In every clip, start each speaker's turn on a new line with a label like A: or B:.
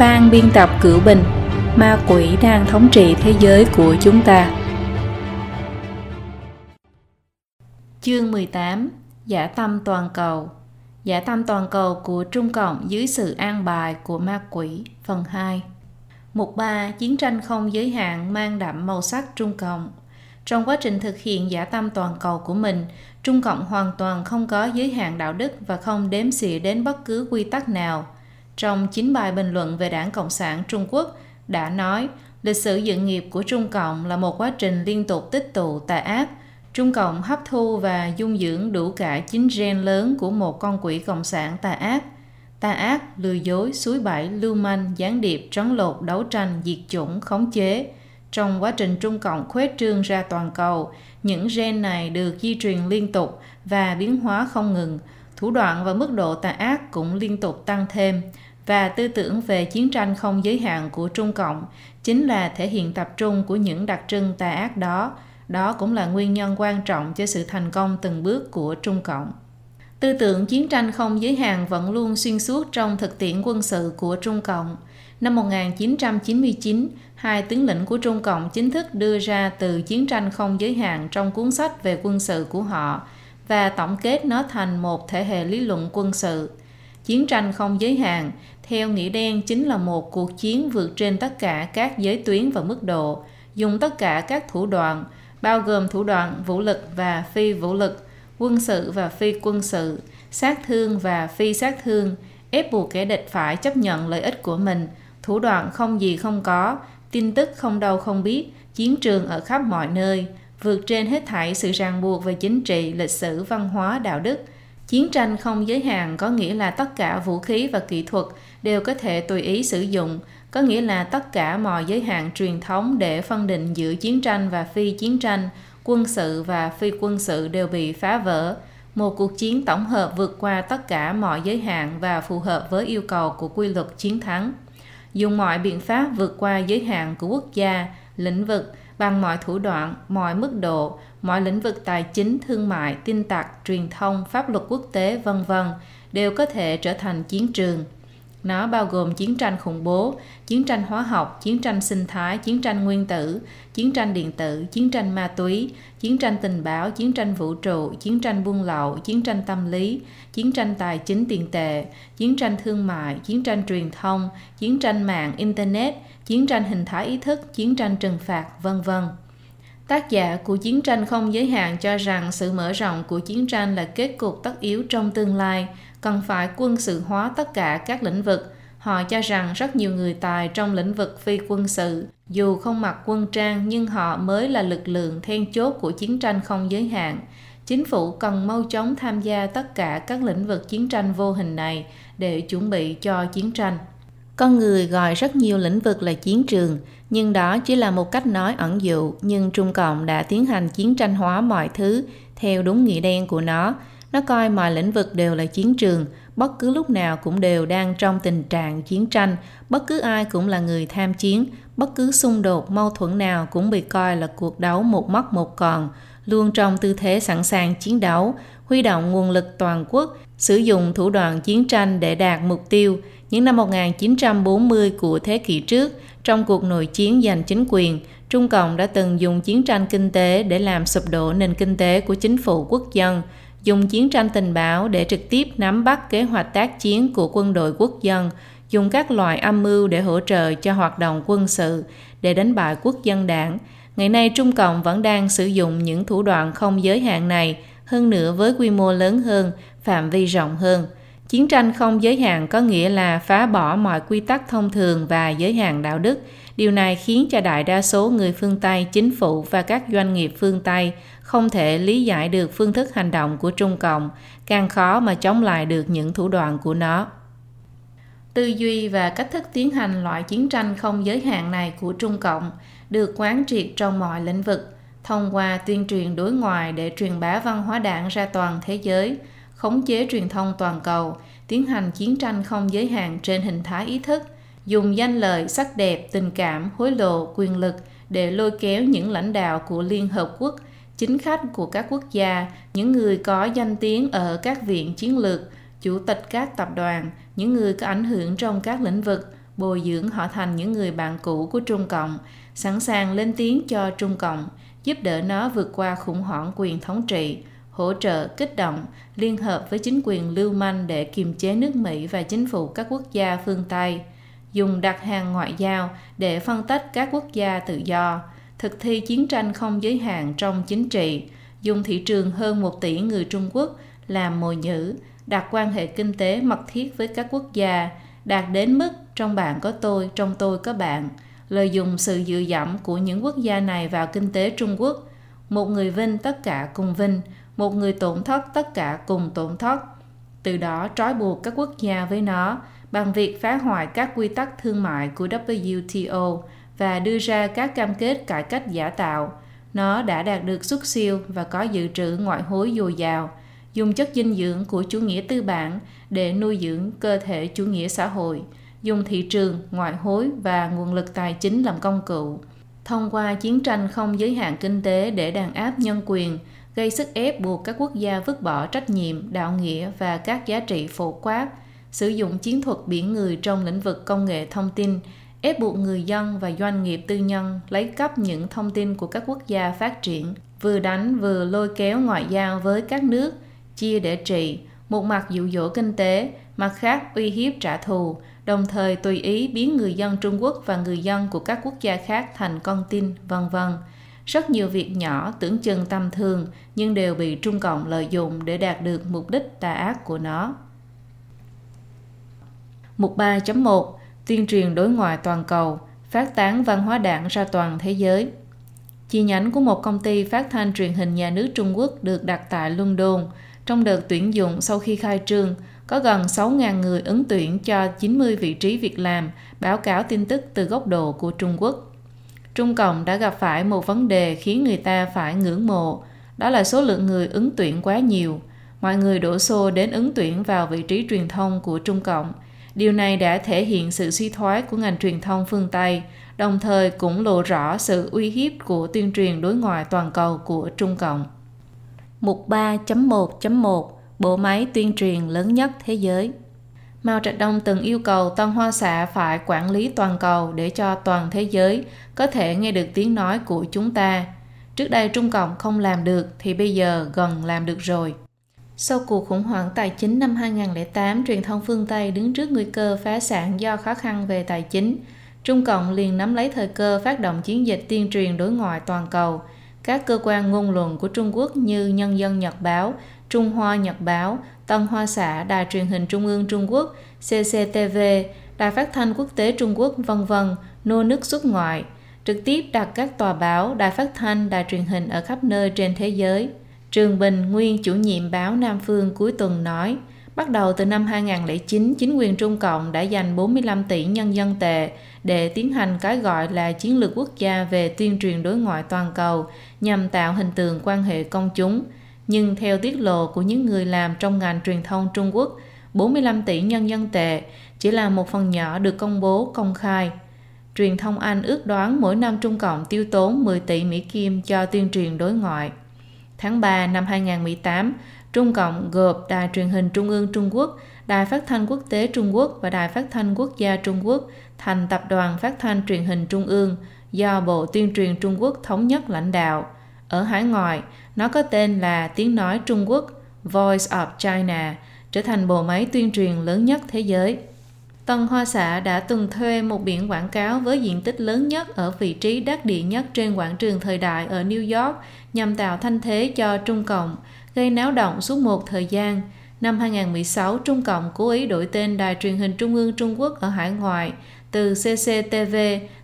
A: Ban biên tập cửu bình Ma quỷ đang thống trị thế giới của chúng ta. Chương 18 Giả tâm toàn cầu. Giả tâm toàn cầu của Trung Cộng dưới sự an bài của ma quỷ Phần 2 Mục 3 Chiến tranh không giới hạn mang đậm màu sắc Trung Cộng. Trong quá trình thực hiện giả tâm toàn cầu của mình, Trung Cộng hoàn toàn không có giới hạn đạo đức và không đếm xỉa đến bất cứ quy tắc nào. Trong chín bài bình luận về Đảng Cộng sản Trung Quốc đã nói, lịch sử dự nghiệp của Trung Cộng là một quá trình liên tục tích tụ tà ác. Trung Cộng hấp thu và dung dưỡng đủ cả chín gen lớn của một con quỷ cộng sản tà ác. Tà ác, lừa dối, suối bẫy, lưu manh, gián điệp, trấn lột, đấu tranh, diệt chủng, khống chế – trong quá trình Trung Cộng khuếch trương ra toàn cầu, những gen này được di truyền liên tục và biến hóa không ngừng. Thủ đoạn và mức độ tà ác cũng liên tục tăng thêm và tư tưởng về chiến tranh không giới hạn của Trung Cộng chính là thể hiện tập trung của những đặc trưng tà ác đó. Đó cũng là nguyên nhân quan trọng cho sự thành công từng bước của Trung Cộng. Tư tưởng chiến tranh không giới hạn vẫn luôn xuyên suốt trong thực tiễn quân sự của Trung Cộng. Năm 1999, hai tướng lĩnh của Trung Cộng chính thức đưa ra từ chiến tranh không giới hạn trong cuốn sách về quân sự của họ và tổng kết nó thành một thể hệ lý luận quân sự. Chiến tranh không giới hạn, theo nghĩa đen chính là một cuộc chiến vượt trên tất cả các giới tuyến và mức độ, dùng tất cả các thủ đoạn, bao gồm thủ đoạn vũ lực và phi vũ lực, quân sự và phi quân sự, sát thương và phi sát thương, ép buộc kẻ địch phải chấp nhận lợi ích của mình, thủ đoạn không gì không có, tin tức không đâu không biết, chiến trường ở khắp mọi nơi, vượt trên hết thảy sự ràng buộc về chính trị, lịch sử, văn hóa, đạo đức. Chiến tranh không giới hạn có nghĩa là tất cả vũ khí và kỹ thuật đều có thể tùy ý sử dụng, có nghĩa là tất cả mọi giới hạn truyền thống để phân định giữa chiến tranh và phi chiến tranh, quân sự và phi quân sự đều bị phá vỡ. Một cuộc chiến tổng hợp vượt qua tất cả mọi giới hạn và phù hợp với yêu cầu của quy luật chiến thắng dùng mọi biện pháp vượt qua giới hạn của quốc gia, lĩnh vực bằng mọi thủ đoạn, mọi mức độ, mọi lĩnh vực tài chính, thương mại, tin tặc, truyền thông, pháp luật quốc tế, vân vân đều có thể trở thành chiến trường. Nó bao gồm chiến tranh khủng bố, chiến tranh hóa học, chiến tranh sinh thái, chiến tranh nguyên tử, chiến tranh điện tử, chiến tranh ma túy, chiến tranh tình báo, chiến tranh vũ trụ, chiến tranh buôn lậu, chiến tranh tâm lý, chiến tranh tài chính tiền tệ, chiến tranh thương mại, chiến tranh truyền thông, chiến tranh mạng internet, chiến tranh hình thái ý thức, chiến tranh trừng phạt, vân vân. Tác giả của chiến tranh không giới hạn cho rằng sự mở rộng của chiến tranh là kết cục tất yếu trong tương lai, cần phải quân sự hóa tất cả các lĩnh vực. Họ cho rằng rất nhiều người tài trong lĩnh vực phi quân sự, dù không mặc quân trang nhưng họ mới là lực lượng then chốt của chiến tranh không giới hạn. Chính phủ cần mau chóng tham gia tất cả các lĩnh vực chiến tranh vô hình này để chuẩn bị cho chiến tranh. Con người gọi rất nhiều lĩnh vực là chiến trường, nhưng đó chỉ là một cách nói ẩn dụ, nhưng Trung Cộng đã tiến hành chiến tranh hóa mọi thứ theo đúng nghĩa đen của nó. Nó coi mọi lĩnh vực đều là chiến trường, bất cứ lúc nào cũng đều đang trong tình trạng chiến tranh, bất cứ ai cũng là người tham chiến, bất cứ xung đột mâu thuẫn nào cũng bị coi là cuộc đấu một mất một còn, luôn trong tư thế sẵn sàng chiến đấu, huy động nguồn lực toàn quốc, sử dụng thủ đoạn chiến tranh để đạt mục tiêu. Những năm 1940 của thế kỷ trước, trong cuộc nội chiến giành chính quyền, Trung Cộng đã từng dùng chiến tranh kinh tế để làm sụp đổ nền kinh tế của chính phủ quốc dân, dùng chiến tranh tình báo để trực tiếp nắm bắt kế hoạch tác chiến của quân đội quốc dân, dùng các loại âm mưu để hỗ trợ cho hoạt động quân sự để đánh bại quốc dân đảng. Ngày nay Trung Cộng vẫn đang sử dụng những thủ đoạn không giới hạn này, hơn nữa với quy mô lớn hơn, phạm vi rộng hơn. Chiến tranh không giới hạn có nghĩa là phá bỏ mọi quy tắc thông thường và giới hạn đạo đức. Điều này khiến cho đại đa số người phương Tây, chính phủ và các doanh nghiệp phương Tây không thể lý giải được phương thức hành động của Trung Cộng, càng khó mà chống lại được những thủ đoạn của nó. Tư duy và cách thức tiến hành loại chiến tranh không giới hạn này của Trung Cộng được quán triệt trong mọi lĩnh vực, thông qua tuyên truyền đối ngoại để truyền bá văn hóa đảng ra toàn thế giới, khống chế truyền thông toàn cầu, tiến hành chiến tranh không giới hạn trên hình thái ý thức, dùng danh lợi, sắc đẹp, tình cảm, hối lộ, quyền lực để lôi kéo những lãnh đạo của Liên Hợp Quốc, chính khách của các quốc gia, những người có danh tiếng ở các viện chiến lược, chủ tịch các tập đoàn, những người có ảnh hưởng trong các lĩnh vực, bồi dưỡng họ thành những người bạn cũ của Trung Cộng, sẵn sàng lên tiếng cho Trung Cộng, giúp đỡ nó vượt qua khủng hoảng quyền thống trị, hỗ trợ, kích động, liên hợp với chính quyền lưu manh để kiềm chế nước Mỹ và chính phủ các quốc gia phương Tây, dùng đặt hàng ngoại giao để phân tách các quốc gia tự do, thực thi chiến tranh không giới hạn trong chính trị, dùng thị trường hơn một tỷ người Trung Quốc làm mồi nhữ, đặt quan hệ kinh tế mật thiết với các quốc gia, đạt đến mức trong bạn có tôi, trong tôi có bạn, lợi dụng sự dựa dẫm của những quốc gia này vào kinh tế Trung Quốc. Một người vinh tất cả cùng vinh, một người tổn thất tất cả cùng tổn thất. Từ đó trói buộc các quốc gia với nó bằng việc phá hoại các quy tắc thương mại của WTO và đưa ra các cam kết cải cách giả tạo. Nó đã đạt được xuất siêu và có dự trữ ngoại hối dồi dào, dùng chất dinh dưỡng của chủ nghĩa tư bản để nuôi dưỡng cơ thể chủ nghĩa xã hội, dùng thị trường, ngoại hối và nguồn lực tài chính làm công cụ. Thông qua chiến tranh không giới hạn kinh tế để đàn áp nhân quyền, gây sức ép buộc các quốc gia vứt bỏ trách nhiệm, đạo nghĩa và các giá trị phổ quát, sử dụng chiến thuật biển người trong lĩnh vực công nghệ thông tin, ép buộc người dân và doanh nghiệp tư nhân lấy cắp những thông tin của các quốc gia phát triển, vừa đánh vừa lôi kéo ngoại giao với các nước, chia để trị, một mặt dụ dỗ kinh tế, mặt khác uy hiếp trả thù, đồng thời tùy ý biến người dân Trung Quốc và người dân của các quốc gia khác thành con tin, vân vân. Rất nhiều việc nhỏ tưởng chừng tầm thường nhưng đều bị Trung Cộng lợi dụng để đạt được mục đích tà ác của nó. Mục 3.1 Tuyên truyền đối ngoại toàn cầu, phát tán văn hóa đảng ra toàn thế giới. Chi nhánh của một công ty phát thanh truyền hình nhà nước Trung Quốc được đặt tại London. Trong đợt tuyển dụng sau khi khai trương, có gần 6.000 người ứng tuyển cho 90 vị trí việc làm, báo cáo tin tức từ góc độ của Trung Quốc. Trung Cộng đã gặp phải một vấn đề khiến người ta phải ngưỡng mộ, đó là số lượng người ứng tuyển quá nhiều. Mọi người đổ xô đến ứng tuyển vào vị trí truyền thông của Trung Cộng. Điều này đã thể hiện sự suy thoái của ngành truyền thông phương Tây, đồng thời cũng lộ rõ sự uy hiếp của tuyên truyền đối ngoại toàn cầu của Trung Cộng. Mục 3.1.1 Bộ máy tuyên truyền lớn nhất thế giới Mao Trạch Đông từng yêu cầu Tân Hoa Xã phải quản lý toàn cầu để cho toàn thế giới có thể nghe được tiếng nói của chúng ta. Trước đây Trung Cộng không làm được thì bây giờ gần làm được rồi. Sau cuộc khủng hoảng tài chính năm 2008, truyền thông phương Tây đứng trước nguy cơ phá sản do khó khăn về tài chính. Trung Cộng liền nắm lấy thời cơ phát động chiến dịch tuyên truyền đối ngoại toàn cầu. Các cơ quan ngôn luận của Trung Quốc như Nhân dân Nhật Báo, Trung Hoa Nhật Báo, Tân Hoa Xã, Đài truyền hình Trung ương Trung Quốc, CCTV, Đài phát thanh quốc tế Trung Quốc, vân vân, nô nức xuất ngoại, trực tiếp đặt các tòa báo, đài phát thanh, đài truyền hình ở khắp nơi trên thế giới. Trường Bình, nguyên chủ nhiệm báo Nam Phương cuối tuần nói, bắt đầu từ năm 2009, chính quyền Trung Cộng đã dành 45 tỷ nhân dân tệ để tiến hành cái gọi là chiến lược quốc gia về tuyên truyền đối ngoại toàn cầu nhằm tạo hình tượng quan hệ công chúng. Nhưng theo tiết lộ của những người làm trong ngành truyền thông Trung Quốc, 45 tỷ nhân dân tệ chỉ là một phần nhỏ được công bố công khai. Truyền thông Anh ước đoán mỗi năm Trung Cộng tiêu tốn 10 tỷ Mỹ Kim cho tuyên truyền đối ngoại. Tháng 3 năm 2018, Trung Cộng gộp Đài truyền hình Trung ương Trung Quốc, Đài phát thanh quốc tế Trung Quốc và Đài phát thanh quốc gia Trung Quốc thành Tập đoàn Phát thanh Truyền hình Trung ương do Bộ Tuyên truyền Trung Quốc thống nhất lãnh đạo. Ở hải ngoại, nó có tên là Tiếng Nói Trung Quốc, Voice of China, trở thành bộ máy tuyên truyền lớn nhất thế giới. Tân Hoa Xã đã từng thuê một biển quảng cáo với diện tích lớn nhất ở vị trí đắc địa nhất trên quảng trường thời đại ở New York nhằm tạo thanh thế cho Trung Cộng, gây náo động suốt một thời gian. Năm 2016, Trung Cộng cố ý đổi tên Đài truyền hình Trung ương Trung Quốc ở hải ngoại từ CCTV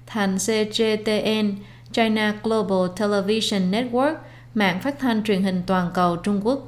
A: thành CGTN, China Global Television Network, mạng phát thanh truyền hình toàn cầu Trung Quốc.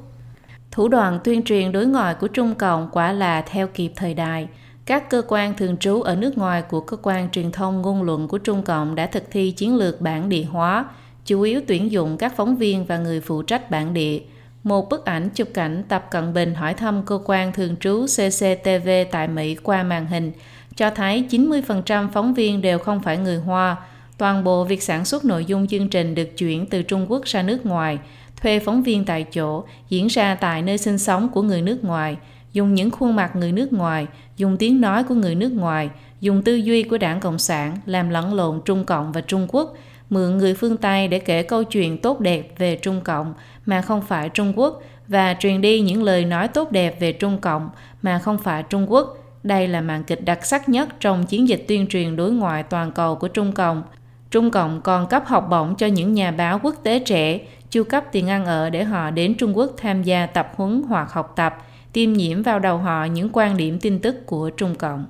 A: Thủ đoạn tuyên truyền đối ngoại của Trung Cộng quả là theo kịp thời đại. Các cơ quan thường trú ở nước ngoài của cơ quan truyền thông ngôn luận của Trung Cộng đã thực thi chiến lược bản địa hóa, chủ yếu tuyển dụng các phóng viên và người phụ trách bản địa. Một bức ảnh chụp cảnh Tập Cận Bình hỏi thăm cơ quan thường trú CCTV tại Mỹ qua màn hình cho thấy 90% phóng viên đều không phải người Hoa. Toàn bộ việc sản xuất nội dung chương trình được chuyển từ Trung Quốc ra nước ngoài, thuê phóng viên tại chỗ, diễn ra tại nơi sinh sống của người nước ngoài, dùng những khuôn mặt người nước ngoài, dùng tiếng nói của người nước ngoài, dùng tư duy của đảng Cộng sản làm lẫn lộn Trung Cộng và Trung Quốc, mượn người phương Tây để kể câu chuyện tốt đẹp về Trung Cộng mà không phải Trung Quốc và truyền đi những lời nói tốt đẹp về Trung Cộng mà không phải Trung Quốc. Đây là màn kịch đặc sắc nhất trong chiến dịch tuyên truyền đối ngoại toàn cầu của Trung Cộng. Trung Cộng còn cấp học bổng cho những nhà báo quốc tế trẻ, chu cấp tiền ăn ở để họ đến Trung Quốc tham gia tập huấn hoặc học tập, tiêm nhiễm vào đầu họ những quan điểm tin tức của Trung Cộng.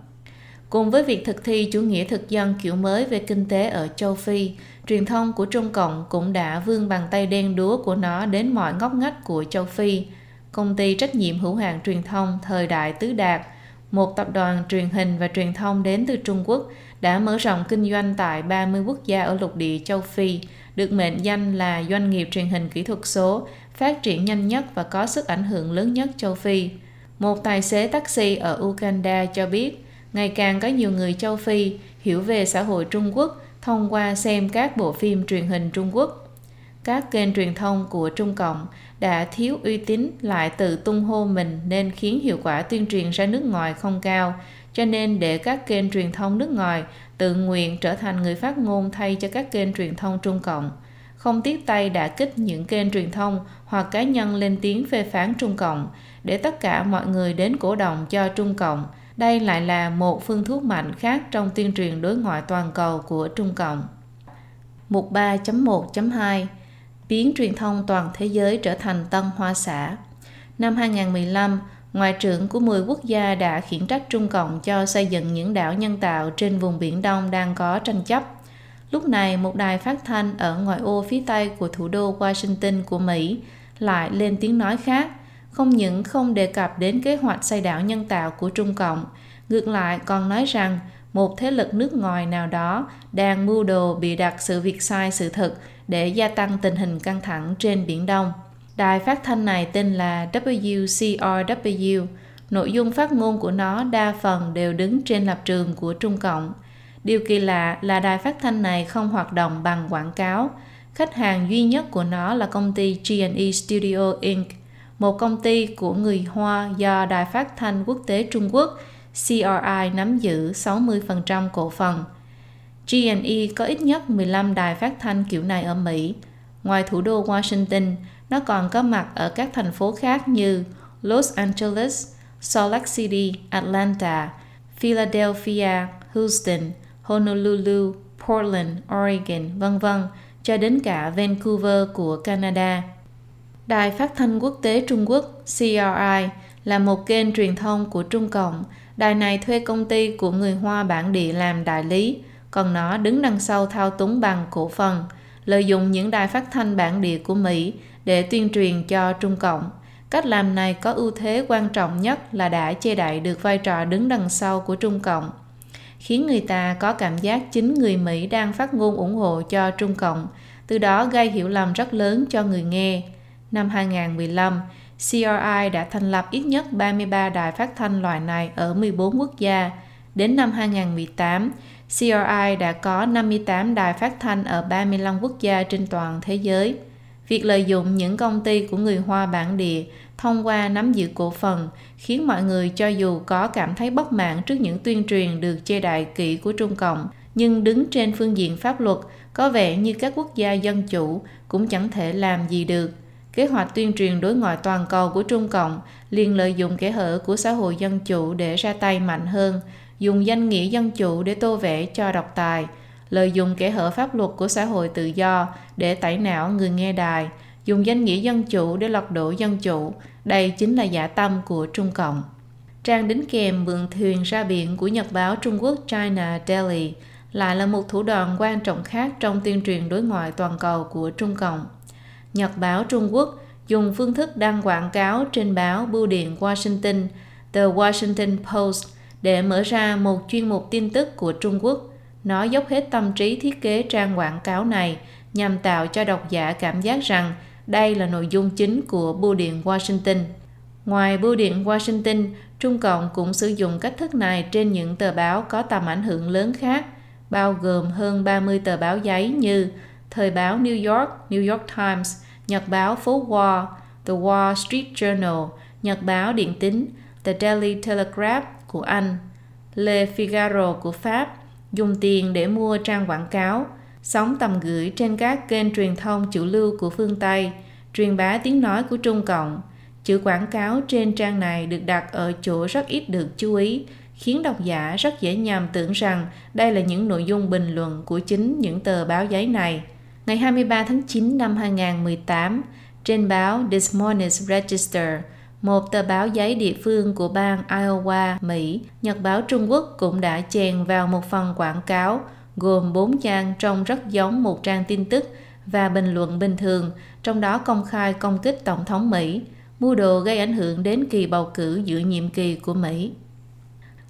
A: Cùng với việc thực thi chủ nghĩa thực dân kiểu mới về kinh tế ở châu Phi, truyền thông của Trung Cộng cũng đã vươn bàn tay đen đúa của nó đến mọi ngóc ngách của châu Phi. Công ty trách nhiệm hữu hạn truyền thông thời đại Tứ Đạt, một tập đoàn truyền hình và truyền thông đến từ Trung Quốc, đã mở rộng kinh doanh tại 30 quốc gia ở lục địa châu Phi, được mệnh danh là doanh nghiệp truyền hình kỹ thuật số, phát triển nhanh nhất và có sức ảnh hưởng lớn nhất châu Phi. Một tài xế taxi ở Uganda cho biết, ngày càng có nhiều người châu Phi hiểu về xã hội Trung Quốc thông qua xem các bộ phim truyền hình Trung Quốc. Các kênh truyền thông của Trung Cộng đã thiếu uy tín lại tự tung hô mình nên khiến hiệu quả tuyên truyền ra nước ngoài không cao, cho nên để các kênh truyền thông nước ngoài tự nguyện trở thành người phát ngôn thay cho các kênh truyền thông Trung Cộng. Không tiếc tay đã kích những kênh truyền thông hoặc cá nhân lên tiếng phê phán Trung Cộng để tất cả mọi người đến cổ động cho Trung Cộng đây lại là một phương thuốc mạnh khác trong tuyên truyền đối ngoại toàn cầu của Trung Cộng. Mục 3.1.2 Biến truyền thông toàn thế giới trở thành tân hoa xã Năm 2015, Ngoại trưởng của 10 quốc gia đã khiển trách Trung Cộng cho xây dựng những đảo nhân tạo trên vùng Biển Đông đang có tranh chấp. Lúc này, một đài phát thanh ở ngoại ô phía Tây của thủ đô Washington của Mỹ lại lên tiếng nói khác – không những không đề cập đến kế hoạch xây đảo nhân tạo của Trung Cộng, ngược lại còn nói rằng một thế lực nước ngoài nào đó đang mưu đồ bị đặt sự việc sai sự thật để gia tăng tình hình căng thẳng trên Biển Đông. Đài phát thanh này tên là WCRW. Nội dung phát ngôn của nó đa phần đều đứng trên lập trường của Trung Cộng. Điều kỳ lạ là đài phát thanh này không hoạt động bằng quảng cáo. Khách hàng duy nhất của nó là công ty G&E Studio Inc một công ty của người Hoa do Đài Phát thanh Quốc tế Trung Quốc CRI nắm giữ 60% cổ phần. G&E có ít nhất 15 đài phát thanh kiểu này ở Mỹ. Ngoài thủ đô Washington, nó còn có mặt ở các thành phố khác như Los Angeles, Salt Lake City, Atlanta, Philadelphia, Houston, Honolulu, Portland, Oregon, vân vân, cho đến cả Vancouver của Canada. Đài Phát thanh Quốc tế Trung Quốc CRI là một kênh truyền thông của Trung Cộng. Đài này thuê công ty của người Hoa bản địa làm đại lý, còn nó đứng đằng sau thao túng bằng cổ phần, lợi dụng những đài phát thanh bản địa của Mỹ để tuyên truyền cho Trung Cộng. Cách làm này có ưu thế quan trọng nhất là đã che đậy được vai trò đứng đằng sau của Trung Cộng, khiến người ta có cảm giác chính người Mỹ đang phát ngôn ủng hộ cho Trung Cộng, từ đó gây hiểu lầm rất lớn cho người nghe. Năm 2015, CRI đã thành lập ít nhất 33 đài phát thanh loại này ở 14 quốc gia. Đến năm 2018, CRI đã có 58 đài phát thanh ở 35 quốc gia trên toàn thế giới. Việc lợi dụng những công ty của người Hoa bản địa thông qua nắm giữ cổ phần khiến mọi người cho dù có cảm thấy bất mãn trước những tuyên truyền được che đậy kỹ của Trung Cộng, nhưng đứng trên phương diện pháp luật, có vẻ như các quốc gia dân chủ cũng chẳng thể làm gì được. Kế hoạch tuyên truyền đối ngoại toàn cầu của Trung Cộng liền lợi dụng kẽ hở của xã hội dân chủ để ra tay mạnh hơn, dùng danh nghĩa dân chủ để tô vẽ cho độc tài, lợi dụng kẽ hở pháp luật của xã hội tự do để tẩy não người nghe đài, dùng danh nghĩa dân chủ để lật đổ dân chủ. Đây chính là giả tâm của Trung Cộng. Trang đính kèm mượn thuyền ra biển của Nhật báo Trung Quốc China Daily lại là một thủ đoạn quan trọng khác trong tuyên truyền đối ngoại toàn cầu của Trung Cộng. Nhật báo Trung Quốc dùng phương thức đăng quảng cáo trên báo Bưu điện Washington, The Washington Post để mở ra một chuyên mục tin tức của Trung Quốc. Nó dốc hết tâm trí thiết kế trang quảng cáo này nhằm tạo cho độc giả cảm giác rằng đây là nội dung chính của Bưu điện Washington. Ngoài Bưu điện Washington, Trung Cộng cũng sử dụng cách thức này trên những tờ báo có tầm ảnh hưởng lớn khác, bao gồm hơn 30 tờ báo giấy như Thời báo New York, New York Times, Nhật báo Phố Wall, The Wall Street Journal, Nhật báo Điện tính, The Daily Telegraph của Anh, Le Figaro của Pháp dùng tiền để mua trang quảng cáo, sóng tầm gửi trên các kênh truyền thông chủ lưu của phương Tây, truyền bá tiếng nói của Trung Cộng. Chữ quảng cáo trên trang này được đặt ở chỗ rất ít được chú ý, khiến độc giả rất dễ nhầm tưởng rằng đây là những nội dung bình luận của chính những tờ báo giấy này. Ngày 23 tháng 9 năm 2018, trên báo This Morning's Register, một tờ báo giấy địa phương của bang Iowa, Mỹ, Nhật báo Trung Quốc cũng đã chèn vào một phần quảng cáo gồm 4 trang trông rất giống một trang tin tức và bình luận bình thường, trong đó công khai công kích Tổng thống Mỹ, mua đồ gây ảnh hưởng đến kỳ bầu cử giữa nhiệm kỳ của Mỹ.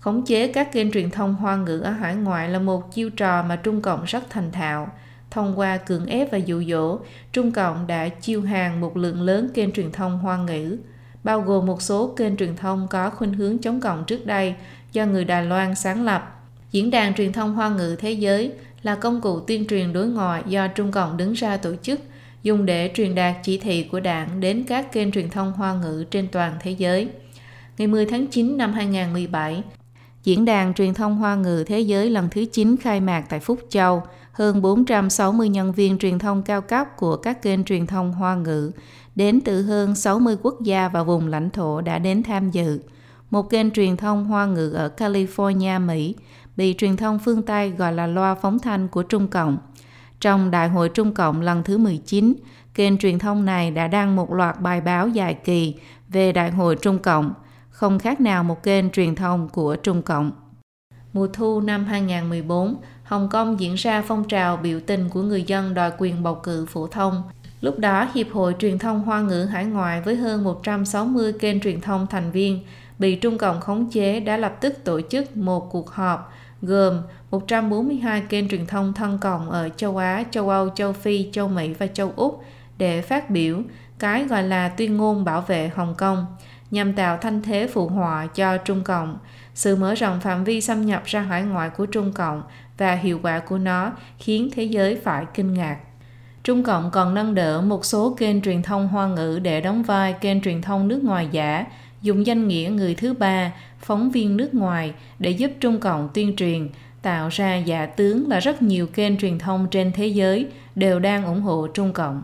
A: Khống chế các kênh truyền thông hoa ngữ ở hải ngoại là một chiêu trò mà Trung Cộng rất thành thạo. Thông qua cưỡng ép và dụ dỗ, Trung Cộng đã chiêu hàng một lượng lớn kênh truyền thông hoa ngữ, bao gồm một số kênh truyền thông có khuynh hướng chống cộng trước đây do người Đài Loan sáng lập. Diễn đàn truyền thông hoa ngữ thế giới là công cụ tuyên truyền đối ngoại do Trung Cộng đứng ra tổ chức, dùng để truyền đạt chỉ thị của đảng đến các kênh truyền thông hoa ngữ trên toàn thế giới. Ngày 10 tháng 9 năm 2017, Diễn đàn truyền thông hoa ngữ thế giới lần thứ 9 khai mạc tại Phúc Châu, hơn 460 nhân viên truyền thông cao cấp của các kênh truyền thông hoa ngữ đến từ hơn 60 quốc gia và vùng lãnh thổ đã đến tham dự. Một kênh truyền thông hoa ngữ ở California, Mỹ, bị truyền thông phương Tây gọi là loa phóng thanh của Trung Cộng. Trong Đại hội Trung Cộng lần thứ 19, kênh truyền thông này đã đăng một loạt bài báo dài kỳ về Đại hội Trung Cộng, không khác nào một kênh truyền thông của Trung Cộng. Mùa thu năm 2014, Hồng Kông diễn ra phong trào biểu tình của người dân đòi quyền bầu cử phổ thông. Lúc đó, Hiệp hội Truyền thông Hoa ngữ hải ngoại với hơn 160 kênh truyền thông thành viên bị Trung Cộng khống chế đã lập tức tổ chức một cuộc họp gồm 142 kênh truyền thông thân cộng ở châu Á, châu Âu, châu Phi, châu Mỹ và châu Úc để phát biểu cái gọi là tuyên ngôn bảo vệ Hồng Kông nhằm tạo thanh thế phụ họa cho Trung Cộng. Sự mở rộng phạm vi xâm nhập ra hải ngoại của Trung Cộng và hiệu quả của nó khiến thế giới phải kinh ngạc. Trung Cộng còn nâng đỡ một số kênh truyền thông hoa ngữ để đóng vai kênh truyền thông nước ngoài giả, dùng danh nghĩa người thứ ba, phóng viên nước ngoài để giúp Trung Cộng tuyên truyền, tạo ra giả tướng là rất nhiều kênh truyền thông trên thế giới đều đang ủng hộ Trung Cộng.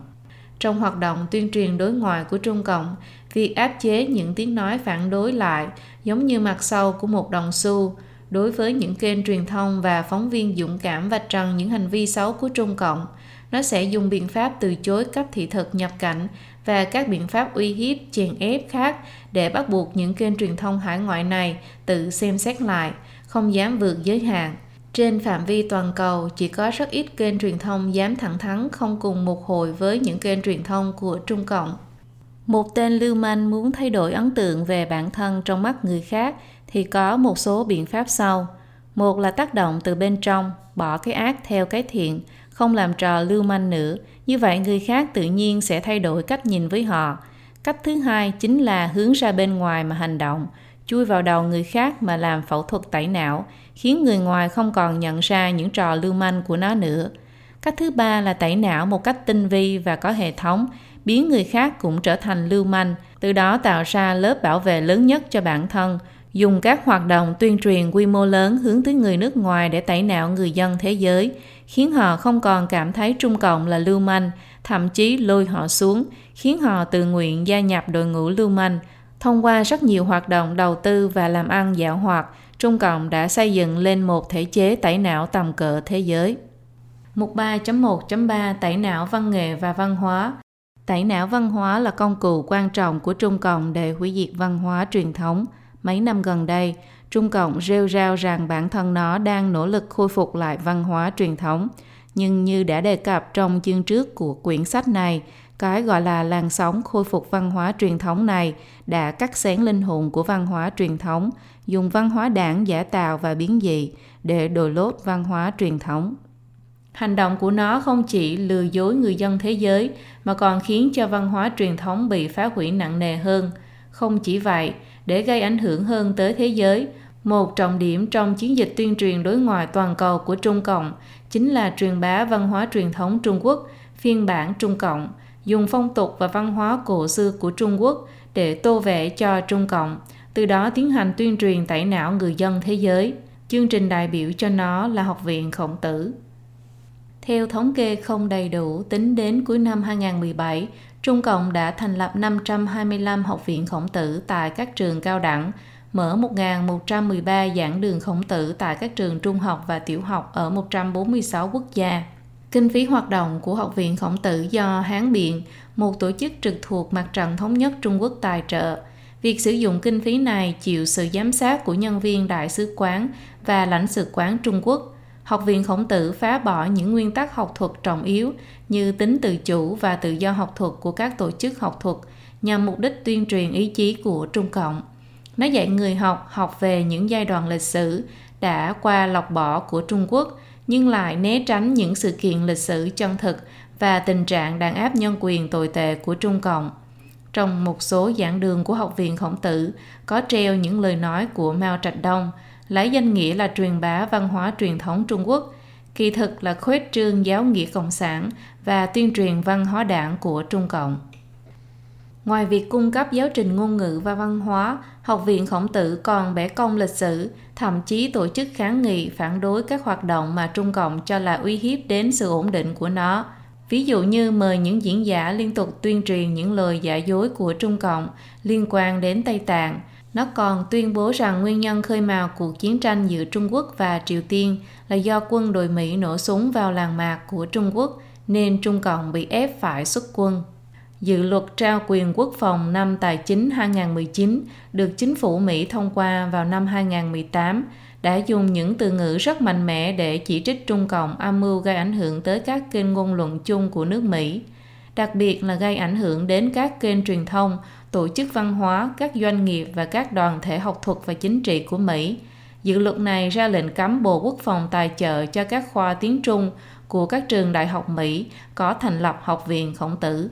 A: Trong hoạt động tuyên truyền đối ngoại của Trung Cộng, việc áp chế những tiếng nói phản đối lại giống như mặt sau của một đồng xu đối với những kênh truyền thông và phóng viên dũng cảm vạch trần những hành vi xấu của Trung Cộng. Nó sẽ dùng biện pháp từ chối cấp thị thực nhập cảnh và các biện pháp uy hiếp, chèn ép khác để bắt buộc những kênh truyền thông hải ngoại này tự xem xét lại, không dám vượt giới hạn. Trên phạm vi toàn cầu, chỉ có rất ít kênh truyền thông dám thẳng thắn không cùng một hồi với những kênh truyền thông của Trung Cộng. Một tên lưu manh muốn thay đổi ấn tượng về bản thân trong mắt người khác thì có một số biện pháp sau. Một là tác động từ bên trong, bỏ cái ác theo cái thiện, không làm trò lưu manh nữa. Như vậy người khác tự nhiên sẽ thay đổi cách nhìn với họ. Cách thứ hai chính là hướng ra bên ngoài mà hành động, chui vào đầu người khác mà làm phẫu thuật tẩy não, khiến người ngoài không còn nhận ra những trò lưu manh của nó nữa. Cách thứ ba là tẩy não một cách tinh vi và có hệ thống, biến người khác cũng trở thành lưu manh, từ đó tạo ra lớp bảo vệ lớn nhất cho bản thân, dùng các hoạt động tuyên truyền quy mô lớn hướng tới người nước ngoài để tẩy não người dân thế giới, khiến họ không còn cảm thấy Trung Cộng là lưu manh, thậm chí lôi họ xuống, khiến họ tự nguyện gia nhập đội ngũ lưu manh. Thông qua rất nhiều hoạt động đầu tư và làm ăn dạo hoạt, Trung Cộng đã xây dựng lên một thể chế tẩy não tầm cỡ thế giới. Mục 3.1.3 Tẩy não văn nghệ và văn hóa Tẩy não văn hóa là công cụ quan trọng của Trung Cộng để hủy diệt văn hóa truyền thống. Mấy năm gần đây, Trung Cộng rêu rao rằng bản thân nó đang nỗ lực khôi phục lại văn hóa truyền thống. Nhưng như đã đề cập trong chương trước của quyển sách này, cái gọi là làn sóng khôi phục văn hóa truyền thống này đã cắt xén linh hồn của văn hóa truyền thống, dùng văn hóa đảng giả tạo và biến dị để đổi lốt văn hóa truyền thống. Hành động của nó không chỉ lừa dối người dân thế giới mà còn khiến cho văn hóa truyền thống bị phá hủy nặng nề hơn. Không chỉ vậy, để gây ảnh hưởng hơn tới thế giới, một trọng điểm trong chiến dịch tuyên truyền đối ngoại toàn cầu của Trung Cộng chính là truyền bá văn hóa truyền thống Trung Quốc, phiên bản Trung Cộng, dùng phong tục và văn hóa cổ xưa của Trung Quốc để tô vẽ cho Trung Cộng, từ đó tiến hành tuyên truyền tẩy não người dân thế giới – Chương trình đại biểu cho nó là Học viện Khổng Tử. Theo thống kê không đầy đủ, tính đến cuối năm 2017, Trung Cộng đã thành lập 525 học viện khổng tử tại các trường cao đẳng, mở 1.113 giảng đường khổng tử tại các trường trung học và tiểu học ở 146 quốc gia. Kinh phí hoạt động của Học viện Khổng tử do Hán Biện, một tổ chức trực thuộc Mặt trận Thống nhất Trung Quốc tài trợ. Việc sử dụng kinh phí này chịu sự giám sát của nhân viên đại sứ quán và lãnh sự quán Trung Quốc. Học viện Khổng tử phá bỏ những nguyên tắc học thuật trọng yếu như tính tự chủ và tự do học thuật của các tổ chức học thuật nhằm mục đích tuyên truyền ý chí của Trung Cộng. Nó dạy người học học về những giai đoạn lịch sử đã qua lọc bỏ của Trung Quốc nhưng lại né tránh những sự kiện lịch sử chân thực và tình trạng đàn áp nhân quyền tồi tệ của Trung Cộng. Trong một số giảng đường của Học viện Khổng Tử có treo những lời nói của Mao Trạch Đông, lấy danh nghĩa là truyền bá văn hóa truyền thống Trung Quốc, kỳ thực là khuếch trương giáo nghĩa cộng sản và tuyên truyền văn hóa đảng của Trung Cộng. Ngoài việc cung cấp giáo trình ngôn ngữ và văn hóa, Học viện Khổng Tử còn bẻ công lịch sử, thậm chí tổ chức kháng nghị phản đối các hoạt động mà Trung Cộng cho là uy hiếp đến sự ổn định của nó. Ví dụ như mời những diễn giả liên tục tuyên truyền những lời giả dối của Trung Cộng liên quan đến Tây Tạng. Nó còn tuyên bố rằng nguyên nhân khơi mào cuộc chiến tranh giữa Trung Quốc và Triều Tiên là do quân đội Mỹ nổ súng vào làng mạc của Trung Quốc nên Trung Cộng bị ép phải xuất quân. Dự luật trao quyền quốc phòng năm tài chính 2019 được chính phủ Mỹ thông qua vào năm 2018 đã dùng những từ ngữ rất mạnh mẽ để chỉ trích Trung Cộng âm mưu gây ảnh hưởng tới các kênh ngôn luận chung của nước Mỹ, đặc biệt là gây ảnh hưởng đến các kênh truyền thông, tổ chức văn hóa, các doanh nghiệp và các đoàn thể học thuật và chính trị của Mỹ. Dự luật này ra lệnh cấm Bộ Quốc phòng tài trợ cho các khoa tiếng Trung của các trường đại học Mỹ có thành lập học viện khổng tử.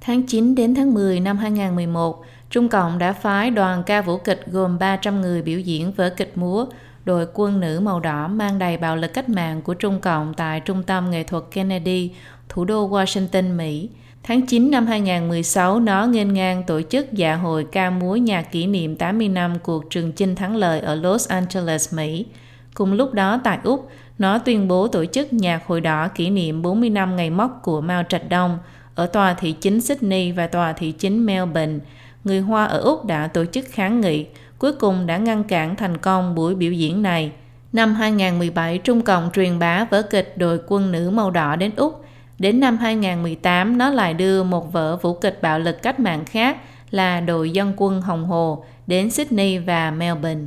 A: Tháng 9 đến tháng 10 năm 2011, Trung Cộng đã phái đoàn ca vũ kịch gồm 300 người biểu diễn vở kịch múa đội quân nữ màu đỏ mang đầy bạo lực cách mạng của Trung Cộng tại Trung tâm Nghệ thuật Kennedy, thủ đô Washington, Mỹ. Tháng 9 năm 2016, nó nghênh ngang tổ chức dạ hội ca múa nhạc kỷ niệm 80 năm cuộc trường chinh thắng lợi ở Los Angeles, Mỹ. Cùng lúc đó tại Úc, nó tuyên bố tổ chức nhạc hội đỏ kỷ niệm 40 năm ngày mốc của Mao Trạch Đông ở tòa thị chính Sydney và tòa thị chính Melbourne. Người Hoa ở Úc đã tổ chức kháng nghị, cuối cùng đã ngăn cản thành công buổi biểu diễn này. Năm 2017, Trung Cộng truyền bá vở kịch đội quân nữ màu đỏ đến Úc. Đến năm 2018, nó lại đưa một vở vũ kịch bạo lực cách mạng khác là đội dân quân Hồng Hồ đến Sydney và Melbourne.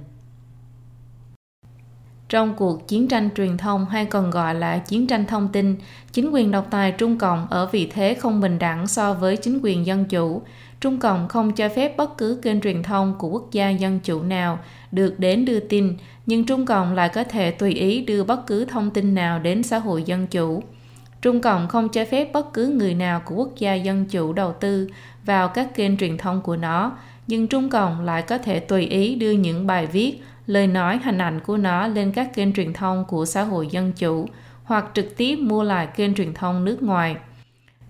A: Trong cuộc chiến tranh truyền thông hay còn gọi là chiến tranh thông tin, chính quyền độc tài Trung Cộng ở vị thế không bình đẳng so với chính quyền dân chủ. Trung Cộng không cho phép bất cứ kênh truyền thông của quốc gia dân chủ nào được đến đưa tin, nhưng Trung Cộng lại có thể tùy ý đưa bất cứ thông tin nào đến xã hội dân chủ. Trung Cộng không cho phép bất cứ người nào của quốc gia dân chủ đầu tư vào các kênh truyền thông của nó, nhưng Trung Cộng lại có thể tùy ý đưa những bài viết, lời nói, hình ảnh của nó lên các kênh truyền thông của xã hội dân chủ hoặc trực tiếp mua lại kênh truyền thông nước ngoài.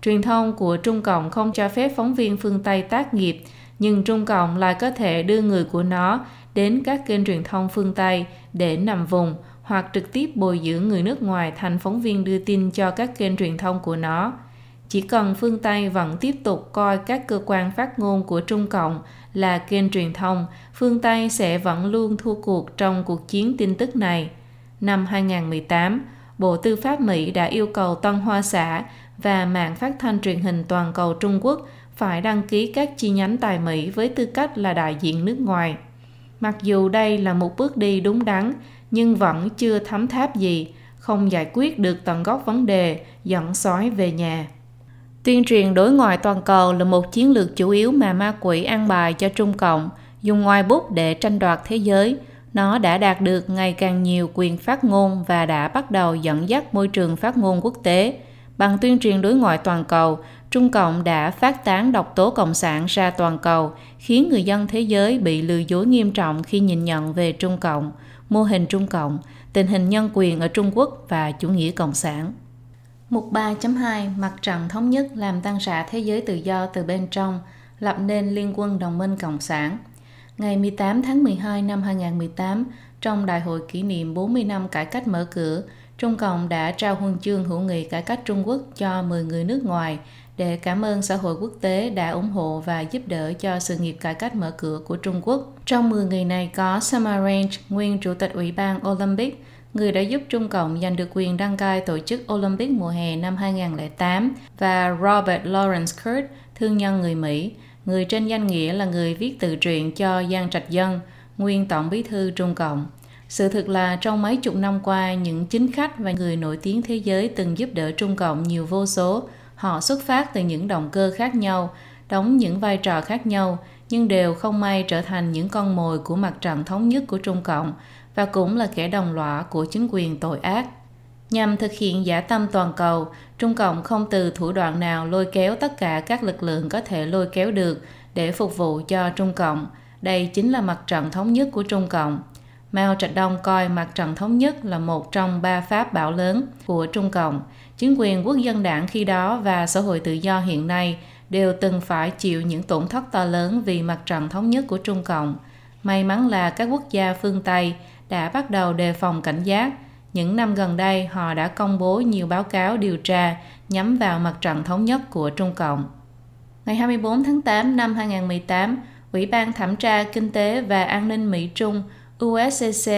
A: Truyền thông của Trung Cộng không cho phép phóng viên phương Tây tác nghiệp, nhưng Trung Cộng lại có thể đưa người của nó đến các kênh truyền thông phương Tây để nằm vùng hoặc trực tiếp bồi dưỡng người nước ngoài thành phóng viên đưa tin cho các kênh truyền thông của nó. Chỉ cần phương Tây vẫn tiếp tục coi các cơ quan phát ngôn của Trung Cộng là kênh truyền thông, phương Tây sẽ vẫn luôn thua cuộc trong cuộc chiến tin tức này. Năm 2018, Bộ Tư pháp Mỹ đã yêu cầu Tân Hoa Xã và mạng phát thanh truyền hình toàn cầu Trung Quốc phải đăng ký các chi nhánh tại Mỹ với tư cách là đại diện nước ngoài. Mặc dù đây là một bước đi đúng đắn, nhưng vẫn chưa thấm tháp gì, không giải quyết được tận gốc vấn đề, dẫn sói về nhà. Tuyên truyền đối ngoại toàn cầu là một chiến lược chủ yếu mà ma quỷ an bài cho Trung Cộng, dùng ngoài bút để tranh đoạt thế giới. Nó đã đạt được ngày càng nhiều quyền phát ngôn và đã bắt đầu dẫn dắt môi trường phát ngôn quốc tế. Bằng tuyên truyền đối ngoại toàn cầu, Trung Cộng đã phát tán độc tố Cộng sản ra toàn cầu, khiến người dân thế giới bị lừa dối nghiêm trọng khi nhìn nhận về Trung Cộng, mô hình Trung Cộng, tình hình nhân quyền ở Trung Quốc và chủ nghĩa Cộng sản. Mục 3.2 Mặt trận thống nhất làm tan rã thế giới tự do từ bên trong, lập nên Liên quân Đồng minh Cộng sản. Ngày 18 tháng 12 năm 2018, trong đại hội kỷ niệm 40 năm cải cách mở cửa, Trung Cộng đã trao huân chương hữu nghị cải cách Trung Quốc cho 10 người nước ngoài để cảm ơn xã hội quốc tế đã ủng hộ và giúp đỡ cho sự nghiệp cải cách mở cửa của Trung Quốc. Trong 10 người này có Summer Range, nguyên chủ tịch Ủy ban Olympic, người đã giúp Trung Cộng giành được quyền đăng cai tổ chức Olympic mùa hè năm 2008, và Robert Lawrence Kurt, thương nhân người Mỹ, người trên danh nghĩa là người viết tự truyện cho Giang Trạch Dân, nguyên Tổng bí thư Trung Cộng. Sự thực là trong mấy chục năm qua, những chính khách và người nổi tiếng thế giới từng giúp đỡ Trung Cộng nhiều vô số. Họ xuất phát từ những động cơ khác nhau, đóng những vai trò khác nhau, nhưng đều không may trở thành những con mồi của mặt trận thống nhất của Trung Cộng và cũng là kẻ đồng lõa của chính quyền tội ác. Nhằm thực hiện giả tâm toàn cầu, Trung Cộng không từ thủ đoạn nào lôi kéo tất cả các lực lượng có thể lôi kéo được để phục vụ cho Trung Cộng. Đây chính là mặt trận thống nhất của Trung Cộng. Mao Trạch Đông coi mặt trận thống nhất là một trong ba pháp bảo lớn của Trung Cộng. Chính quyền quốc dân đảng khi đó và xã hội tự do hiện nay đều từng phải chịu những tổn thất to lớn vì mặt trận thống nhất của Trung Cộng. May mắn là các quốc gia phương Tây đã bắt đầu đề phòng cảnh giác. Những năm gần đây, họ đã công bố nhiều báo cáo điều tra nhắm vào mặt trận thống nhất của Trung Cộng. Ngày 24 tháng 8 năm 2018, Ủy ban Thẩm tra Kinh tế và An ninh Mỹ-Trung USCC,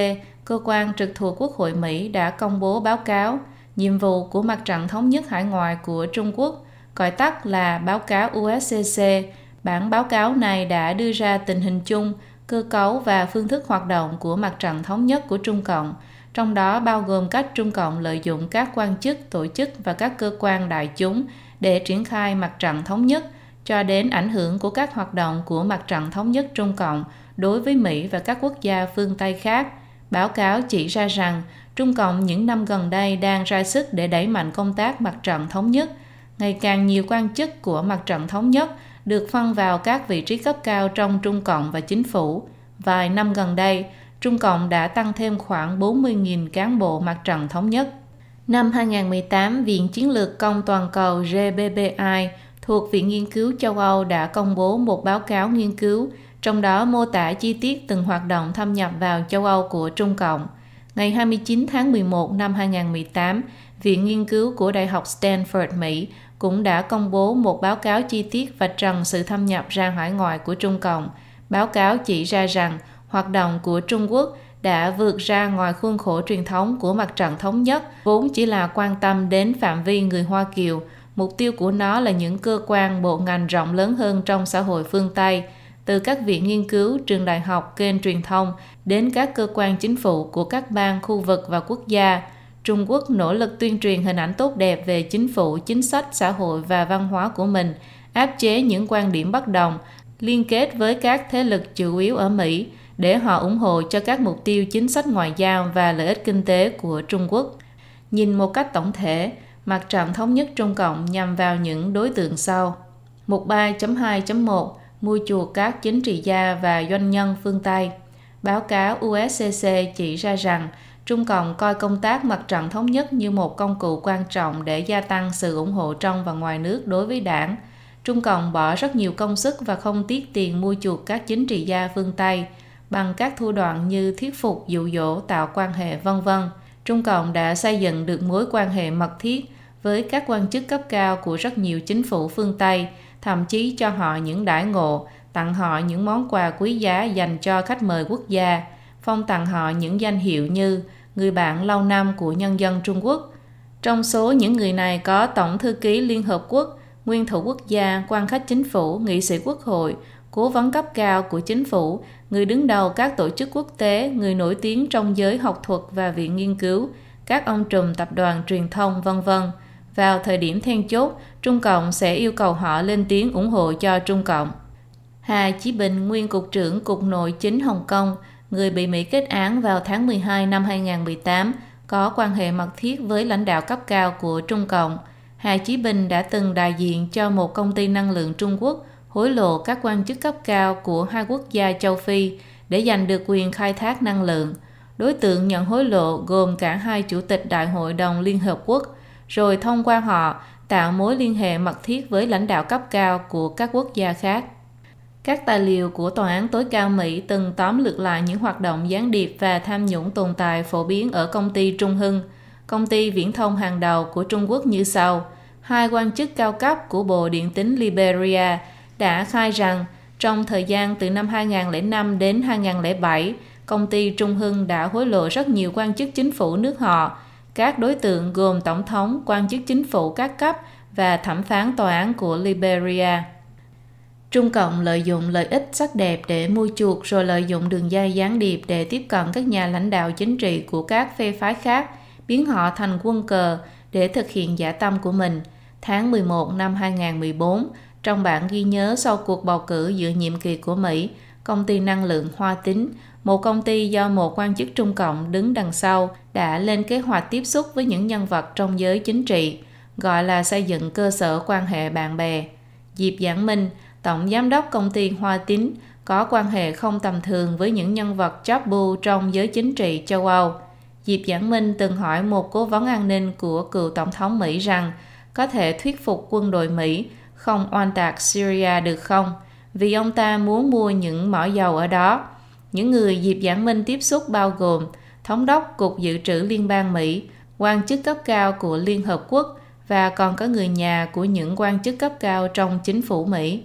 A: cơ quan trực thuộc Quốc hội Mỹ đã công bố báo cáo nhiệm vụ của mặt trận thống nhất hải ngoại của Trung Quốc, gọi tắt là báo cáo USCC. Bản báo cáo này đã đưa ra tình hình chung, cơ cấu và phương thức hoạt động của mặt trận thống nhất của Trung Cộng, trong đó bao gồm cách Trung Cộng lợi dụng các quan chức, tổ chức và các cơ quan đại chúng để triển khai mặt trận thống nhất, cho đến ảnh hưởng của các hoạt động của mặt trận thống nhất Trung Cộng đối với Mỹ và các quốc gia phương Tây khác. Báo cáo chỉ ra rằng Trung Cộng những năm gần đây đang ra sức để đẩy mạnh công tác mặt trận thống nhất. Ngày càng nhiều quan chức của mặt trận thống nhất được phân vào các vị trí cấp cao trong Trung Cộng và chính phủ. Vài năm gần đây, Trung Cộng đã tăng thêm khoảng 40.000 cán bộ mặt trận thống nhất. Năm 2018, Viện Chiến lược Công Toàn cầu GBBI thuộc Viện Nghiên cứu châu Âu đã công bố một báo cáo nghiên cứu trong đó mô tả chi tiết từng hoạt động thâm nhập vào châu Âu của Trung Cộng. Ngày 29 tháng 11 năm 2018, Viện Nghiên cứu của Đại học Stanford, Mỹ cũng đã công bố một báo cáo chi tiết và trần sự thâm nhập ra hải ngoại của Trung Cộng. Báo cáo chỉ ra rằng hoạt động của Trung Quốc đã vượt ra ngoài khuôn khổ truyền thống của mặt trận thống nhất, vốn chỉ là quan tâm đến phạm vi người Hoa Kiều. Mục tiêu của nó là những cơ quan bộ ngành rộng lớn hơn trong xã hội phương Tây – từ các viện nghiên cứu, trường đại học, kênh truyền thông đến các cơ quan chính phủ của các bang, khu vực và quốc gia. Trung Quốc nỗ lực tuyên truyền hình ảnh tốt đẹp về chính phủ, chính sách, xã hội và văn hóa của mình, áp chế những quan điểm bất đồng, liên kết với các thế lực chủ yếu ở Mỹ để họ ủng hộ cho các mục tiêu chính sách ngoại giao và lợi ích kinh tế của Trung Quốc. Nhìn một cách tổng thể, mặt trận thống nhất Trung Cộng nhằm vào những đối tượng sau. Mục 3.2.1 mua chuộc các chính trị gia và doanh nhân phương Tây. Báo cáo USCC chỉ ra rằng Trung Cộng coi công tác mặt trận thống nhất như một công cụ quan trọng để gia tăng sự ủng hộ trong và ngoài nước đối với đảng. Trung Cộng bỏ rất nhiều công sức và không tiếc tiền mua chuộc các chính trị gia phương Tây bằng các thủ đoạn như thuyết phục, dụ dỗ, tạo quan hệ vân vân. Trung Cộng đã xây dựng được mối quan hệ mật thiết với các quan chức cấp cao của rất nhiều chính phủ phương Tây thậm chí cho họ những đãi ngộ, tặng họ những món quà quý giá dành cho khách mời quốc gia, phong tặng họ những danh hiệu như người bạn lâu năm của nhân dân Trung Quốc. Trong số những người này có Tổng thư ký Liên Hợp Quốc, nguyên thủ quốc gia, quan khách chính phủ, nghị sĩ quốc hội, cố vấn cấp cao của chính phủ, người đứng đầu các tổ chức quốc tế, người nổi tiếng trong giới học thuật và viện nghiên cứu, các ông trùm tập đoàn truyền thông, vân vân. Vào thời điểm then chốt, Trung Cộng sẽ yêu cầu họ lên tiếng ủng hộ cho Trung Cộng. Hà Chí Bình, nguyên Cục trưởng Cục Nội chính Hồng Kông, người bị Mỹ kết án vào tháng 12 năm 2018, có quan hệ mật thiết với lãnh đạo cấp cao của Trung Cộng. Hà Chí Bình đã từng đại diện cho một công ty năng lượng Trung Quốc hối lộ các quan chức cấp cao của hai quốc gia châu Phi để giành được quyền khai thác năng lượng. Đối tượng nhận hối lộ gồm cả hai chủ tịch Đại hội đồng Liên Hợp Quốc, rồi thông qua họ tạo mối liên hệ mật thiết với lãnh đạo cấp cao của các quốc gia khác. Các tài liệu của Tòa án tối cao Mỹ từng tóm lược lại những hoạt động gián điệp và tham nhũng tồn tại phổ biến ở công ty Trung Hưng, công ty viễn thông hàng đầu của Trung Quốc như sau. Hai quan chức cao cấp của Bộ Điện tính Liberia đã khai rằng trong thời gian từ năm 2005 đến 2007, công ty Trung Hưng đã hối lộ rất nhiều quan chức chính phủ nước họ. Các đối tượng gồm tổng thống, quan chức chính phủ các cấp và thẩm phán tòa án của Liberia. Trung Cộng lợi dụng lợi ích sắc đẹp để mua chuộc rồi lợi dụng đường dây gián điệp để tiếp cận các nhà lãnh đạo chính trị của các phe phái khác, biến họ thành quân cờ để thực hiện giả tâm của mình. Tháng 11 năm 2014, trong bản ghi nhớ sau cuộc bầu cử giữa nhiệm kỳ của Mỹ, công ty năng lượng Hoa Tín, một công ty do một quan chức Trung Cộng đứng đằng sau, đã lên kế hoạch tiếp xúc với những nhân vật trong giới chính trị, gọi là xây dựng cơ sở quan hệ bạn bè. Diệp Giảng Minh, tổng giám đốc công ty Hoa Tín, có quan hệ không tầm thường với những nhân vật chóp bu trong giới chính trị châu Âu. Diệp Giảng Minh từng hỏi một cố vấn an ninh của cựu tổng thống Mỹ rằng có thể thuyết phục quân đội Mỹ không oan tạc Syria được không? Vì ông ta muốn mua những mỏ dầu ở đó. Những người Diệp Giảng Minh tiếp xúc bao gồm Thống đốc Cục Dự trữ Liên bang Mỹ, quan chức cấp cao của Liên Hợp Quốc và còn có người nhà của những quan chức cấp cao trong chính phủ Mỹ.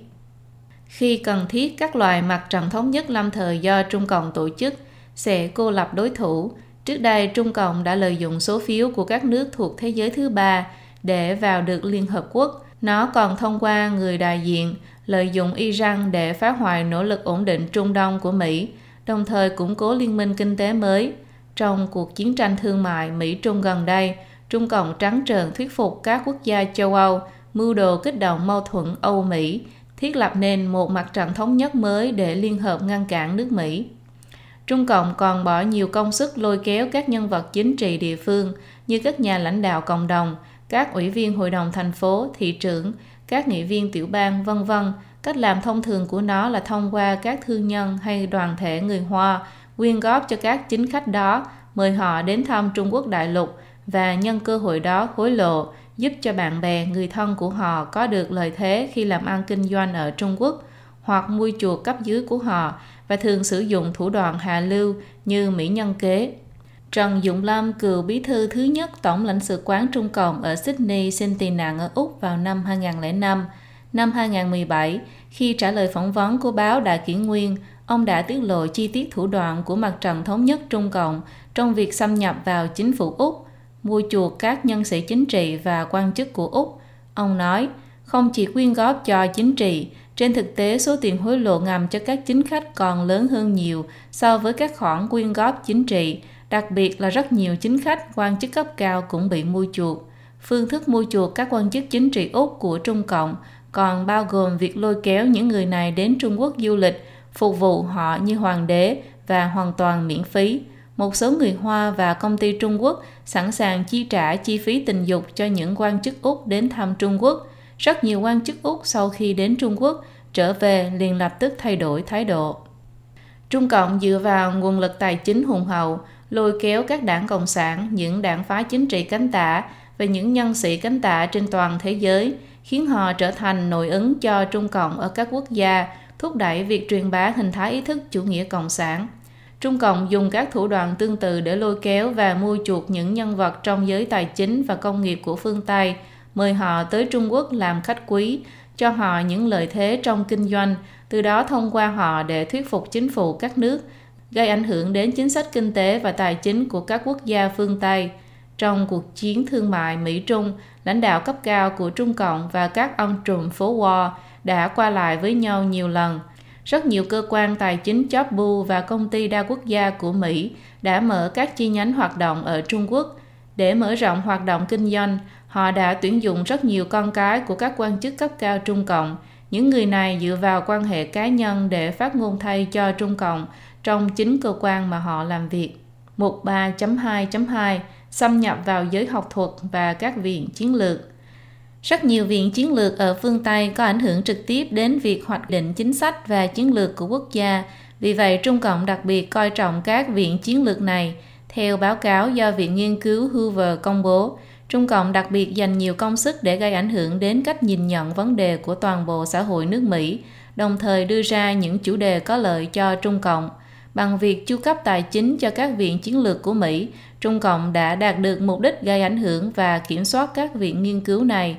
A: Khi cần thiết, các loài mặt trận thống nhất lâm thời do Trung Cộng tổ chức sẽ cô lập đối thủ. Trước đây, Trung Cộng đã lợi dụng số phiếu của các nước thuộc thế giới thứ ba để vào được Liên Hợp Quốc. Nó còn thông qua người đại diện lợi dụng Iran để phá hoại nỗ lực ổn định Trung Đông của Mỹ, đồng thời củng cố liên minh kinh tế mới. Trong cuộc chiến tranh thương mại Mỹ-Trung gần đây, Trung Cộng trắng trợn thuyết phục các quốc gia châu Âu mưu đồ kích động mâu thuẫn Âu-Mỹ, thiết lập nên một mặt trận thống nhất mới để liên hợp ngăn cản nước Mỹ. Trung Cộng còn bỏ nhiều công sức lôi kéo các nhân vật chính trị địa phương như các nhà lãnh đạo cộng đồng, các ủy viên hội đồng thành phố, thị trưởng, các nghị viên tiểu bang, vân vân. Cách làm thông thường của nó là thông qua các thương nhân hay đoàn thể người Hoa quyên góp cho các chính khách đó, mời họ đến thăm Trung Quốc đại lục và nhân cơ hội đó hối lộ, giúp cho bạn bè, người thân của họ có được lợi thế khi làm ăn kinh doanh ở Trung Quốc hoặc mua chuộc cấp dưới của họ và thường sử dụng thủ đoạn hạ lưu như mỹ nhân kế, Trần Dụng Lâm, cựu bí thư thứ nhất Tổng lãnh sự quán Trung Cộng ở Sydney xin tị nạn ở Úc vào năm 2005. Năm 2017, khi trả lời phỏng vấn của báo Đại Kỷ Nguyên, ông đã tiết lộ chi tiết thủ đoạn của mặt trận thống nhất Trung Cộng trong việc xâm nhập vào chính phủ Úc, mua chuộc các nhân sĩ chính trị và quan chức của Úc. Ông nói, không chỉ quyên góp cho chính trị, trên thực tế số tiền hối lộ ngầm cho các chính khách còn lớn hơn nhiều so với các khoản quyên góp chính trị, Đặc biệt là rất nhiều chính khách, quan chức cấp cao cũng bị mua chuộc. Phương thức mua chuộc các quan chức chính trị Úc của Trung Cộng còn bao gồm việc lôi kéo những người này đến Trung Quốc du lịch, phục vụ họ như hoàng đế và hoàn toàn miễn phí. Một số người Hoa và công ty Trung Quốc sẵn sàng chi trả chi phí tình dục cho những quan chức Úc đến thăm Trung Quốc. Rất nhiều quan chức Úc sau khi đến Trung Quốc trở về liền lập tức thay đổi thái độ. Trung Cộng dựa vào nguồn lực tài chính hùng hậu, lôi kéo các đảng Cộng sản, những đảng phái chính trị cánh tả và những nhân sĩ cánh tả trên toàn thế giới, khiến họ trở thành nội ứng cho Trung Cộng ở các quốc gia, thúc đẩy việc truyền bá hình thái ý thức chủ nghĩa cộng sản. Trung Cộng dùng các thủ đoạn tương tự để lôi kéo và mua chuộc những nhân vật trong giới tài chính và công nghiệp của phương Tây, mời họ tới Trung Quốc làm khách quý, cho họ những lợi thế trong kinh doanh, từ đó thông qua họ để thuyết phục chính phủ các nước gây ảnh hưởng đến chính sách kinh tế và tài chính của các quốc gia phương Tây. Trong cuộc chiến thương mại Mỹ-Trung, lãnh đạo cấp cao của Trung Cộng và các ông trùm phố Wall đã qua lại với nhau nhiều lần. Rất nhiều cơ quan tài chính chóp bu và công ty đa quốc gia của Mỹ đã mở các chi nhánh hoạt động ở Trung Quốc. Để mở rộng hoạt động kinh doanh, họ đã tuyển dụng rất nhiều con cái của các quan chức cấp cao Trung Cộng. Những người này dựa vào quan hệ cá nhân để phát ngôn thay cho Trung Cộng trong chính cơ quan mà họ làm việc. Mục 3.2.2 xâm nhập vào giới học thuật và các viện chiến lược. Rất nhiều viện chiến lược ở phương Tây có ảnh hưởng trực tiếp đến việc hoạch định chính sách và chiến lược của quốc gia. Vì vậy, Trung Cộng đặc biệt coi trọng các viện chiến lược này. Theo báo cáo do Viện Nghiên cứu Hoover công bố, Trung Cộng đặc biệt dành nhiều công sức để gây ảnh hưởng đến cách nhìn nhận vấn đề của toàn bộ xã hội nước Mỹ, đồng thời đưa ra những chủ đề có lợi cho Trung Cộng. Bằng việc chu cấp tài chính cho các viện chiến lược của Mỹ, Trung Cộng đã đạt được mục đích gây ảnh hưởng và kiểm soát các viện nghiên cứu này.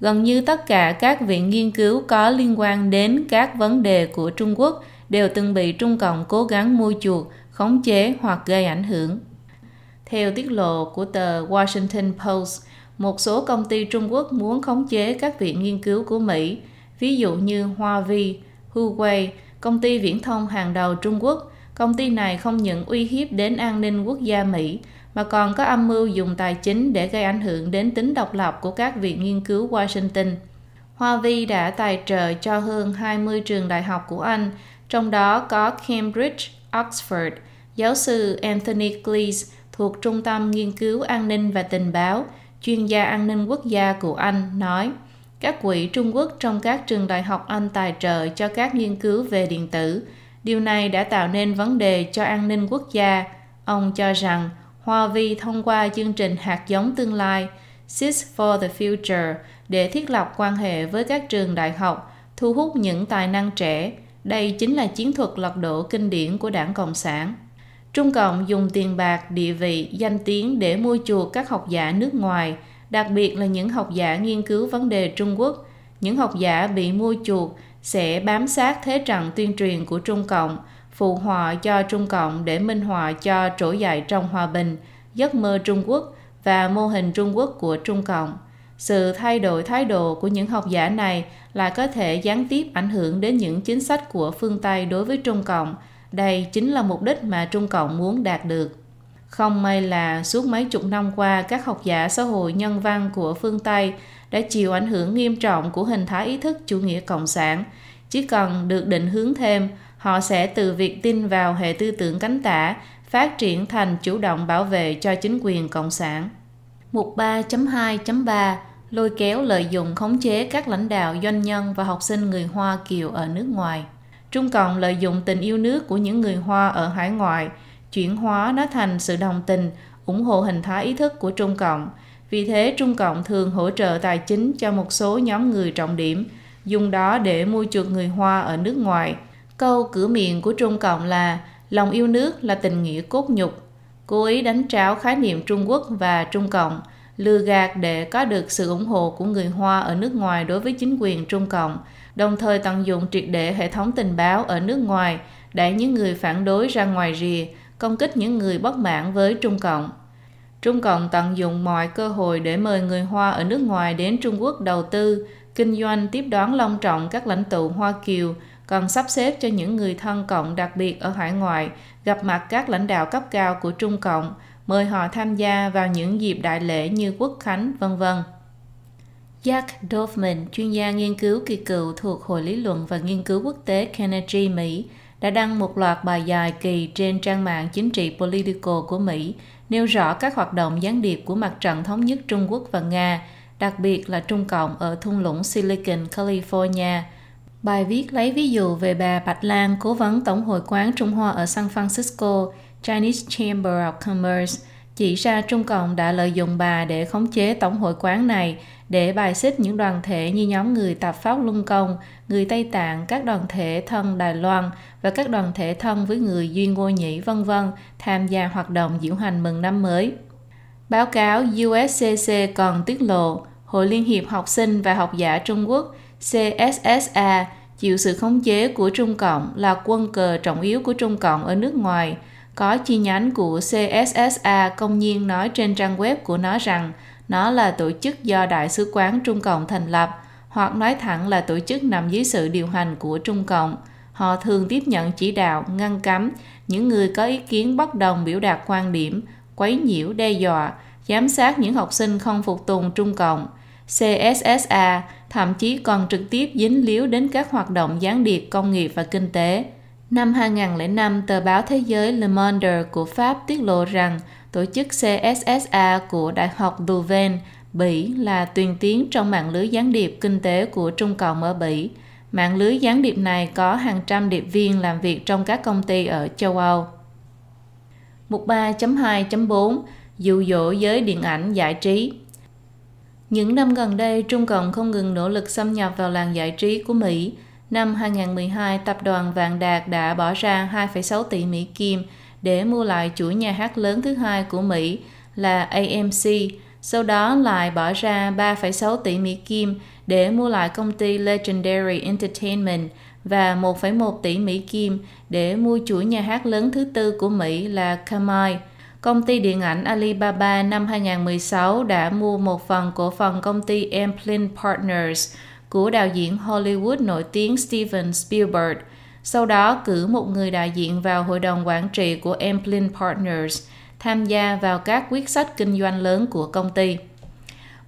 A: Gần như tất cả các viện nghiên cứu có liên quan đến các vấn đề của Trung Quốc đều từng bị Trung Cộng cố gắng mua chuộc, khống chế hoặc gây ảnh hưởng. Theo tiết lộ của tờ Washington Post, một số công ty Trung Quốc muốn khống chế các viện nghiên cứu của Mỹ, ví dụ như Huawei, Huawei, công ty viễn thông hàng đầu Trung Quốc. Công ty này không những uy hiếp đến an ninh quốc gia Mỹ, mà còn có âm mưu dùng tài chính để gây ảnh hưởng đến tính độc lập của các viện nghiên cứu Washington. Huawei đã tài trợ cho hơn 20 trường đại học của Anh, trong đó có Cambridge, Oxford. Giáo sư Anthony Cleese thuộc Trung tâm Nghiên cứu An ninh và Tình báo, chuyên gia an ninh quốc gia của Anh, nói các quỹ Trung Quốc trong các trường đại học Anh tài trợ cho các nghiên cứu về điện tử. Điều này đã tạo nên vấn đề cho an ninh quốc gia. Ông cho rằng Hoa Vi thông qua chương trình hạt giống tương lai Seeds for the Future để thiết lập quan hệ với các trường đại học, thu hút những tài năng trẻ. Đây chính là chiến thuật lật đổ kinh điển của đảng Cộng sản. Trung Cộng dùng tiền bạc, địa vị, danh tiếng để mua chuộc các học giả nước ngoài, đặc biệt là những học giả nghiên cứu vấn đề Trung Quốc. Những học giả bị mua chuộc sẽ bám sát thế trận tuyên truyền của Trung Cộng, phụ họa cho Trung Cộng để minh họa cho trỗi dậy trong hòa bình, giấc mơ Trung Quốc và mô hình Trung Quốc của Trung Cộng. Sự thay đổi thái độ của những học giả này là có thể gián tiếp ảnh hưởng đến những chính sách của phương Tây đối với Trung Cộng. Đây chính là mục đích mà Trung Cộng muốn đạt được. Không may là suốt mấy chục năm qua, các học giả xã hội nhân văn của phương Tây đã chịu ảnh hưởng nghiêm trọng của hình thái ý thức chủ nghĩa cộng sản. Chỉ cần được định hướng thêm, họ sẽ từ việc tin vào hệ tư tưởng cánh tả phát triển thành chủ động bảo vệ cho chính quyền cộng sản. Mục 3.2.3 Lôi kéo lợi dụng khống chế các lãnh đạo doanh nhân và học sinh người Hoa Kiều ở nước ngoài. Trung Cộng lợi dụng tình yêu nước của những người Hoa ở hải ngoại, chuyển hóa nó thành sự đồng tình, ủng hộ hình thái ý thức của Trung Cộng. Vì thế, Trung Cộng thường hỗ trợ tài chính cho một số nhóm người trọng điểm, dùng đó để mua chuộc người Hoa ở nước ngoài. Câu cửa miệng của Trung Cộng là lòng yêu nước là tình nghĩa cốt nhục, cố ý đánh tráo khái niệm Trung Quốc và Trung Cộng, lừa gạt để có được sự ủng hộ của người Hoa ở nước ngoài đối với chính quyền Trung Cộng, đồng thời tận dụng triệt để hệ thống tình báo ở nước ngoài, đẩy những người phản đối ra ngoài rìa, công kích những người bất mãn với Trung Cộng. Trung Cộng tận dụng mọi cơ hội để mời người Hoa ở nước ngoài đến Trung Quốc đầu tư, kinh doanh tiếp đón long trọng các lãnh tụ Hoa Kiều, còn sắp xếp cho những người thân cộng đặc biệt ở hải ngoại gặp mặt các lãnh đạo cấp cao của Trung Cộng, mời họ tham gia vào những dịp đại lễ như Quốc Khánh, vân vân. Jack Dorfman, chuyên gia nghiên cứu kỳ cựu thuộc Hội lý luận và nghiên cứu quốc tế Carnegie Mỹ, đã đăng một loạt bài dài kỳ trên trang mạng chính trị Politico của Mỹ, nêu rõ các hoạt động gián điệp của mặt trận thống nhất Trung Quốc và Nga, đặc biệt là Trung Cộng ở thung lũng Silicon, California. Bài viết lấy ví dụ về bà Bạch Lan, cố vấn Tổng hội quán Trung Hoa ở San Francisco, Chinese Chamber of Commerce, chỉ ra Trung Cộng đã lợi dụng bà để khống chế Tổng hội quán này để bài xích những đoàn thể như nhóm người tạp pháp Luân Công, người Tây Tạng, các đoàn thể thân Đài Loan và các đoàn thể thân với người Duyên Ngô Nhĩ vân vân tham gia hoạt động diễu hành mừng năm mới. Báo cáo USCC còn tiết lộ Hội Liên hiệp Học sinh và Học giả Trung Quốc CSSA chịu sự khống chế của Trung Cộng là quân cờ trọng yếu của Trung Cộng ở nước ngoài. Có chi nhánh của CSSA công nhiên nói trên trang web của nó rằng nó là tổ chức do Đại sứ quán Trung Cộng thành lập, hoặc nói thẳng là tổ chức nằm dưới sự điều hành của Trung Cộng. Họ thường tiếp nhận chỉ đạo, ngăn cấm những người có ý kiến bất đồng biểu đạt quan điểm, quấy nhiễu, đe dọa, giám sát những học sinh không phục tùng Trung Cộng. CSSA thậm chí còn trực tiếp dính líu đến các hoạt động gián điệp công nghiệp và kinh tế. Năm 2005, tờ báo Thế giới Le Monde của Pháp tiết lộ rằng tổ chức CSSA của Đại học Louvain, Bỉ là tuyên tiến trong mạng lưới gián điệp kinh tế của Trung Cộng ở Bỉ. Mạng lưới gián điệp này có hàng trăm điệp viên làm việc trong các công ty ở châu Âu. Mục 3.2.4 Dụ dỗ giới điện ảnh giải trí những năm gần đây, Trung Cộng không ngừng nỗ lực xâm nhập vào làng giải trí của Mỹ. Năm 2012, tập đoàn Vạn Đạt đã bỏ ra 2,6 tỷ Mỹ Kim để mua lại chuỗi nhà hát lớn thứ hai của Mỹ là AMC, sau đó lại bỏ ra 3,6 tỷ Mỹ Kim để mua lại công ty Legendary Entertainment và 1,1 tỷ Mỹ Kim để mua chuỗi nhà hát lớn thứ tư của Mỹ là Kamai. Công ty điện ảnh Alibaba năm 2016 đã mua một phần cổ phần công ty Amplin Partners của đạo diễn Hollywood nổi tiếng Steven Spielberg. Sau đó cử một người đại diện vào hội đồng quản trị của Amplin Partners tham gia vào các quyết sách kinh doanh lớn của công ty.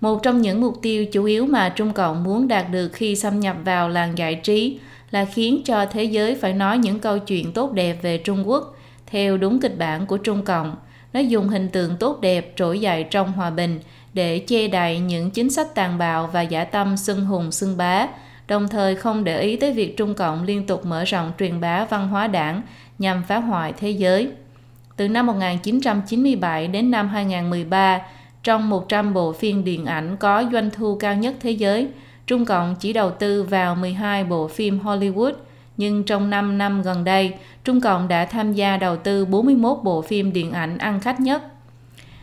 A: Một trong những mục tiêu chủ yếu mà Trung Cộng muốn đạt được khi xâm nhập vào làng giải trí là khiến cho thế giới phải nói những câu chuyện tốt đẹp về Trung Quốc, theo đúng kịch bản của Trung Cộng. Nó dùng hình tượng tốt đẹp trỗi dậy trong hòa bình để che đậy những chính sách tàn bạo và giả tâm xưng hùng xưng bá, đồng thời không để ý tới việc Trung Cộng liên tục mở rộng truyền bá văn hóa đảng nhằm phá hoại thế giới. Từ năm 1997 đến năm 2013, trong 100 bộ phim điện ảnh có doanh thu cao nhất thế giới, Trung Cộng chỉ đầu tư vào 12 bộ phim Hollywood, nhưng trong 5 năm gần đây, Trung Cộng đã tham gia đầu tư 41 bộ phim điện ảnh ăn khách nhất.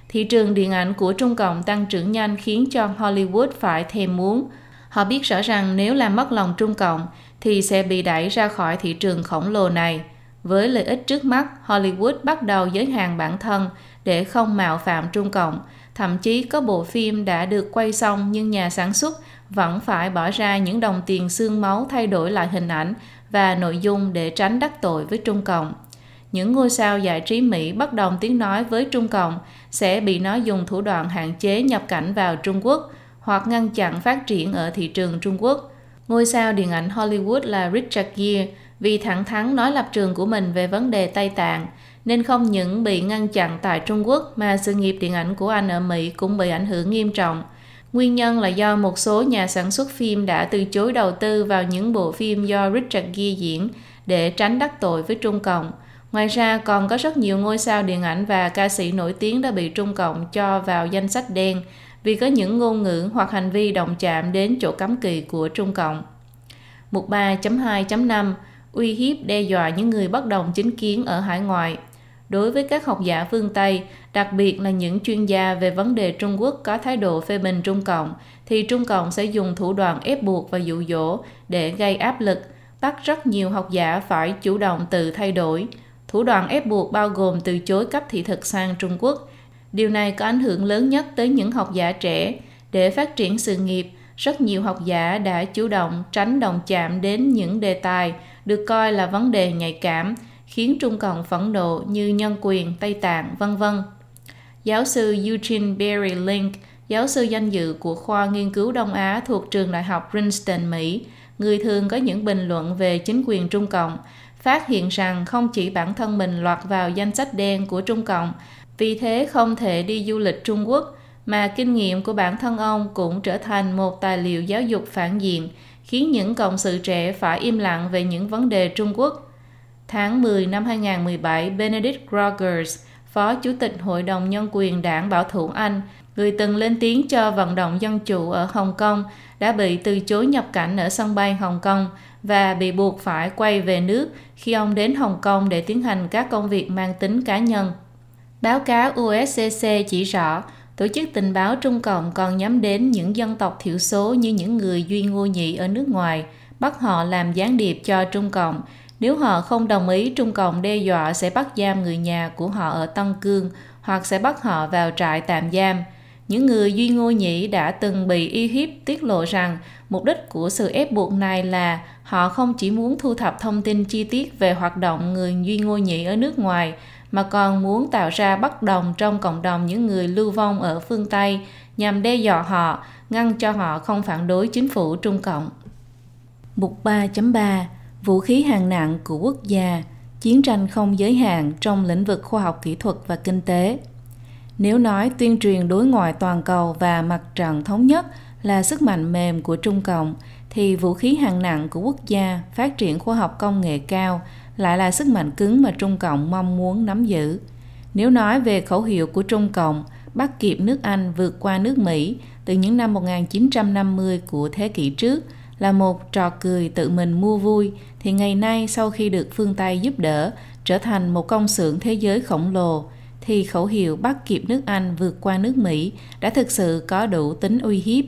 A: Thị trường điện ảnh của Trung Cộng tăng trưởng nhanh khiến cho Hollywood phải thèm muốn. Họ biết rõ rằng nếu làm mất lòng Trung Cộng thì sẽ bị đẩy ra khỏi thị trường khổng lồ này. Với lợi ích trước mắt, Hollywood bắt đầu giới hạn bản thân để không mạo phạm Trung Cộng. Thậm chí có bộ phim đã được quay xong nhưng nhà sản xuất vẫn phải bỏ ra những đồng tiền xương máu thay đổi lại hình ảnh và nội dung để tránh đắc tội với Trung Cộng. Những ngôi sao giải trí Mỹ bất đồng tiếng nói với Trung Cộng sẽ bị nó dùng thủ đoạn hạn chế nhập cảnh vào Trung Quốc hoặc ngăn chặn phát triển ở thị trường Trung Quốc. Ngôi sao điện ảnh Hollywood là Richard Gere vì thẳng thắn nói lập trường của mình về vấn đề Tây Tạng, nên không những bị ngăn chặn tại Trung Quốc mà sự nghiệp điện ảnh của anh ở Mỹ cũng bị ảnh hưởng nghiêm trọng. Nguyên nhân là do một số nhà sản xuất phim đã từ chối đầu tư vào những bộ phim do Richard Gere diễn để tránh đắc tội với Trung Cộng. Ngoài ra còn có rất nhiều ngôi sao điện ảnh và ca sĩ nổi tiếng đã bị Trung Cộng cho vào danh sách đen vì có những ngôn ngữ hoặc hành vi động chạm đến chỗ cấm kỵ của Trung Cộng. Mục 3.2.5 Uy hiếp đe dọa những người bất đồng chính kiến ở hải ngoại Đối với các học giả phương Tây, đặc biệt là những chuyên gia về vấn đề Trung Quốc có thái độ phê bình Trung Cộng, thì Trung Cộng sẽ dùng thủ đoạn ép buộc và dụ dỗ để gây áp lực, bắt rất nhiều học giả phải chủ động tự thay đổi. Thủ đoạn ép buộc bao gồm từ chối cấp thị thực sang Trung Quốc. Điều này có ảnh hưởng lớn nhất tới những học giả trẻ. Để phát triển sự nghiệp, rất nhiều học giả đã chủ động tránh đồng chạm đến những đề tài được coi là vấn đề nhạy cảm, khiến Trung Cộng phẫn nộ như nhân quyền, Tây Tạng, vân vân. Giáo sư Eugene Berry Link, giáo sư danh dự của khoa nghiên cứu Đông Á thuộc trường đại học Princeton, Mỹ, người thường có những bình luận về chính quyền Trung Cộng, phát hiện rằng không chỉ bản thân mình lọt vào danh sách đen của Trung Cộng, vì thế không thể đi du lịch Trung Quốc, mà kinh nghiệm của bản thân ông cũng trở thành một tài liệu giáo dục phản diện, khiến những cộng sự trẻ phải im lặng về những vấn đề Trung Quốc. Tháng 10 năm 2017, Benedict Rogers, Phó Chủ tịch Hội đồng Nhân quyền Đảng Bảo thủ Anh, người từng lên tiếng cho vận động dân chủ ở Hồng Kông, đã bị từ chối nhập cảnh ở sân bay Hồng Kông và bị buộc phải quay về nước khi ông đến Hồng Kông để tiến hành các công việc mang tính cá nhân. Báo cáo USCC chỉ rõ, tổ chức tình báo Trung Cộng còn nhắm đến những dân tộc thiểu số như những người Duy Ngô Nhị ở nước ngoài, bắt họ làm gián điệp cho Trung Cộng nếu họ không đồng ý, Trung Cộng đe dọa sẽ bắt giam người nhà của họ ở Tân Cương hoặc sẽ bắt họ vào trại tạm giam. Những người Duy Ngô Nhĩ đã từng bị y hiếp tiết lộ rằng mục đích của sự ép buộc này là họ không chỉ muốn thu thập thông tin chi tiết về hoạt động người Duy Ngô Nhĩ ở nước ngoài, mà còn muốn tạo ra bất đồng trong cộng đồng những người lưu vong ở phương Tây nhằm đe dọa họ, ngăn cho họ không phản đối chính phủ Trung Cộng. Mục 3.3 vũ khí hàng nặng của quốc gia, chiến tranh không giới hạn trong lĩnh vực khoa học kỹ thuật và kinh tế. Nếu nói tuyên truyền đối ngoại toàn cầu và mặt trận thống nhất là sức mạnh mềm của Trung Cộng, thì vũ khí hạng nặng của quốc gia phát triển khoa học công nghệ cao lại là sức mạnh cứng mà Trung Cộng mong muốn nắm giữ. Nếu nói về khẩu hiệu của Trung Cộng, bắt kịp nước Anh vượt qua nước Mỹ từ những năm 1950 của thế kỷ trước là một trò cười tự mình mua vui thì ngày nay sau khi được phương Tây giúp đỡ trở thành một công xưởng thế giới khổng lồ thì khẩu hiệu bắt kịp nước Anh vượt qua nước Mỹ đã thực sự có đủ tính uy hiếp.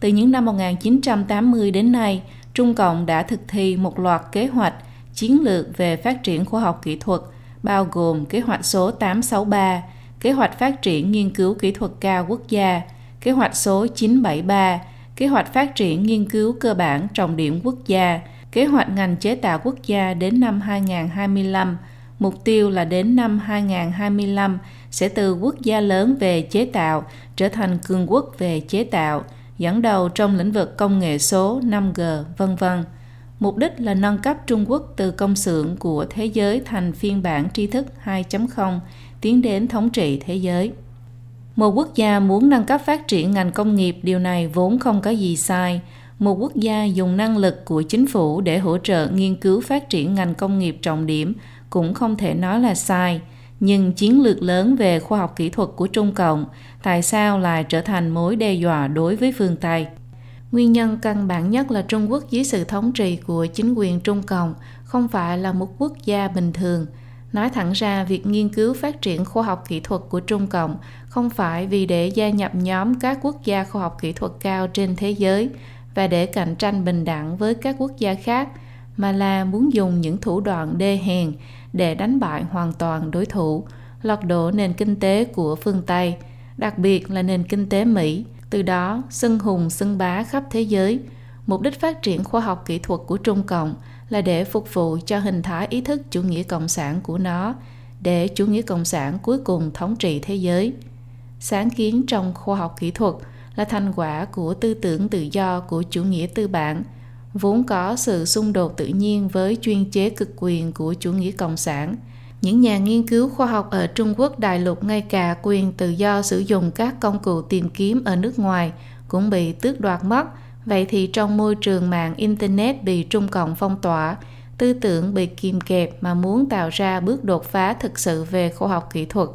A: Từ những năm 1980 đến nay, Trung Cộng đã thực thi một loạt kế hoạch chiến lược về phát triển khoa học kỹ thuật, bao gồm kế hoạch số 863, kế hoạch phát triển nghiên cứu kỹ thuật cao quốc gia, kế hoạch số 973, kế hoạch phát triển nghiên cứu cơ bản trọng điểm quốc gia, kế hoạch ngành chế tạo quốc gia đến năm 2025, Mục tiêu là đến năm 2025 sẽ từ quốc gia lớn về chế tạo trở thành cường quốc về chế tạo, dẫn đầu trong lĩnh vực công nghệ số 5G, vân vân. Mục đích là nâng cấp Trung Quốc từ công xưởng của thế giới thành phiên bản tri thức 2.0, tiến đến thống trị thế giới. Một quốc gia muốn nâng cấp phát triển ngành công nghiệp điều này vốn không có gì sai. Một quốc gia dùng năng lực của chính phủ để hỗ trợ nghiên cứu phát triển ngành công nghiệp trọng điểm cũng không thể nói là sai nhưng chiến lược lớn về khoa học kỹ thuật của Trung Cộng tại sao lại trở thành mối đe dọa đối với phương Tây? Nguyên nhân căn bản nhất là Trung Quốc dưới sự thống trị của chính quyền Trung Cộng không phải là một quốc gia bình thường. Nói thẳng ra, việc nghiên cứu phát triển khoa học kỹ thuật của Trung Cộng không phải vì để gia nhập nhóm các quốc gia khoa học kỹ thuật cao trên thế giới và để cạnh tranh bình đẳng với các quốc gia khác, mà là muốn dùng những thủ đoạn đê hèn để đánh bại hoàn toàn đối thủ, lật đổ nền kinh tế của phương Tây, đặc biệt là nền kinh tế Mỹ, từ đó xưng hùng xưng bá khắp thế giới. Mục đích phát triển khoa học kỹ thuật của Trung Cộng là để phục vụ cho hình thái ý thức chủ nghĩa cộng sản của nó, để chủ nghĩa cộng sản cuối cùng thống trị thế giới. Sáng kiến trong khoa học kỹ thuật là thành quả của tư tưởng tự do của chủ nghĩa tư bản – vốn có sự xung đột tự nhiên với chuyên chế cực quyền của chủ nghĩa cộng sản. Những nhà nghiên cứu khoa học ở Trung Quốc đại lục ngay cả quyền tự do sử dụng các công cụ tìm kiếm ở nước ngoài cũng bị tước đoạt mất. Vậy thì trong môi trường mạng Internet bị Trung Cộng phong tỏa, tư tưởng bị kìm kẹp mà muốn tạo ra bước đột phá thực sự về khoa học kỹ thuật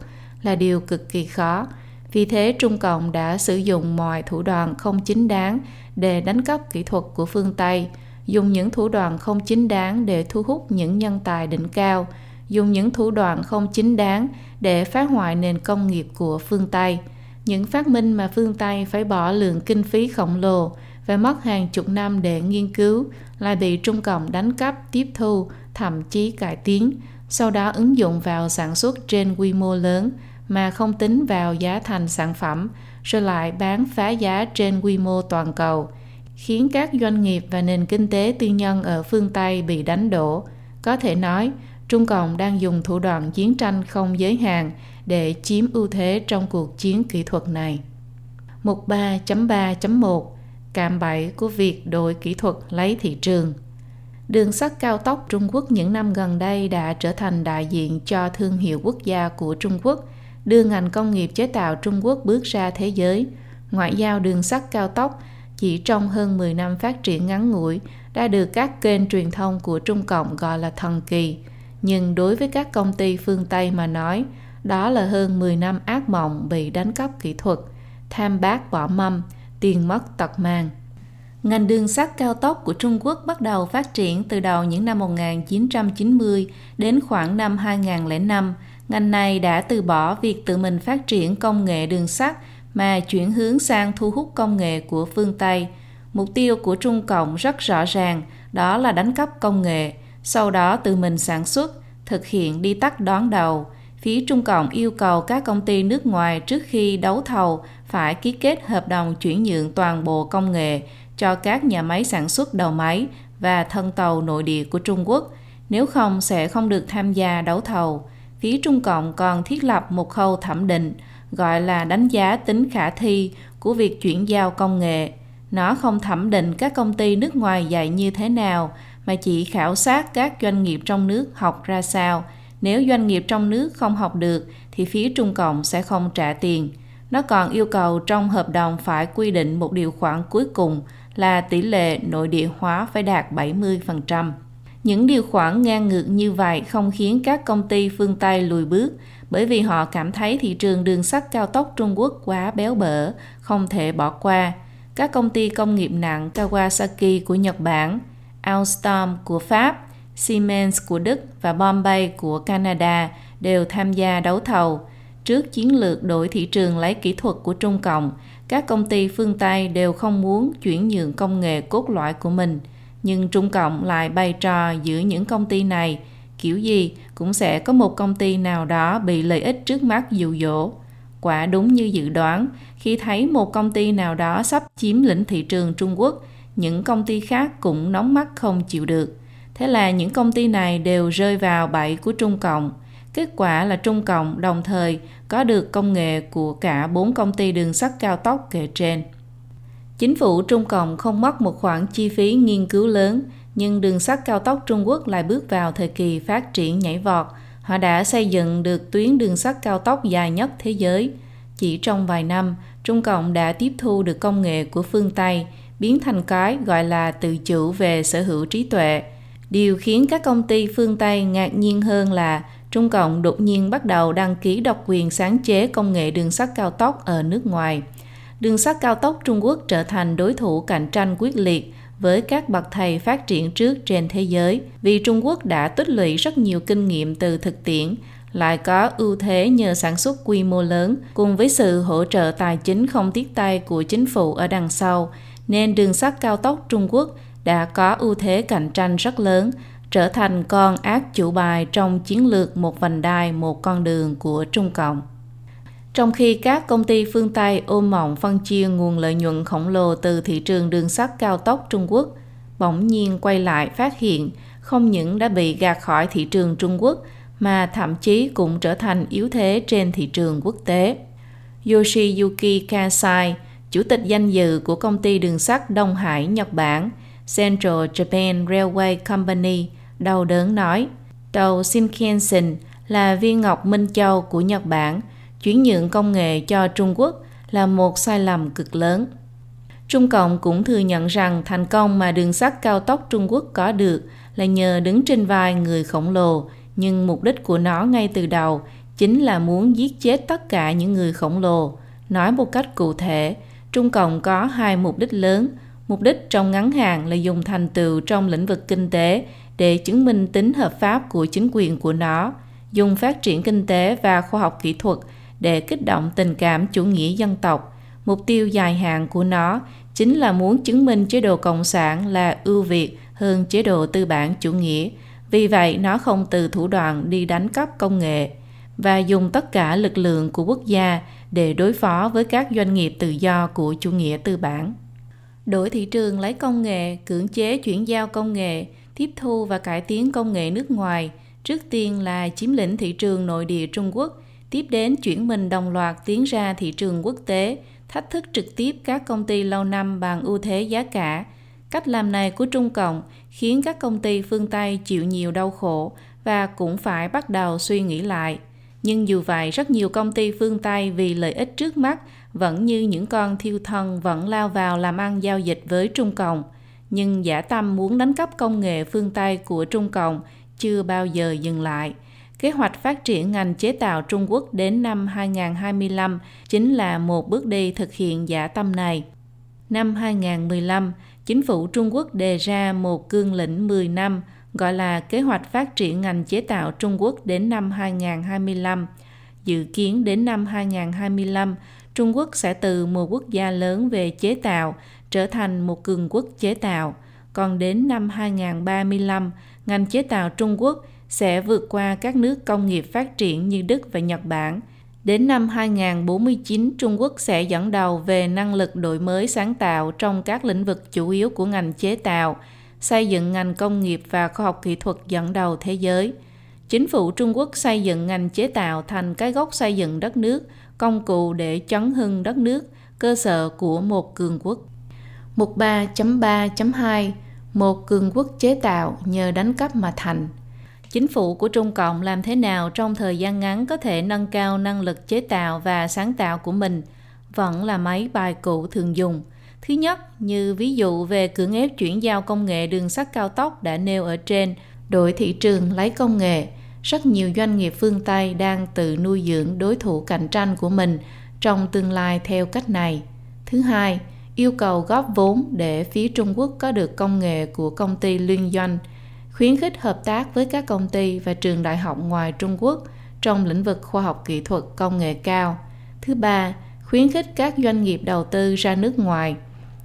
A: là điều cực kỳ khó. Vì thế Trung Cộng đã sử dụng mọi thủ đoạn không chính đáng để đánh cắp kỹ thuật của phương Tây, dùng những thủ đoạn không chính đáng để thu hút những nhân tài đỉnh cao, dùng những thủ đoạn không chính đáng để phá hoại nền công nghiệp của phương Tây. Những phát minh mà phương Tây phải bỏ lượng kinh phí khổng lồ và mất hàng chục năm để nghiên cứu lại bị Trung Cộng đánh cắp, tiếp thu, thậm chí cải tiến, sau đó ứng dụng vào sản xuất trên quy mô lớn mà không tính vào giá thành sản phẩm, rồi lại bán phá giá trên quy mô toàn cầu, khiến các doanh nghiệp và nền kinh tế tư nhân ở phương Tây bị đánh đổ. Có thể nói, Trung Cộng đang dùng thủ đoạn chiến tranh không giới hạn để chiếm ưu thế trong cuộc chiến kỹ thuật này. Mục 3.3.1 Cạm bẫy của việc đổi kỹ thuật lấy thị trường Đường sắt cao tốc Trung Quốc những năm gần đây đã trở thành đại diện cho thương hiệu quốc gia của Trung Quốc – đưa ngành công nghiệp chế tạo Trung Quốc bước ra thế giới. Ngoại giao đường sắt cao tốc chỉ trong hơn 10 năm phát triển ngắn ngủi đã được các kênh truyền thông của Trung Cộng gọi là thần kỳ. Nhưng đối với các công ty phương Tây mà nói, đó là hơn 10 năm ác mộng bị đánh cắp kỹ thuật, tham bác bỏ mâm, tiền mất tật mang. Ngành đường sắt cao tốc của Trung Quốc bắt đầu phát triển từ đầu những năm 1990 đến khoảng năm 2005 ngành này đã từ bỏ việc tự mình phát triển công nghệ đường sắt mà chuyển hướng sang thu hút công nghệ của phương Tây. Mục tiêu của Trung Cộng rất rõ ràng, đó là đánh cắp công nghệ, sau đó tự mình sản xuất, thực hiện đi tắt đón đầu. Phía Trung Cộng yêu cầu các công ty nước ngoài trước khi đấu thầu phải ký kết hợp đồng chuyển nhượng toàn bộ công nghệ cho các nhà máy sản xuất đầu máy và thân tàu nội địa của Trung Quốc, nếu không sẽ không được tham gia đấu thầu phía Trung Cộng còn thiết lập một khâu thẩm định gọi là đánh giá tính khả thi của việc chuyển giao công nghệ. Nó không thẩm định các công ty nước ngoài dạy như thế nào, mà chỉ khảo sát các doanh nghiệp trong nước học ra sao. Nếu doanh nghiệp trong nước không học được thì phía Trung Cộng sẽ không trả tiền. Nó còn yêu cầu trong hợp đồng phải quy định một điều khoản cuối cùng là tỷ lệ nội địa hóa phải đạt 70%. Những điều khoản ngang ngược như vậy không khiến các công ty phương Tây lùi bước bởi vì họ cảm thấy thị trường đường sắt cao tốc Trung Quốc quá béo bở, không thể bỏ qua. các công ty công nghiệp nặng Kawasaki của Nhật Bản, Alstom của Pháp, Siemens của Đức và Bombay của Canada đều tham gia đấu thầu. Trước chiến lược đổi thị trường lấy kỹ thuật của Trung Cộng, các công ty phương Tây đều không muốn chuyển nhượng công nghệ cốt lõi của mình, nhưng Trung Cộng lại bày trò giữa những công ty này, kiểu gì cũng sẽ có một công ty nào đó bị lợi ích trước mắt dụ dỗ. Quả đúng như dự đoán, khi thấy một công ty nào đó sắp chiếm lĩnh thị trường Trung Quốc, những công ty khác cũng nóng mắt không chịu được. Thế là những công ty này đều rơi vào bẫy của Trung Cộng. Kết quả là Trung Cộng đồng thời có được công nghệ của cả bốn công ty đường sắt cao tốc kể trên. Chính phủ Trung Cộng không mất một khoản chi phí nghiên cứu lớn, nhưng đường sắt cao tốc Trung Quốc lại bước vào thời kỳ phát triển nhảy vọt. Họ đã xây dựng được tuyến đường sắt cao tốc dài nhất thế giới. Chỉ trong vài năm, Trung Cộng đã tiếp thu được công nghệ của phương Tây, biến thành cái gọi là tự chủ về sở hữu trí tuệ. Điều khiến các công ty phương Tây ngạc nhiên hơn là Trung Cộng đột nhiên bắt đầu đăng ký độc quyền sáng chế công nghệ đường sắt cao tốc ở nước ngoài. Đường sắt cao tốc Trung Quốc trở thành đối thủ cạnh tranh quyết liệt với các bậc thầy phát triển trước trên thế giới vì Trung Quốc đã tích lũy rất nhiều kinh nghiệm từ thực tiễn, lại có ưu thế nhờ sản xuất quy mô lớn cùng với sự hỗ trợ tài chính không tiếc tay của chính phủ ở đằng sau nên đường sắt cao tốc Trung Quốc đã có ưu thế cạnh tranh rất lớn, trở thành con ác chủ bài trong chiến lược một vành đai một con đường của Trung Cộng. Trong khi các công ty phương Tây ôm mộng phân chia nguồn lợi nhuận khổng lồ từ thị trường đường sắt cao tốc Trung Quốc, bỗng nhiên quay lại phát hiện không những đã bị gạt khỏi thị trường Trung Quốc mà thậm chí cũng trở thành yếu thế trên thị trường quốc tế. Yoshiyuki Kasai, chủ tịch danh dự của công ty đường sắt Đông Hải Nhật Bản, Central Japan Railway Company, đau đớn nói, tàu Shinkansen là viên ngọc Minh Châu của Nhật Bản, chuyển nhượng công nghệ cho Trung Quốc là một sai lầm cực lớn. Trung Cộng cũng thừa nhận rằng thành công mà đường sắt cao tốc Trung Quốc có được là nhờ đứng trên vai người khổng lồ, nhưng mục đích của nó ngay từ đầu chính là muốn giết chết tất cả những người khổng lồ. Nói một cách cụ thể, Trung Cộng có hai mục đích lớn. Mục đích trong ngắn hạn là dùng thành tựu trong lĩnh vực kinh tế để chứng minh tính hợp pháp của chính quyền của nó, dùng phát triển kinh tế và khoa học kỹ thuật để kích động tình cảm chủ nghĩa dân tộc. Mục tiêu dài hạn của nó chính là muốn chứng minh chế độ cộng sản là ưu việt hơn chế độ tư bản chủ nghĩa. Vì vậy, nó không từ thủ đoạn đi đánh cắp công nghệ và dùng tất cả lực lượng của quốc gia để đối phó với các doanh nghiệp tự do của chủ nghĩa tư bản. Đổi thị trường lấy công nghệ, cưỡng chế chuyển giao công nghệ, tiếp thu và cải tiến công nghệ nước ngoài, trước tiên là chiếm lĩnh thị trường nội địa Trung Quốc, tiếp đến chuyển mình đồng loạt tiến ra thị trường quốc tế, thách thức trực tiếp các công ty lâu năm bằng ưu thế giá cả. Cách làm này của Trung Cộng khiến các công ty phương Tây chịu nhiều đau khổ và cũng phải bắt đầu suy nghĩ lại. Nhưng dù vậy, rất nhiều công ty phương Tây vì lợi ích trước mắt vẫn như những con thiêu thân vẫn lao vào làm ăn giao dịch với Trung Cộng. Nhưng giả tâm muốn đánh cắp công nghệ phương Tây của Trung Cộng chưa bao giờ dừng lại. Kế hoạch phát triển ngành chế tạo Trung Quốc đến năm 2025 chính là một bước đi thực hiện giả tâm này. Năm 2015, chính phủ Trung Quốc đề ra một cương lĩnh 10 năm gọi là Kế hoạch phát triển ngành chế tạo Trung Quốc đến năm 2025. Dự kiến đến năm 2025, Trung Quốc sẽ từ một quốc gia lớn về chế tạo trở thành một cường quốc chế tạo. Còn đến năm 2035, ngành chế tạo Trung Quốc sẽ vượt qua các nước công nghiệp phát triển như Đức và Nhật Bản. Đến năm 2049, Trung Quốc sẽ dẫn đầu về năng lực đổi mới sáng tạo trong các lĩnh vực chủ yếu của ngành chế tạo, xây dựng ngành công nghiệp và khoa học kỹ thuật dẫn đầu thế giới. Chính phủ Trung Quốc xây dựng ngành chế tạo thành cái gốc xây dựng đất nước, công cụ để chấn hưng đất nước, cơ sở của một cường quốc. Mục 3.3.2 Một cường quốc chế tạo nhờ đánh cắp mà thành – chính phủ của Trung Cộng làm thế nào trong thời gian ngắn có thể nâng cao năng lực chế tạo và sáng tạo của mình vẫn là mấy bài cũ thường dùng. Thứ nhất, như ví dụ về cưỡng ép chuyển giao công nghệ đường sắt cao tốc đã nêu ở trên, đổi thị trường lấy công nghệ, rất nhiều doanh nghiệp phương Tây đang tự nuôi dưỡng đối thủ cạnh tranh của mình trong tương lai theo cách này. Thứ hai, yêu cầu góp vốn để phía Trung Quốc có được công nghệ của công ty liên doanh, khuyến khích hợp tác với các công ty và trường đại học ngoài Trung Quốc trong lĩnh vực khoa học kỹ thuật công nghệ cao. Thứ ba, khuyến khích các doanh nghiệp đầu tư ra nước ngoài,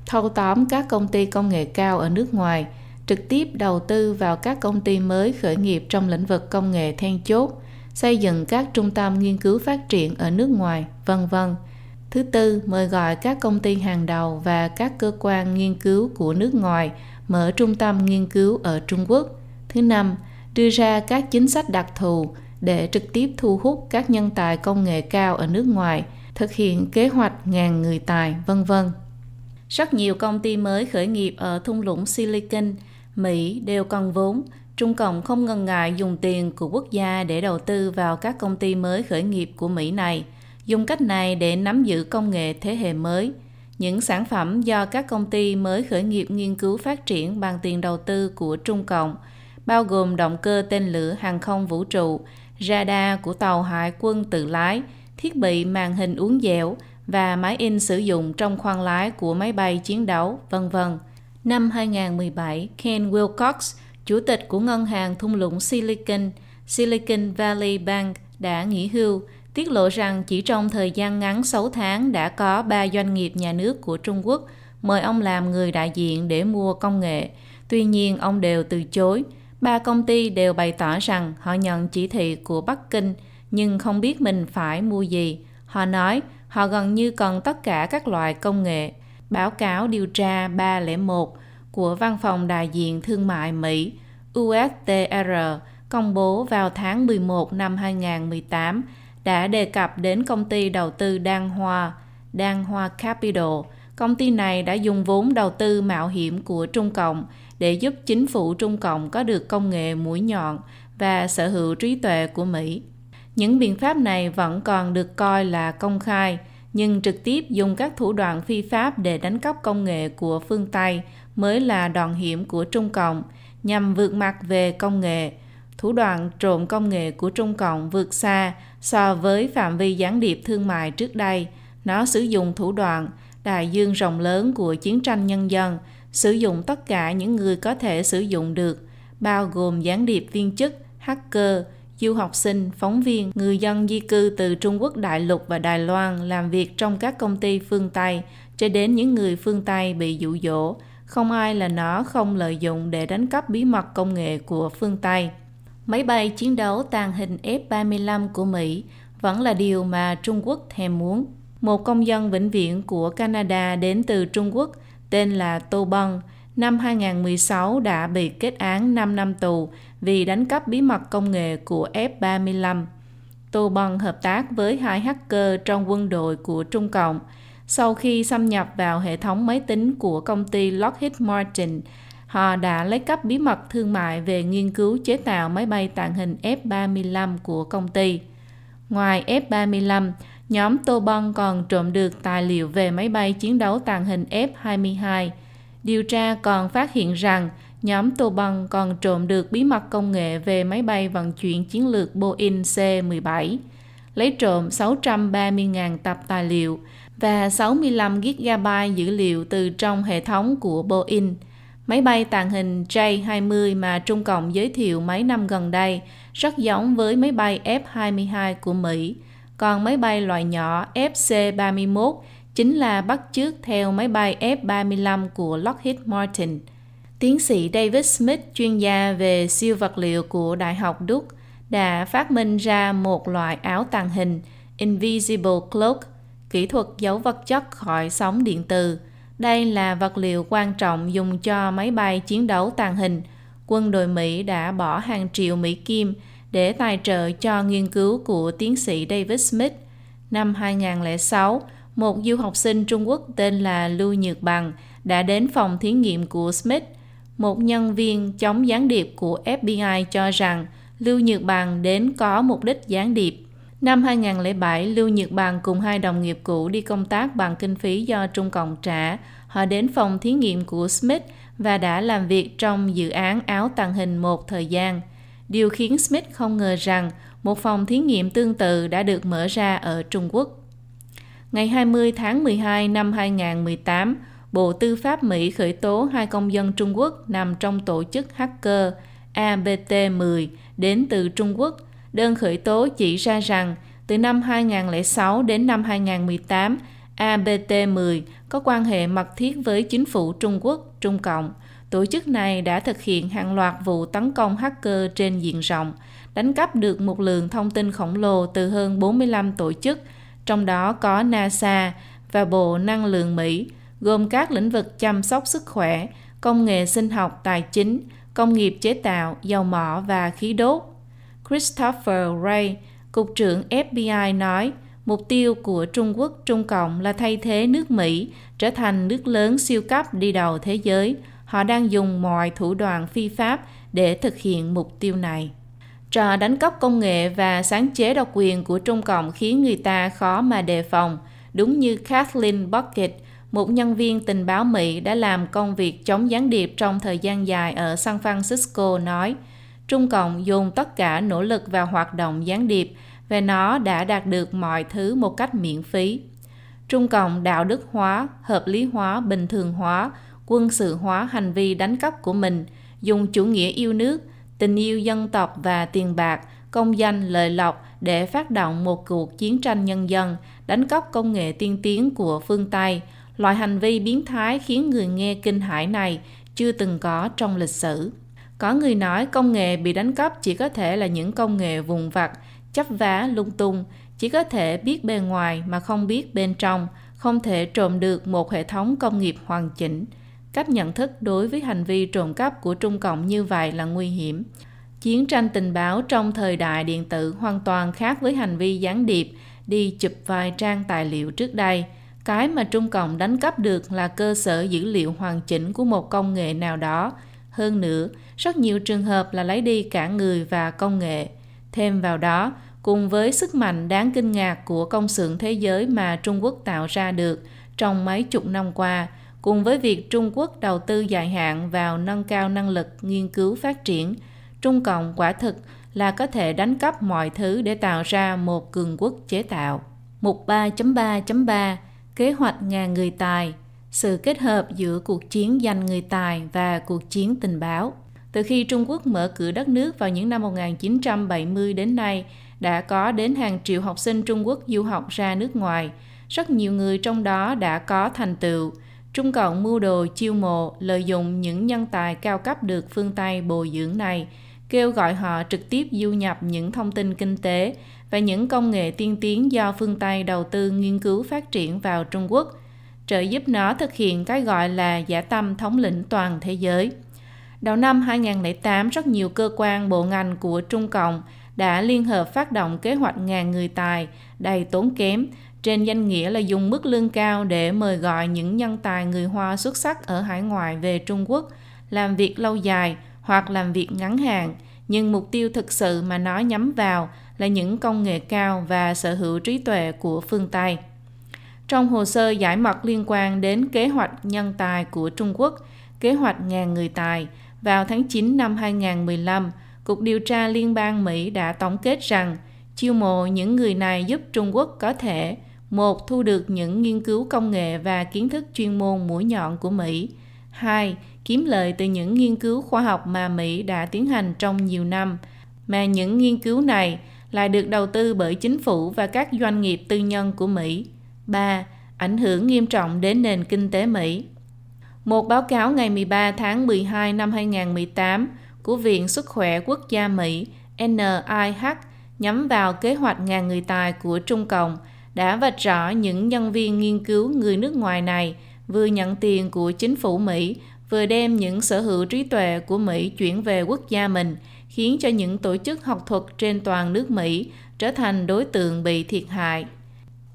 A: thâu tóm các công ty công nghệ cao ở nước ngoài, trực tiếp đầu tư vào các công ty mới khởi nghiệp trong lĩnh vực công nghệ then chốt, xây dựng các trung tâm nghiên cứu phát triển ở nước ngoài, vân vân. Thứ tư, mời gọi các công ty hàng đầu và các cơ quan nghiên cứu của nước ngoài mở trung tâm nghiên cứu ở Trung Quốc. Thứ năm, đưa ra các chính sách đặc thù để trực tiếp thu hút các nhân tài công nghệ cao ở nước ngoài, thực hiện kế hoạch ngàn người tài, vân vân. Rất nhiều công ty mới khởi nghiệp ở thung lũng Silicon, Mỹ đều cần vốn. Trung Cộng không ngần ngại dùng tiền của quốc gia để đầu tư vào các công ty mới khởi nghiệp của Mỹ này – dùng cách này để nắm giữ công nghệ thế hệ mới. Những sản phẩm do các công ty mới khởi nghiệp nghiên cứu phát triển bằng tiền đầu tư của Trung Cộng, bao gồm động cơ tên lửa hàng không vũ trụ, radar của tàu hải quân tự lái, thiết bị màn hình uốn dẻo và máy in sử dụng trong khoang lái của máy bay chiến đấu, vân vân. Năm 2017, Ken Wilcox, chủ tịch của ngân hàng thung lũng Silicon, Silicon Valley Bank đã nghỉ hưu tiết lộ rằng chỉ trong thời gian ngắn 6 tháng đã có 3 doanh nghiệp nhà nước của Trung Quốc mời ông làm người đại diện để mua công nghệ. Tuy nhiên, ông đều từ chối. Ba công ty đều bày tỏ rằng họ nhận chỉ thị của Bắc Kinh nhưng không biết mình phải mua gì. Họ nói họ gần như cần tất cả các loại công nghệ. Báo cáo điều tra 301 của Văn phòng Đại diện Thương mại Mỹ USTR công bố vào tháng 11 năm 2018 đã đề cập đến công ty đầu tư Đan Hoa, Đan Hoa Capital. Công ty này đã dùng vốn đầu tư mạo hiểm của Trung Cộng để giúp chính phủ Trung Cộng có được công nghệ mũi nhọn và sở hữu trí tuệ của Mỹ. Những biện pháp này vẫn còn được coi là công khai, nhưng trực tiếp dùng các thủ đoạn phi pháp để đánh cắp công nghệ của phương Tây mới là đòn hiểm của Trung Cộng nhằm vượt mặt về công nghệ. Thủ đoạn trộm công nghệ của Trung Cộng vượt xa So với phạm vi gián điệp thương mại trước đây, nó sử dụng thủ đoạn đại dương rộng lớn của chiến tranh nhân dân, sử dụng tất cả những người có thể sử dụng được, bao gồm gián điệp viên chức, hacker, du học sinh, phóng viên, người dân di cư từ Trung Quốc đại lục và Đài Loan làm việc trong các công ty phương Tây, cho đến những người phương Tây bị dụ dỗ. Không ai là nó không lợi dụng để đánh cắp bí mật công nghệ của phương Tây. Máy bay chiến đấu tàng hình F-35 của Mỹ vẫn là điều mà Trung Quốc thèm muốn. Một công dân vĩnh viễn của Canada đến từ Trung Quốc tên là Tô Bân, năm 2016 đã bị kết án 5 năm tù vì đánh cắp bí mật công nghệ của F-35. Tô Bân hợp tác với hai hacker trong quân đội của Trung Cộng sau khi xâm nhập vào hệ thống máy tính của công ty Lockheed Martin Họ đã lấy cắp bí mật thương mại về nghiên cứu chế tạo máy bay tàng hình F-35 của công ty. Ngoài F-35, nhóm Tô Bân còn trộm được tài liệu về máy bay chiến đấu tàng hình F-22. Điều tra còn phát hiện rằng nhóm Tô Bân còn trộm được bí mật công nghệ về máy bay vận chuyển chiến lược Boeing C-17, lấy trộm 630.000 tập tài liệu và 65 GB dữ liệu từ trong hệ thống của Boeing – Máy bay tàng hình J-20 mà Trung Cộng giới thiệu mấy năm gần đây rất giống với máy bay F-22 của Mỹ, còn máy bay loại nhỏ FC-31 chính là bắt chước theo máy bay F-35 của Lockheed Martin. Tiến sĩ David Smith, chuyên gia về siêu vật liệu của Đại học Đức, đã phát minh ra một loại áo tàng hình Invisible Cloak, kỹ thuật giấu vật chất khỏi sóng điện từ – đây là vật liệu quan trọng dùng cho máy bay chiến đấu tàng hình. Quân đội Mỹ đã bỏ hàng triệu Mỹ Kim để tài trợ cho nghiên cứu của tiến sĩ David Smith. Năm 2006, một du học sinh Trung Quốc tên là Lưu Nhược Bằng đã đến phòng thí nghiệm của Smith. Một nhân viên chống gián điệp của FBI cho rằng Lưu Nhược Bằng đến có mục đích gián điệp. Năm 2007, Lưu Nhược Bằng cùng hai đồng nghiệp cũ đi công tác bằng kinh phí do Trung Cộng trả. Họ đến phòng thí nghiệm của Smith và đã làm việc trong dự án áo tàng hình một thời gian. Điều khiến Smith không ngờ rằng một phòng thí nghiệm tương tự đã được mở ra ở Trung Quốc. Ngày 20 tháng 12 năm 2018, Bộ Tư pháp Mỹ khởi tố hai công dân Trung Quốc nằm trong tổ chức hacker ABT-10 đến từ Trung Quốc. Đơn khởi tố chỉ ra rằng từ năm 2006 đến năm 2018, ABT-10 có quan hệ mật thiết với chính phủ Trung Quốc, Trung Cộng. Tổ chức này đã thực hiện hàng loạt vụ tấn công hacker trên diện rộng, đánh cắp được một lượng thông tin khổng lồ từ hơn 45 tổ chức, trong đó có NASA và Bộ Năng lượng Mỹ, gồm các lĩnh vực chăm sóc sức khỏe, công nghệ sinh học, tài chính, công nghiệp chế tạo, dầu mỏ và khí đốt. Christopher Wray, Cục trưởng FBI nói, mục tiêu của Trung Quốc Trung Cộng là thay thế nước Mỹ trở thành nước lớn siêu cấp đi đầu thế giới. Họ đang dùng mọi thủ đoạn phi pháp để thực hiện mục tiêu này. Trò đánh cắp công nghệ và sáng chế độc quyền của Trung Cộng khiến người ta khó mà đề phòng. Đúng như Kathleen Bucket, một nhân viên tình báo Mỹ đã làm công việc chống gián điệp trong thời gian dài ở San Francisco nói, Trung Cộng dùng tất cả nỗ lực vào hoạt động gián điệp và nó đã đạt được mọi thứ một cách miễn phí. Trung Cộng đạo đức hóa, hợp lý hóa, bình thường hóa, quân sự hóa hành vi đánh cắp của mình, dùng chủ nghĩa yêu nước, tình yêu dân tộc và tiền bạc, công danh lợi lộc để phát động một cuộc chiến tranh nhân dân, đánh cắp công nghệ tiên tiến của phương Tây. Loại hành vi biến thái khiến người nghe kinh hãi này chưa từng có trong lịch sử. Có người nói công nghệ bị đánh cắp chỉ có thể là những công nghệ vùng vặt, chấp vá lung tung, chỉ có thể biết bề ngoài mà không biết bên trong, không thể trộm được một hệ thống công nghiệp hoàn chỉnh. Cách nhận thức đối với hành vi trộm cắp của Trung Cộng như vậy là nguy hiểm. Chiến tranh tình báo trong thời đại điện tử hoàn toàn khác với hành vi gián điệp đi chụp vài trang tài liệu trước đây. Cái mà Trung Cộng đánh cắp được là cơ sở dữ liệu hoàn chỉnh của một công nghệ nào đó. Hơn nữa, rất nhiều trường hợp là lấy đi cả người và công nghệ. Thêm vào đó, cùng với sức mạnh đáng kinh ngạc của công xưởng thế giới mà Trung Quốc tạo ra được trong mấy chục năm qua, cùng với việc Trung Quốc đầu tư dài hạn vào nâng cao năng lực nghiên cứu phát triển, Trung Cộng quả thực là có thể đánh cắp mọi thứ để tạo ra một cường quốc chế tạo. Mục 3.3.3 Kế hoạch ngàn người tài Sự kết hợp giữa cuộc chiến giành người tài và cuộc chiến tình báo Từ khi Trung Quốc mở cửa đất nước vào những năm 1970 đến nay, đã có đến hàng triệu học sinh Trung Quốc du học ra nước ngoài. Rất nhiều người trong đó đã có thành tựu. Trung Cộng mưu đồ chiêu mộ, lợi dụng những nhân tài cao cấp được phương Tây bồi dưỡng này, kêu gọi họ trực tiếp du nhập những thông tin kinh tế và những công nghệ tiên tiến do phương Tây đầu tư nghiên cứu phát triển vào Trung Quốc, trợ giúp nó thực hiện cái gọi là giả tâm thống lĩnh toàn thế giới. Đầu năm 2008, rất nhiều cơ quan bộ ngành của Trung Cộng đã liên hợp phát động kế hoạch ngàn người tài đầy tốn kém trên danh nghĩa là dùng mức lương cao để mời gọi những nhân tài người Hoa xuất sắc ở hải ngoại về Trung Quốc làm việc lâu dài hoặc làm việc ngắn hạn, nhưng mục tiêu thực sự mà nó nhắm vào là những công nghệ cao và sở hữu trí tuệ của phương Tây. Trong hồ sơ giải mật liên quan đến kế hoạch nhân tài của Trung Quốc, kế hoạch ngàn người tài, vào tháng 9 năm 2015, Cục điều tra Liên bang Mỹ đã tổng kết rằng chiêu mộ những người này giúp Trung Quốc có thể một thu được những nghiên cứu công nghệ và kiến thức chuyên môn mũi nhọn của Mỹ. hai kiếm lợi từ những nghiên cứu khoa học mà Mỹ đã tiến hành trong nhiều năm, mà những nghiên cứu này lại được đầu tư bởi chính phủ và các doanh nghiệp tư nhân của Mỹ. 3. Ảnh hưởng nghiêm trọng đến nền kinh tế Mỹ. Một báo cáo ngày 13 tháng 12 năm 2018 của Viện Sức khỏe Quốc gia Mỹ NIH nhắm vào kế hoạch ngàn người tài của Trung Cộng đã vạch rõ những nhân viên nghiên cứu người nước ngoài này vừa nhận tiền của chính phủ Mỹ, vừa đem những sở hữu trí tuệ của Mỹ chuyển về quốc gia mình, khiến cho những tổ chức học thuật trên toàn nước Mỹ trở thành đối tượng bị thiệt hại.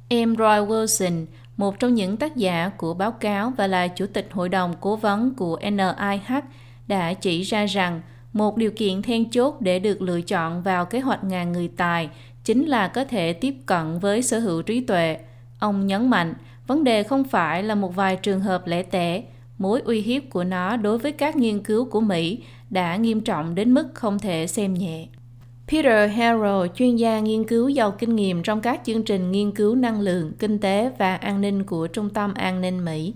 A: Em Roy Wilson, một trong những tác giả của báo cáo và là chủ tịch hội đồng cố vấn của NIH, đã chỉ ra rằng một điều kiện then chốt để được lựa chọn vào kế hoạch ngàn người tài chính là có thể tiếp cận với sở hữu trí tuệ. Ông nhấn mạnh, vấn đề không phải là một vài trường hợp lẻ tẻ, mối uy hiếp của nó đối với các nghiên cứu của Mỹ đã nghiêm trọng đến mức không thể xem nhẹ. Peter Harrell, chuyên gia nghiên cứu giàu kinh nghiệm trong các chương trình nghiên cứu năng lượng, kinh tế và an ninh của Trung tâm An ninh Mỹ,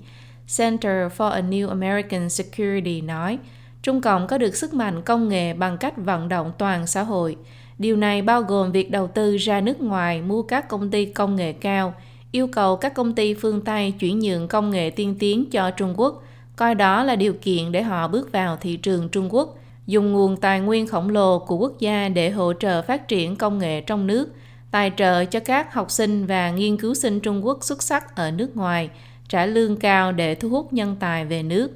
A: Center for a New American Security nói, Trung Cộng có được sức mạnh công nghệ bằng cách vận động toàn xã hội. Điều này bao gồm việc đầu tư ra nước ngoài mua các công ty công nghệ cao, yêu cầu các công ty phương Tây chuyển nhượng công nghệ tiên tiến cho Trung Quốc, coi đó là điều kiện để họ bước vào thị trường Trung Quốc, dùng nguồn tài nguyên khổng lồ của quốc gia để hỗ trợ phát triển công nghệ trong nước, tài trợ cho các học sinh và nghiên cứu sinh Trung Quốc xuất sắc ở nước ngoài, trả lương cao để thu hút nhân tài về nước.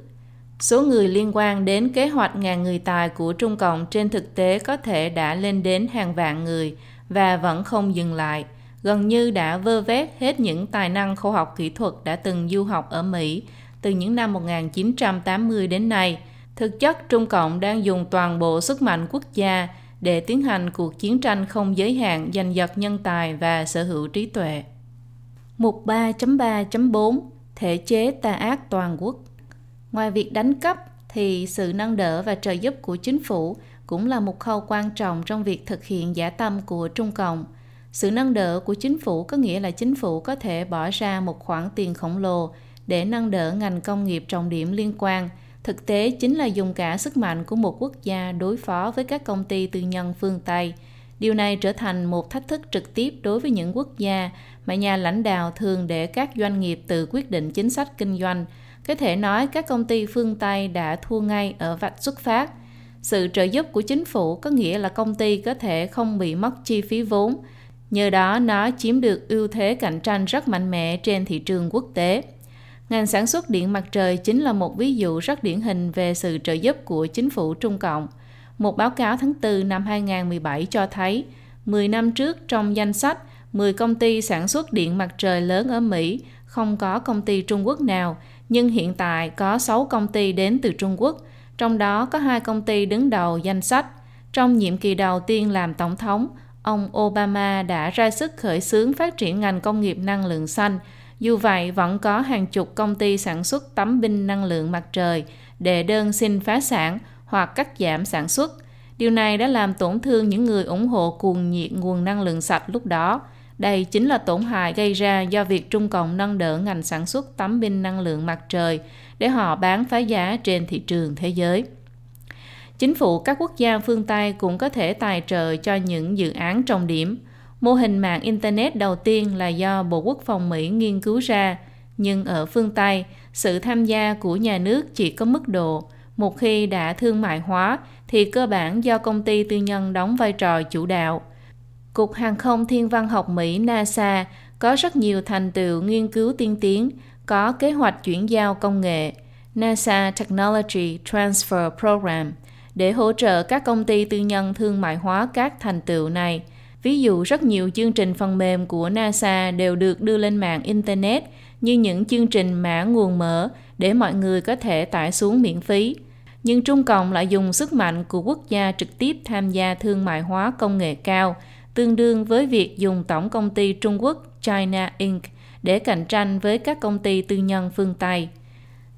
A: Số người liên quan đến kế hoạch ngàn người tài của Trung Cộng trên thực tế có thể đã lên đến hàng vạn người và vẫn không dừng lại, gần như đã vơ vét hết những tài năng khoa học kỹ thuật đã từng du học ở Mỹ từ những năm 1980 đến nay. Thực chất, Trung Cộng đang dùng toàn bộ sức mạnh quốc gia để tiến hành cuộc chiến tranh không giới hạn giành giật nhân tài và sở hữu trí tuệ. Mục 3.3.4 Thể chế tà ác toàn quốc Ngoài việc đánh cắp thì sự nâng đỡ và trợ giúp của chính phủ cũng là một khâu quan trọng trong việc thực hiện giả tâm của Trung Cộng. Sự nâng đỡ của chính phủ có nghĩa là chính phủ có thể bỏ ra một khoản tiền khổng lồ để nâng đỡ ngành công nghiệp trọng điểm liên quan. Thực tế chính là dùng cả sức mạnh của một quốc gia đối phó với các công ty tư nhân phương Tây. Điều này trở thành một thách thức trực tiếp đối với những quốc gia mà nhà lãnh đạo thường để các doanh nghiệp tự quyết định chính sách kinh doanh, có thể nói các công ty phương Tây đã thua ngay ở vạch xuất phát. Sự trợ giúp của chính phủ có nghĩa là công ty có thể không bị mất chi phí vốn, nhờ đó nó chiếm được ưu thế cạnh tranh rất mạnh mẽ trên thị trường quốc tế. Ngành sản xuất điện mặt trời chính là một ví dụ rất điển hình về sự trợ giúp của chính phủ Trung Cộng. Một báo cáo tháng 4 năm 2017 cho thấy, 10 năm trước trong danh sách 10 công ty sản xuất điện mặt trời lớn ở Mỹ không có công ty Trung Quốc nào, nhưng hiện tại có 6 công ty đến từ Trung Quốc, trong đó có hai công ty đứng đầu danh sách. Trong nhiệm kỳ đầu tiên làm tổng thống, ông Obama đã ra sức khởi xướng phát triển ngành công nghiệp năng lượng xanh. Dù vậy, vẫn có hàng chục công ty sản xuất tấm pin năng lượng mặt trời để đơn xin phá sản hoặc cắt giảm sản xuất. Điều này đã làm tổn thương những người ủng hộ cuồng nhiệt nguồn năng lượng sạch lúc đó. Đây chính là tổn hại gây ra do việc Trung Cộng nâng đỡ ngành sản xuất tấm pin năng lượng mặt trời để họ bán phá giá trên thị trường thế giới. Chính phủ các quốc gia phương Tây cũng có thể tài trợ cho những dự án trọng điểm. Mô hình mạng Internet đầu tiên là do Bộ Quốc phòng Mỹ nghiên cứu ra, nhưng ở phương Tây, sự tham gia của nhà nước chỉ có mức độ. Một khi đã thương mại hóa thì cơ bản do công ty tư nhân đóng vai trò chủ đạo. Cục Hàng không Thiên văn học Mỹ NASA có rất nhiều thành tựu nghiên cứu tiên tiến, có kế hoạch chuyển giao công nghệ NASA Technology Transfer Program để hỗ trợ các công ty tư nhân thương mại hóa các thành tựu này. Ví dụ rất nhiều chương trình phần mềm của NASA đều được đưa lên mạng Internet như những chương trình mã nguồn mở để mọi người có thể tải xuống miễn phí. Nhưng Trung Cộng lại dùng sức mạnh của quốc gia trực tiếp tham gia thương mại hóa công nghệ cao – tương đương với việc dùng tổng công ty Trung Quốc China Inc. để cạnh tranh với các công ty tư nhân phương Tây.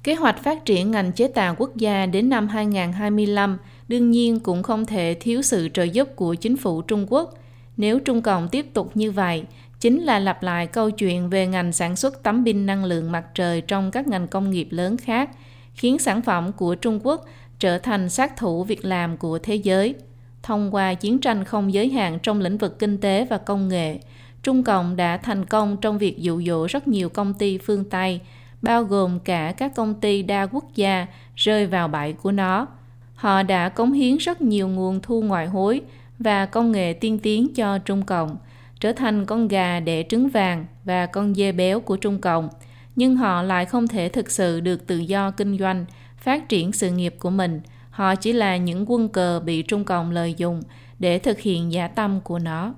A: Kế hoạch phát triển ngành chế tạo quốc gia đến năm 2025 đương nhiên cũng không thể thiếu sự trợ giúp của chính phủ Trung Quốc. Nếu Trung Cộng tiếp tục như vậy, chính là lặp lại câu chuyện về ngành sản xuất tấm pin năng lượng mặt trời trong các ngành công nghiệp lớn khác, khiến sản phẩm của Trung Quốc trở thành sát thủ việc làm của thế giới thông qua chiến tranh không giới hạn trong lĩnh vực kinh tế và công nghệ, Trung Cộng đã thành công trong việc dụ dỗ rất nhiều công ty phương Tây, bao gồm cả các công ty đa quốc gia rơi vào bẫy của nó. Họ đã cống hiến rất nhiều nguồn thu ngoại hối và công nghệ tiên tiến cho Trung Cộng, trở thành con gà đẻ trứng vàng và con dê béo của Trung Cộng, nhưng họ lại không thể thực sự được tự do kinh doanh, phát triển sự nghiệp của mình – Họ chỉ là những quân cờ bị Trung Cộng lợi dụng để thực hiện giả tâm của nó.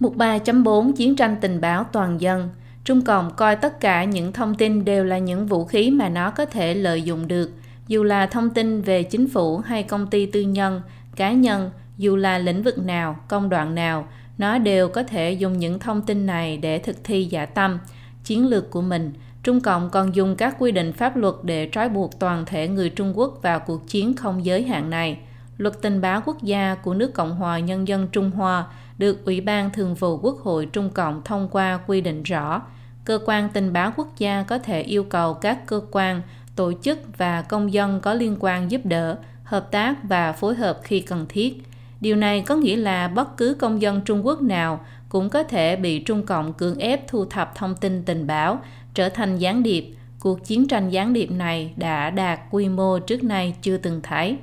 A: Mục 3.4 Chiến tranh tình báo toàn dân Trung Cộng coi tất cả những thông tin đều là những vũ khí mà nó có thể lợi dụng được, dù là thông tin về chính phủ hay công ty tư nhân, cá nhân, dù là lĩnh vực nào, công đoạn nào, nó đều có thể dùng những thông tin này để thực thi giả tâm, chiến lược của mình, Trung Cộng còn dùng các quy định pháp luật để trói buộc toàn thể người Trung Quốc vào cuộc chiến không giới hạn này. Luật tình báo quốc gia của nước Cộng hòa Nhân dân Trung Hoa được Ủy ban Thường vụ Quốc hội Trung Cộng thông qua quy định rõ cơ quan tình báo quốc gia có thể yêu cầu các cơ quan, tổ chức và công dân có liên quan giúp đỡ, hợp tác và phối hợp khi cần thiết. Điều này có nghĩa là bất cứ công dân Trung Quốc nào cũng có thể bị Trung Cộng cưỡng ép thu thập thông tin tình báo, trở thành gián điệp. Cuộc chiến tranh gián điệp này đã đạt quy mô trước nay chưa từng thấy.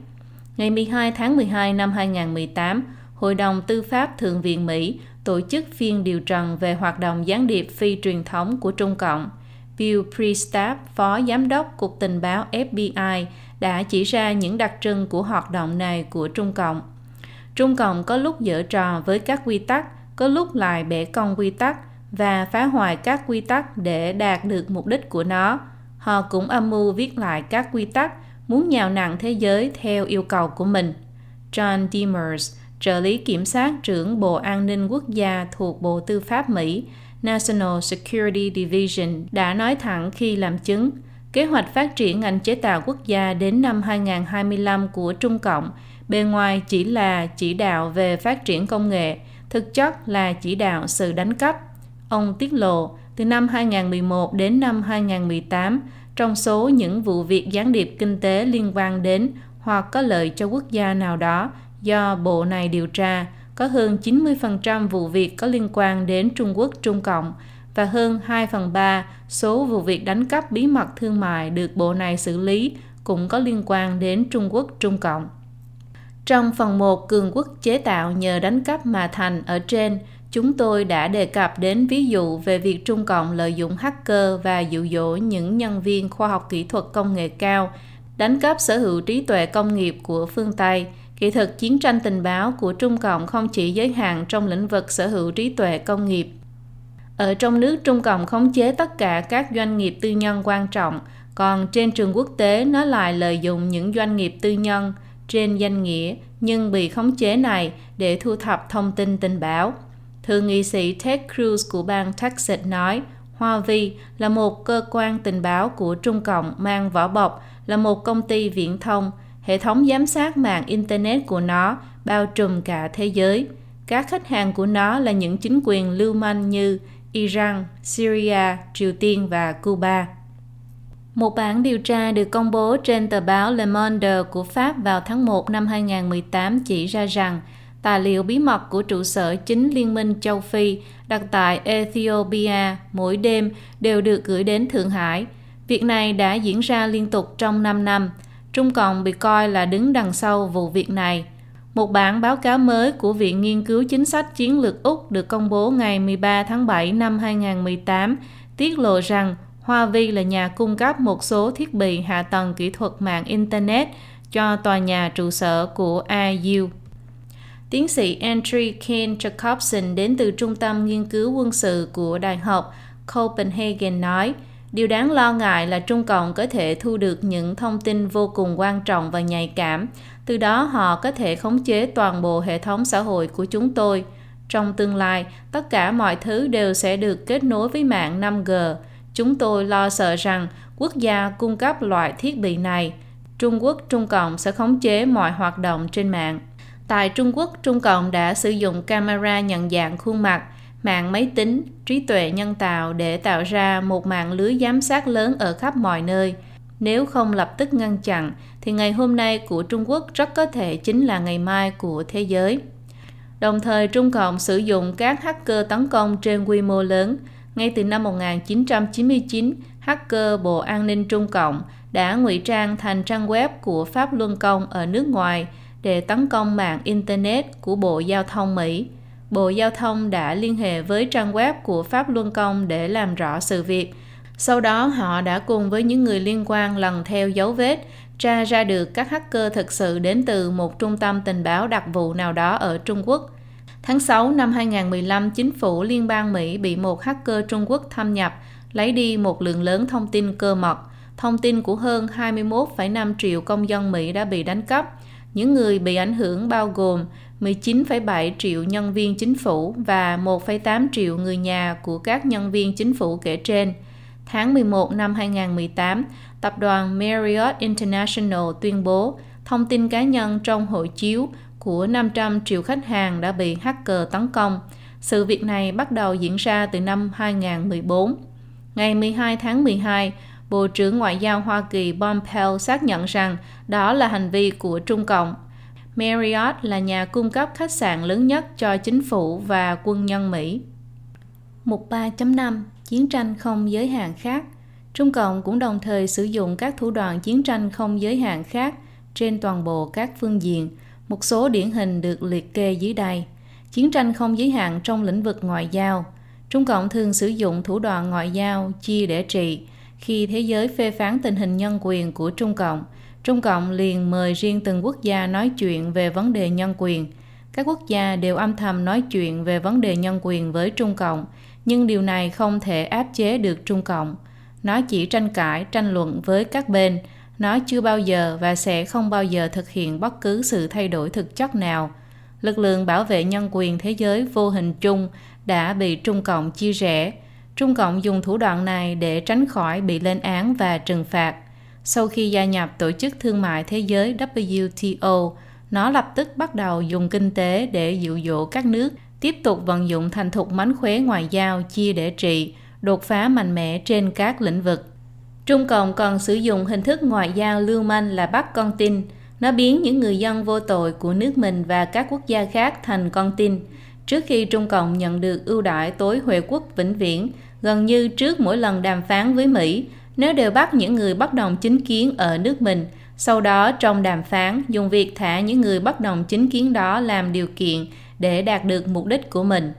A: Ngày 12 tháng 12 năm 2018, Hội đồng Tư pháp Thượng viện Mỹ tổ chức phiên điều trần về hoạt động gián điệp phi truyền thống của Trung Cộng. Bill Priestap, Phó Giám đốc Cục Tình báo FBI, đã chỉ ra những đặc trưng của hoạt động này của Trung Cộng. Trung Cộng có lúc dở trò với các quy tắc, có lúc lại bẻ cong quy tắc và phá hoại các quy tắc để đạt được mục đích của nó. Họ cũng âm mưu viết lại các quy tắc, muốn nhào nặng thế giới theo yêu cầu của mình. John Demers, trợ lý kiểm sát trưởng Bộ An ninh Quốc gia thuộc Bộ Tư pháp Mỹ, National Security Division, đã nói thẳng khi làm chứng kế hoạch phát triển ngành chế tạo quốc gia đến năm 2025 của Trung Cộng bề ngoài chỉ là chỉ đạo về phát triển công nghệ, thực chất là chỉ đạo sự đánh cắp. Ông tiết lộ, từ năm 2011 đến năm 2018, trong số những vụ việc gián điệp kinh tế liên quan đến hoặc có lợi cho quốc gia nào đó do bộ này điều tra, có hơn 90% vụ việc có liên quan đến Trung Quốc Trung Cộng và hơn 2 phần 3 số vụ việc đánh cắp bí mật thương mại được bộ này xử lý cũng có liên quan đến Trung Quốc Trung Cộng. Trong phần 1 cường quốc chế tạo nhờ đánh cắp mà thành ở trên, chúng tôi đã đề cập đến ví dụ về việc Trung Cộng lợi dụng hacker và dụ dỗ những nhân viên khoa học kỹ thuật công nghệ cao đánh cắp sở hữu trí tuệ công nghiệp của phương Tây. Kỹ thuật chiến tranh tình báo của Trung Cộng không chỉ giới hạn trong lĩnh vực sở hữu trí tuệ công nghiệp. Ở trong nước, Trung Cộng khống chế tất cả các doanh nghiệp tư nhân quan trọng, còn trên trường quốc tế nó lại lợi dụng những doanh nghiệp tư nhân – trên danh nghĩa nhưng bị khống chế này để thu thập thông tin tình báo. Thượng nghị sĩ Ted Cruz của bang Texas nói, Hoa Vi là một cơ quan tình báo của Trung Cộng mang vỏ bọc là một công ty viễn thông, hệ thống giám sát mạng Internet của nó bao trùm cả thế giới. Các khách hàng của nó là những chính quyền lưu manh như Iran, Syria, Triều Tiên và Cuba. Một bản điều tra được công bố trên tờ báo Le Monde của Pháp vào tháng 1 năm 2018 chỉ ra rằng tài liệu bí mật của trụ sở chính Liên minh châu Phi, đặt tại Ethiopia, mỗi đêm đều được gửi đến Thượng Hải. Việc này đã diễn ra liên tục trong 5 năm. Trung Cộng bị coi là đứng đằng sau vụ việc này. Một bản báo cáo mới của Viện Nghiên cứu Chính sách Chiến lược Úc được công bố ngày 13 tháng 7 năm 2018 tiết lộ rằng Huawei là nhà cung cấp một số thiết bị hạ tầng kỹ thuật mạng Internet cho tòa nhà trụ sở của IU. Tiến sĩ Andrew Ken Jacobson đến từ Trung tâm Nghiên cứu Quân sự của Đại học Copenhagen nói, Điều đáng lo ngại là Trung Cộng có thể thu được những thông tin vô cùng quan trọng và nhạy cảm, từ đó họ có thể khống chế toàn bộ hệ thống xã hội của chúng tôi. Trong tương lai, tất cả mọi thứ đều sẽ được kết nối với mạng 5G, Chúng tôi lo sợ rằng quốc gia cung cấp loại thiết bị này, Trung Quốc Trung Cộng sẽ khống chế mọi hoạt động trên mạng. Tại Trung Quốc, Trung Cộng đã sử dụng camera nhận dạng khuôn mặt, mạng máy tính, trí tuệ nhân tạo để tạo ra một mạng lưới giám sát lớn ở khắp mọi nơi. Nếu không lập tức ngăn chặn, thì ngày hôm nay của Trung Quốc rất có thể chính là ngày mai của thế giới. Đồng thời, Trung Cộng sử dụng các hacker tấn công trên quy mô lớn, ngay từ năm 1999, hacker Bộ An ninh Trung Cộng đã ngụy trang thành trang web của Pháp Luân Công ở nước ngoài để tấn công mạng Internet của Bộ Giao thông Mỹ. Bộ Giao thông đã liên hệ với trang web của Pháp Luân Công để làm rõ sự việc. Sau đó họ đã cùng với những người liên quan lần theo dấu vết, tra ra được các hacker thực sự đến từ một trung tâm tình báo đặc vụ nào đó ở Trung Quốc – Tháng 6 năm 2015, chính phủ liên bang Mỹ bị một hacker Trung Quốc thâm nhập, lấy đi một lượng lớn thông tin cơ mật. Thông tin của hơn 21,5 triệu công dân Mỹ đã bị đánh cắp. Những người bị ảnh hưởng bao gồm 19,7 triệu nhân viên chính phủ và 1,8 triệu người nhà của các nhân viên chính phủ kể trên. Tháng 11 năm 2018, tập đoàn Marriott International tuyên bố thông tin cá nhân trong hộ chiếu của 500 triệu khách hàng đã bị hacker tấn công. Sự việc này bắt đầu diễn ra từ năm 2014. Ngày 12 tháng 12, Bộ trưởng Ngoại giao Hoa Kỳ Pompeo xác nhận rằng đó là hành vi của Trung Cộng. Marriott là nhà cung cấp khách sạn lớn nhất cho chính phủ và quân nhân Mỹ. Mục 3.5 Chiến tranh không giới hạn khác Trung Cộng cũng đồng thời sử dụng các thủ đoạn chiến tranh không giới hạn khác trên toàn bộ các phương diện. Một số điển hình được liệt kê dưới đây. Chiến tranh không giới hạn trong lĩnh vực ngoại giao. Trung Cộng thường sử dụng thủ đoạn ngoại giao chia để trị. Khi thế giới phê phán tình hình nhân quyền của Trung Cộng, Trung Cộng liền mời riêng từng quốc gia nói chuyện về vấn đề nhân quyền. Các quốc gia đều âm thầm nói chuyện về vấn đề nhân quyền với Trung Cộng, nhưng điều này không thể áp chế được Trung Cộng. Nó chỉ tranh cãi, tranh luận với các bên. Nó chưa bao giờ và sẽ không bao giờ thực hiện bất cứ sự thay đổi thực chất nào. Lực lượng bảo vệ nhân quyền thế giới vô hình chung đã bị Trung Cộng chia rẽ. Trung Cộng dùng thủ đoạn này để tránh khỏi bị lên án và trừng phạt. Sau khi gia nhập Tổ chức Thương mại Thế giới WTO, nó lập tức bắt đầu dùng kinh tế để dụ dỗ các nước tiếp tục vận dụng thành thục mánh khóe ngoại giao chia để trị, đột phá mạnh mẽ trên các lĩnh vực. Trung Cộng còn sử dụng hình thức ngoại giao lưu manh là bắt con tin. Nó biến những người dân vô tội của nước mình và các quốc gia khác thành con tin. Trước khi Trung Cộng nhận được ưu đãi tối Huệ quốc vĩnh viễn, gần như trước mỗi lần đàm phán với Mỹ, nếu đều bắt những người bất đồng chính kiến ở nước mình, sau đó trong đàm phán dùng việc thả những người bất đồng chính kiến đó làm điều kiện để đạt được mục đích của mình.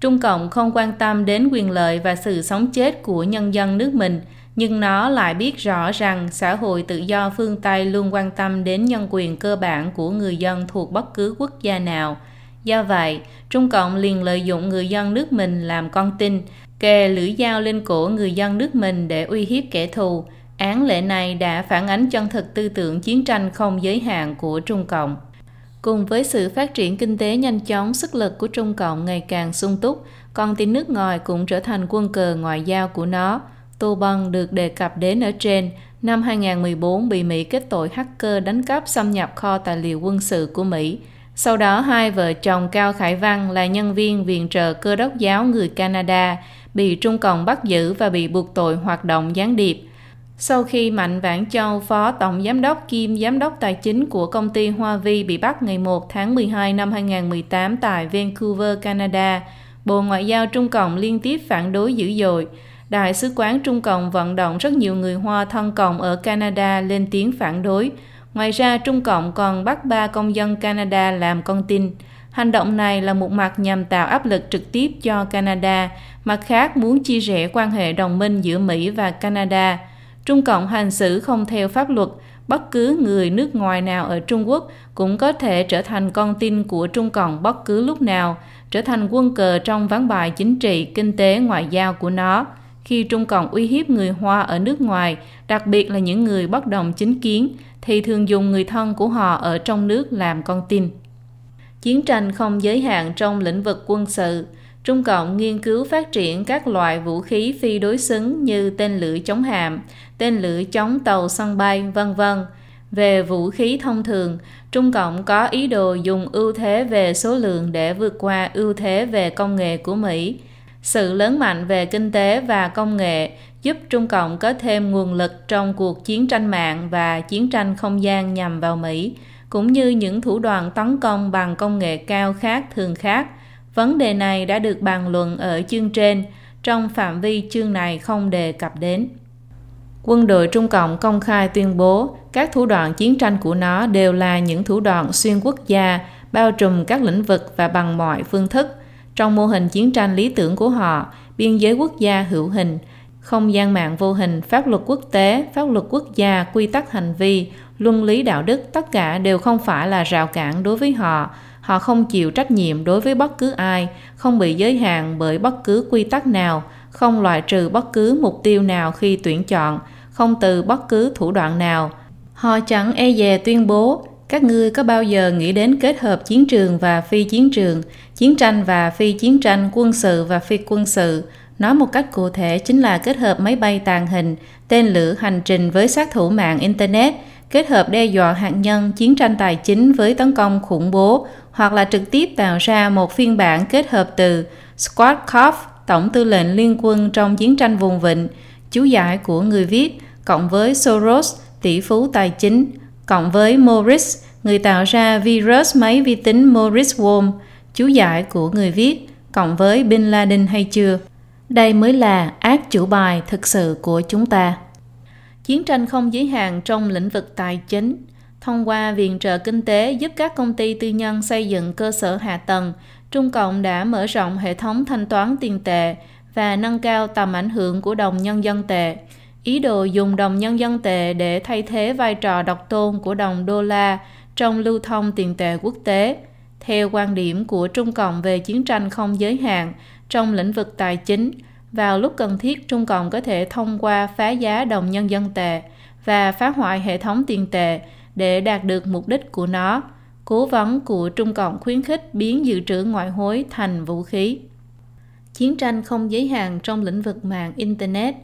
A: Trung Cộng không quan tâm đến quyền lợi và sự sống chết của nhân dân nước mình, nhưng nó lại biết rõ rằng xã hội tự do phương Tây luôn quan tâm đến nhân quyền cơ bản của người dân thuộc bất cứ quốc gia nào. Do vậy, Trung Cộng liền lợi dụng người dân nước mình làm con tin, kề lưỡi dao lên cổ người dân nước mình để uy hiếp kẻ thù. Án lệ này đã phản ánh chân thực tư tưởng chiến tranh không giới hạn của Trung Cộng. Cùng với sự phát triển kinh tế nhanh chóng, sức lực của Trung Cộng ngày càng sung túc, con tin nước ngoài cũng trở thành quân cờ ngoại giao của nó. Tô bân được đề cập đến ở trên, năm 2014 bị Mỹ kết tội hacker đánh cắp xâm nhập kho tài liệu quân sự của Mỹ. Sau đó, hai vợ chồng Cao Khải Văn là nhân viên viện trợ cơ đốc giáo người Canada bị Trung Cộng bắt giữ và bị buộc tội hoạt động gián điệp. Sau khi Mạnh Vãn Châu, Phó Tổng Giám đốc kiêm Giám đốc Tài chính của công ty Hoa Vi bị bắt ngày 1 tháng 12 năm 2018 tại Vancouver, Canada, Bộ Ngoại giao Trung Cộng liên tiếp phản đối dữ dội. Đại sứ quán Trung Cộng vận động rất nhiều người Hoa thân Cộng ở Canada lên tiếng phản đối. Ngoài ra, Trung Cộng còn bắt ba công dân Canada làm con tin. Hành động này là một mặt nhằm tạo áp lực trực tiếp cho Canada, mặt khác muốn chia rẽ quan hệ đồng minh giữa Mỹ và Canada. Trung Cộng hành xử không theo pháp luật, bất cứ người nước ngoài nào ở Trung Quốc cũng có thể trở thành con tin của Trung Cộng bất cứ lúc nào, trở thành quân cờ trong ván bài chính trị, kinh tế, ngoại giao của nó. Khi Trung Cộng uy hiếp người Hoa ở nước ngoài, đặc biệt là những người bất đồng chính kiến, thì thường dùng người thân của họ ở trong nước làm con tin. Chiến tranh không giới hạn trong lĩnh vực quân sự. Trung Cộng nghiên cứu phát triển các loại vũ khí phi đối xứng như tên lửa chống hạm, tên lửa chống tàu sân bay, vân vân. Về vũ khí thông thường, Trung Cộng có ý đồ dùng ưu thế về số lượng để vượt qua ưu thế về công nghệ của Mỹ. Sự lớn mạnh về kinh tế và công nghệ giúp Trung Cộng có thêm nguồn lực trong cuộc chiến tranh mạng và chiến tranh không gian nhằm vào Mỹ, cũng như những thủ đoạn tấn công bằng công nghệ cao khác thường khác. Vấn đề này đã được bàn luận ở chương trên, trong phạm vi chương này không đề cập đến. Quân đội Trung Cộng công khai tuyên bố các thủ đoạn chiến tranh của nó đều là những thủ đoạn xuyên quốc gia, bao trùm các lĩnh vực và bằng mọi phương thức. Trong mô hình chiến tranh lý tưởng của họ, biên giới quốc gia hữu hình, không gian mạng vô hình, pháp luật quốc tế, pháp luật quốc gia, quy tắc hành vi, luân lý đạo đức, tất cả đều không phải là rào cản đối với họ. Họ không chịu trách nhiệm đối với bất cứ ai, không bị giới hạn bởi bất cứ quy tắc nào, không loại trừ bất cứ mục tiêu nào khi tuyển chọn, không từ bất cứ thủ đoạn nào. Họ chẳng e dè tuyên bố, các ngươi có bao giờ nghĩ đến kết hợp chiến trường và phi chiến trường, chiến tranh và phi chiến tranh, quân sự và phi quân sự? Nói một cách cụ thể chính là kết hợp máy bay tàng hình, tên lửa hành trình với sát thủ mạng Internet, kết hợp đe dọa hạt nhân, chiến tranh tài chính với tấn công khủng bố, hoặc là trực tiếp tạo ra một phiên bản kết hợp từ Schwarzkopf tổng tư lệnh liên quân trong chiến tranh vùng vịnh, chú giải của người viết, cộng với Soros, tỷ phú tài chính, cộng với Morris, người tạo ra virus máy vi tính Morris Worm, chú giải của người viết, cộng với Bin Laden hay chưa? Đây mới là ác chủ bài thực sự của chúng ta. Chiến tranh không giới hạn trong lĩnh vực tài chính, thông qua viện trợ kinh tế giúp các công ty tư nhân xây dựng cơ sở hạ tầng, Trung Cộng đã mở rộng hệ thống thanh toán tiền tệ và nâng cao tầm ảnh hưởng của đồng nhân dân tệ. Ý đồ dùng đồng nhân dân tệ để thay thế vai trò độc tôn của đồng đô la trong lưu thông tiền tệ quốc tế. Theo quan điểm của Trung Cộng về chiến tranh không giới hạn trong lĩnh vực tài chính, vào lúc cần thiết Trung Cộng có thể thông qua phá giá đồng nhân dân tệ và phá hoại hệ thống tiền tệ để đạt được mục đích của nó. Cố vấn của Trung Cộng khuyến khích biến dự trữ ngoại hối thành vũ khí. Chiến tranh không giới hạn trong lĩnh vực mạng Internet.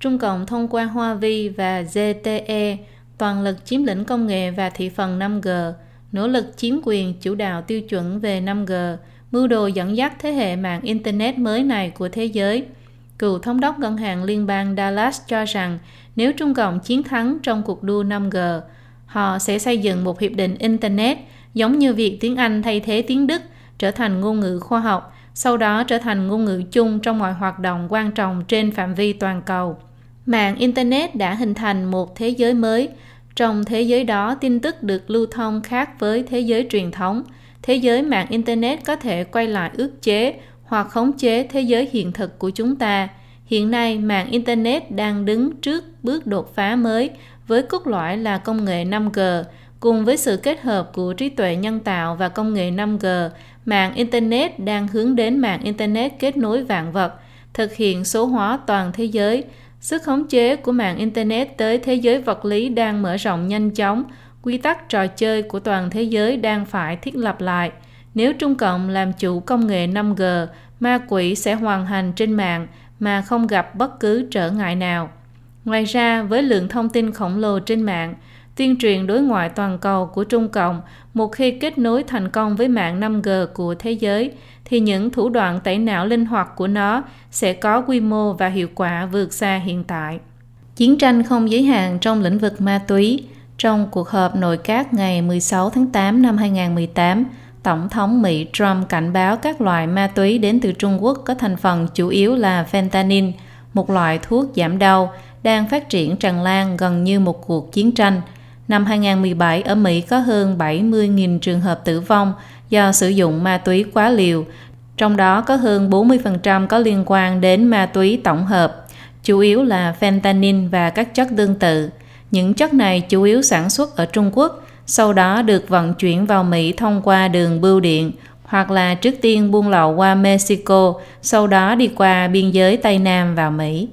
A: Trung Cộng thông qua Huawei và ZTE toàn lực chiếm lĩnh công nghệ và thị phần 5G, nỗ lực chiếm quyền chủ đạo tiêu chuẩn về 5G, mưu đồ dẫn dắt thế hệ mạng Internet mới này của thế giới. Cựu thống đốc ngân hàng liên bang Dallas cho rằng nếu Trung Cộng chiến thắng trong cuộc đua 5G, họ sẽ xây dựng một hiệp định Internet giống như việc tiếng Anh thay thế tiếng Đức trở thành ngôn ngữ khoa học, sau đó trở thành ngôn ngữ chung trong mọi hoạt động quan trọng trên phạm vi toàn cầu. Mạng Internet đã hình thành một thế giới mới. Trong thế giới đó, tin tức được lưu thông khác với thế giới truyền thống. Thế giới mạng Internet có thể quay lại ước chế hoặc khống chế thế giới hiện thực của chúng ta. Hiện nay, mạng Internet đang đứng trước bước đột phá mới với cốt lõi là công nghệ 5G, cùng với sự kết hợp của trí tuệ nhân tạo và công nghệ 5G, mạng Internet đang hướng đến mạng Internet kết nối vạn vật, thực hiện số hóa toàn thế giới. Sức khống chế của mạng Internet tới thế giới vật lý đang mở rộng nhanh chóng, quy tắc trò chơi của toàn thế giới đang phải thiết lập lại. Nếu Trung Cộng làm chủ công nghệ 5G, ma quỷ sẽ hoàn hành trên mạng mà không gặp bất cứ trở ngại nào. Ngoài ra, với lượng thông tin khổng lồ trên mạng, tuyên truyền đối ngoại toàn cầu của Trung Cộng một khi kết nối thành công với mạng 5G của thế giới, thì những thủ đoạn tẩy não linh hoạt của nó sẽ có quy mô và hiệu quả vượt xa hiện tại. Chiến tranh không giới hạn trong lĩnh vực ma túy. Trong cuộc họp nội các ngày 16 tháng 8 năm 2018, Tổng thống Mỹ Trump cảnh báo các loại ma túy đến từ Trung Quốc có thành phần chủ yếu là fentanyl, một loại thuốc giảm đau, đang phát triển tràn lan gần như một cuộc chiến tranh. Năm 2017, ở Mỹ có hơn 70.000 trường hợp tử vong do sử dụng ma túy quá liều, trong đó có hơn 40% có liên quan đến ma túy tổng hợp, chủ yếu là fentanyl và các chất tương tự. Những chất này chủ yếu sản xuất ở Trung Quốc, sau đó được vận chuyển vào Mỹ thông qua đường bưu điện hoặc là trước tiên buôn lậu qua Mexico, sau đó đi qua biên giới Tây Nam vào Mỹ.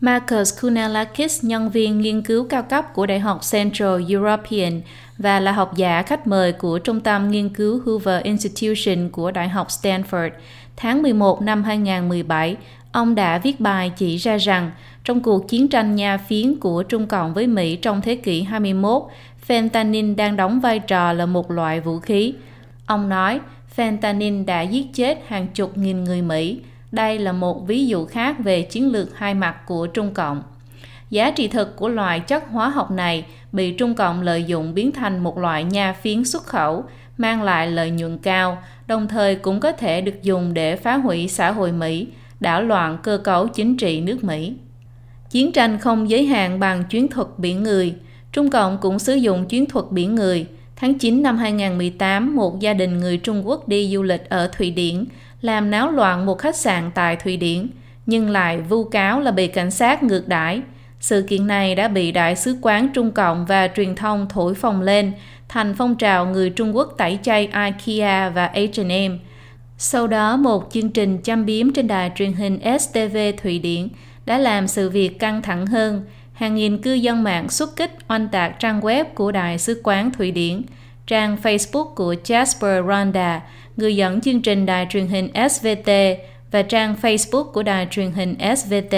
A: Marcus Kunalakis, nhân viên nghiên cứu cao cấp của Đại học Central European và là học giả khách mời của Trung tâm Nghiên cứu Hoover Institution của Đại học Stanford, tháng 11 năm 2017, ông đã viết bài chỉ ra rằng trong cuộc chiến tranh nha phiến của Trung Cộng với Mỹ trong thế kỷ 21, fentanyl đang đóng vai trò là một loại vũ khí. Ông nói, fentanyl đã giết chết hàng chục nghìn người Mỹ, đây là một ví dụ khác về chiến lược hai mặt của Trung Cộng. Giá trị thực của loại chất hóa học này bị Trung Cộng lợi dụng biến thành một loại nha phiến xuất khẩu, mang lại lợi nhuận cao, đồng thời cũng có thể được dùng để phá hủy xã hội Mỹ, đảo loạn cơ cấu chính trị nước Mỹ. Chiến tranh không giới hạn bằng chiến thuật biển người. Trung Cộng cũng sử dụng chiến thuật biển người. Tháng 9 năm 2018, một gia đình người Trung Quốc đi du lịch ở Thụy Điển làm náo loạn một khách sạn tại Thụy Điển, nhưng lại vu cáo là bị cảnh sát ngược đãi. Sự kiện này đã bị Đại sứ quán Trung Cộng và truyền thông thổi phồng lên thành phong trào người Trung Quốc tẩy chay IKEA và H&M. Sau đó, một chương trình chăm biếm trên đài truyền hình STV Thụy Điển đã làm sự việc căng thẳng hơn. Hàng nghìn cư dân mạng xuất kích oanh tạc trang web của Đại sứ quán Thụy Điển, trang Facebook của Jasper Ronda người dẫn chương trình đài truyền hình SVT và trang Facebook của đài truyền hình SVT.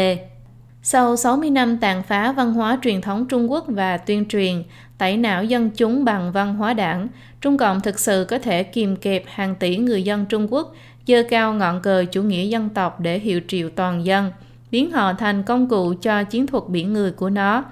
A: Sau 60 năm tàn phá văn hóa truyền thống Trung Quốc và tuyên truyền, tẩy não dân chúng bằng văn hóa đảng, Trung Cộng thực sự có thể kìm kẹp hàng tỷ người dân Trung Quốc dơ cao ngọn cờ chủ nghĩa dân tộc để hiệu triệu toàn dân, biến họ thành công cụ cho chiến thuật biển người của nó.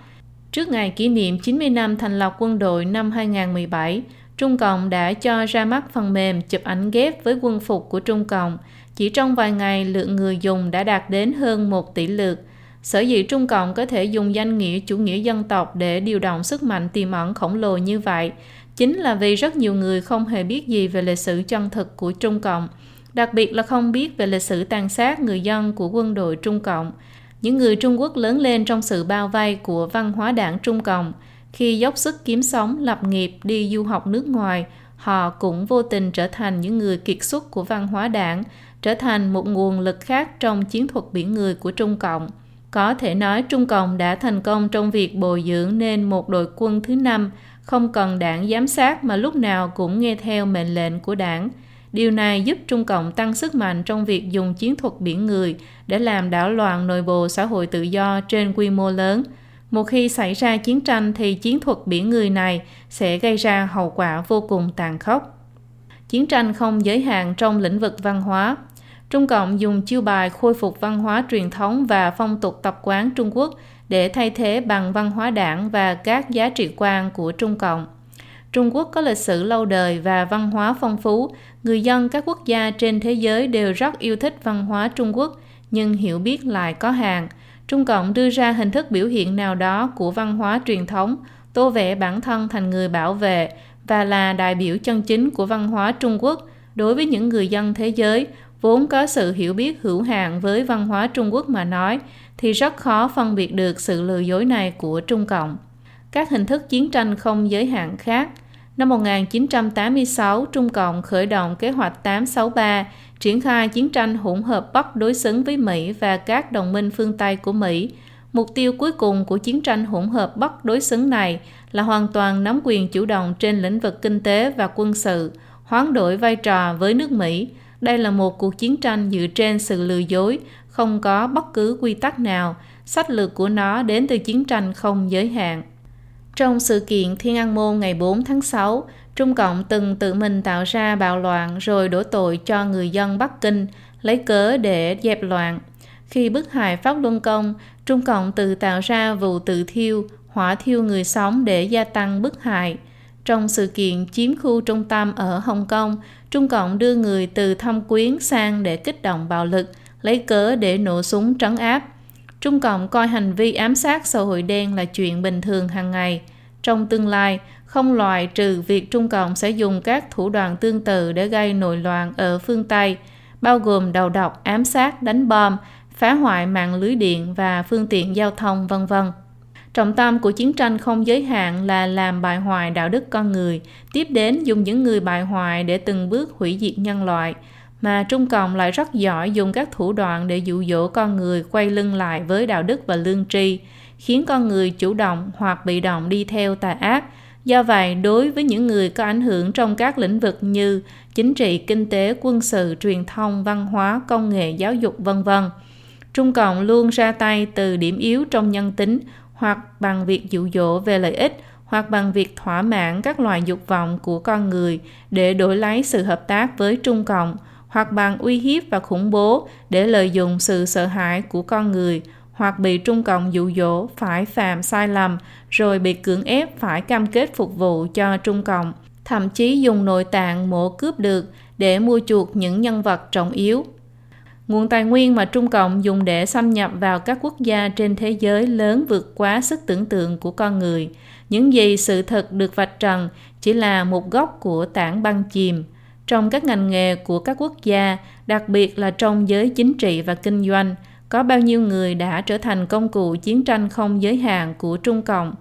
A: Trước ngày kỷ niệm 90 năm thành lập quân đội năm 2017, Trung Cộng đã cho ra mắt phần mềm chụp ảnh ghép với quân phục của Trung Cộng. Chỉ trong vài ngày, lượng người dùng đã đạt đến hơn 1 tỷ lượt. Sở dĩ Trung Cộng có thể dùng danh nghĩa chủ nghĩa dân tộc để điều động sức mạnh tiềm ẩn khổng lồ như vậy, chính là vì rất nhiều người không hề biết gì về lịch sử chân thực của Trung Cộng, đặc biệt là không biết về lịch sử tàn sát người dân của quân đội Trung Cộng. Những người Trung Quốc lớn lên trong sự bao vây của văn hóa đảng Trung Cộng, khi dốc sức kiếm sống, lập nghiệp, đi du học nước ngoài, họ cũng vô tình trở thành những người kiệt xuất của văn hóa đảng, trở thành một nguồn lực khác trong chiến thuật biển người của Trung Cộng. Có thể nói Trung Cộng đã thành công trong việc bồi dưỡng nên một đội quân thứ năm không cần đảng giám sát mà lúc nào cũng nghe theo mệnh lệnh của đảng. Điều này giúp Trung Cộng tăng sức mạnh trong việc dùng chiến thuật biển người để làm đảo loạn nội bộ xã hội tự do trên quy mô lớn. Một khi xảy ra chiến tranh thì chiến thuật biển người này sẽ gây ra hậu quả vô cùng tàn khốc. Chiến tranh không giới hạn trong lĩnh vực văn hóa. Trung Cộng dùng chiêu bài khôi phục văn hóa truyền thống và phong tục tập quán Trung Quốc để thay thế bằng văn hóa đảng và các giá trị quan của Trung Cộng. Trung Quốc có lịch sử lâu đời và văn hóa phong phú, người dân các quốc gia trên thế giới đều rất yêu thích văn hóa Trung Quốc, nhưng hiểu biết lại có hạn. Trung Cộng đưa ra hình thức biểu hiện nào đó của văn hóa truyền thống, tô vẽ bản thân thành người bảo vệ và là đại biểu chân chính của văn hóa Trung Quốc đối với những người dân thế giới vốn có sự hiểu biết hữu hạn với văn hóa Trung Quốc mà nói thì rất khó phân biệt được sự lừa dối này của Trung Cộng. Các hình thức chiến tranh không giới hạn khác Năm 1986, Trung Cộng khởi động kế hoạch 863, triển khai chiến tranh hỗn hợp Bắc đối xứng với Mỹ và các đồng minh phương Tây của Mỹ. Mục tiêu cuối cùng của chiến tranh hỗn hợp Bắc đối xứng này là hoàn toàn nắm quyền chủ động trên lĩnh vực kinh tế và quân sự, hoán đổi vai trò với nước Mỹ. Đây là một cuộc chiến tranh dựa trên sự lừa dối, không có bất cứ quy tắc nào. Sách lược của nó đến từ chiến tranh không giới hạn. Trong sự kiện Thiên An Môn ngày 4 tháng 6, Trung Cộng từng tự mình tạo ra bạo loạn rồi đổ tội cho người dân Bắc Kinh, lấy cớ để dẹp loạn. Khi bức hại Pháp Luân Công, Trung Cộng tự tạo ra vụ tự thiêu, hỏa thiêu người sống để gia tăng bức hại. Trong sự kiện chiếm khu trung tâm ở Hồng Kông, Trung Cộng đưa người từ thâm quyến sang để kích động bạo lực, lấy cớ để nổ súng trấn áp. Trung Cộng coi hành vi ám sát xã hội đen là chuyện bình thường hàng ngày. Trong tương lai, không loại trừ việc Trung Cộng sẽ dùng các thủ đoạn tương tự để gây nội loạn ở phương Tây, bao gồm đầu độc, ám sát, đánh bom, phá hoại mạng lưới điện và phương tiện giao thông, vân vân. Trọng tâm của chiến tranh không giới hạn là làm bại hoại đạo đức con người, tiếp đến dùng những người bại hoại để từng bước hủy diệt nhân loại, mà Trung Cộng lại rất giỏi dùng các thủ đoạn để dụ dỗ con người quay lưng lại với đạo đức và lương tri, khiến con người chủ động hoặc bị động đi theo tà ác. Do vậy, đối với những người có ảnh hưởng trong các lĩnh vực như chính trị, kinh tế, quân sự, truyền thông, văn hóa, công nghệ, giáo dục, vân vân, Trung Cộng luôn ra tay từ điểm yếu trong nhân tính hoặc bằng việc dụ dỗ về lợi ích hoặc bằng việc thỏa mãn các loài dục vọng của con người để đổi lấy sự hợp tác với Trung Cộng hoặc bằng uy hiếp và khủng bố để lợi dụng sự sợ hãi của con người hoặc bị Trung Cộng dụ dỗ phải phạm sai lầm rồi bị cưỡng ép phải cam kết phục vụ cho Trung Cộng, thậm chí dùng nội tạng mổ cướp được để mua chuộc những nhân vật trọng yếu. Nguồn tài nguyên mà Trung Cộng dùng để xâm nhập vào các quốc gia trên thế giới lớn vượt quá sức tưởng tượng của con người. Những gì sự thật được vạch trần chỉ là một góc của tảng băng chìm – trong các ngành nghề của các quốc gia, đặc biệt là trong giới chính trị và kinh doanh, có bao nhiêu người đã trở thành công cụ chiến tranh không giới hạn của Trung Cộng.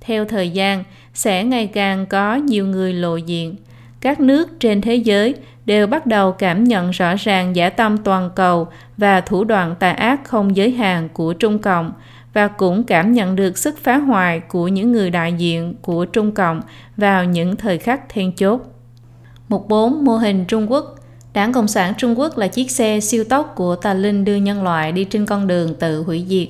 A: Theo thời gian, sẽ ngày càng có nhiều người lộ diện. Các nước trên thế giới đều bắt đầu cảm nhận rõ ràng giả tâm toàn cầu và thủ đoạn tà ác không giới hạn của Trung Cộng và cũng cảm nhận được sức phá hoại của những người đại diện của Trung Cộng vào những thời khắc then chốt. Mục 4. Mô hình Trung Quốc Đảng Cộng sản Trung Quốc là chiếc xe siêu tốc của tà linh đưa nhân loại đi trên con đường tự hủy diệt.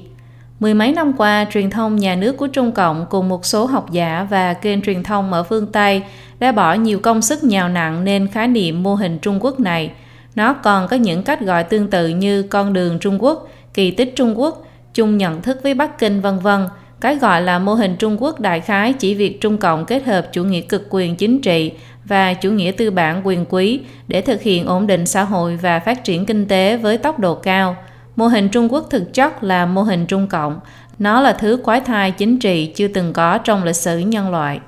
A: Mười mấy năm qua, truyền thông nhà nước của Trung Cộng cùng một số học giả và kênh truyền thông ở phương Tây đã bỏ nhiều công sức nhào nặng nên khái niệm mô hình Trung Quốc này. Nó còn có những cách gọi tương tự như con đường Trung Quốc, kỳ tích Trung Quốc, chung nhận thức với Bắc Kinh vân vân. Cái gọi là mô hình Trung Quốc đại khái chỉ việc Trung Cộng kết hợp chủ nghĩa cực quyền chính trị và chủ nghĩa tư bản quyền quý để thực hiện ổn định xã hội và phát triển kinh tế với tốc độ cao. Mô hình Trung Quốc thực chất là mô hình Trung Cộng. Nó là thứ quái thai chính trị chưa từng có trong lịch sử nhân loại.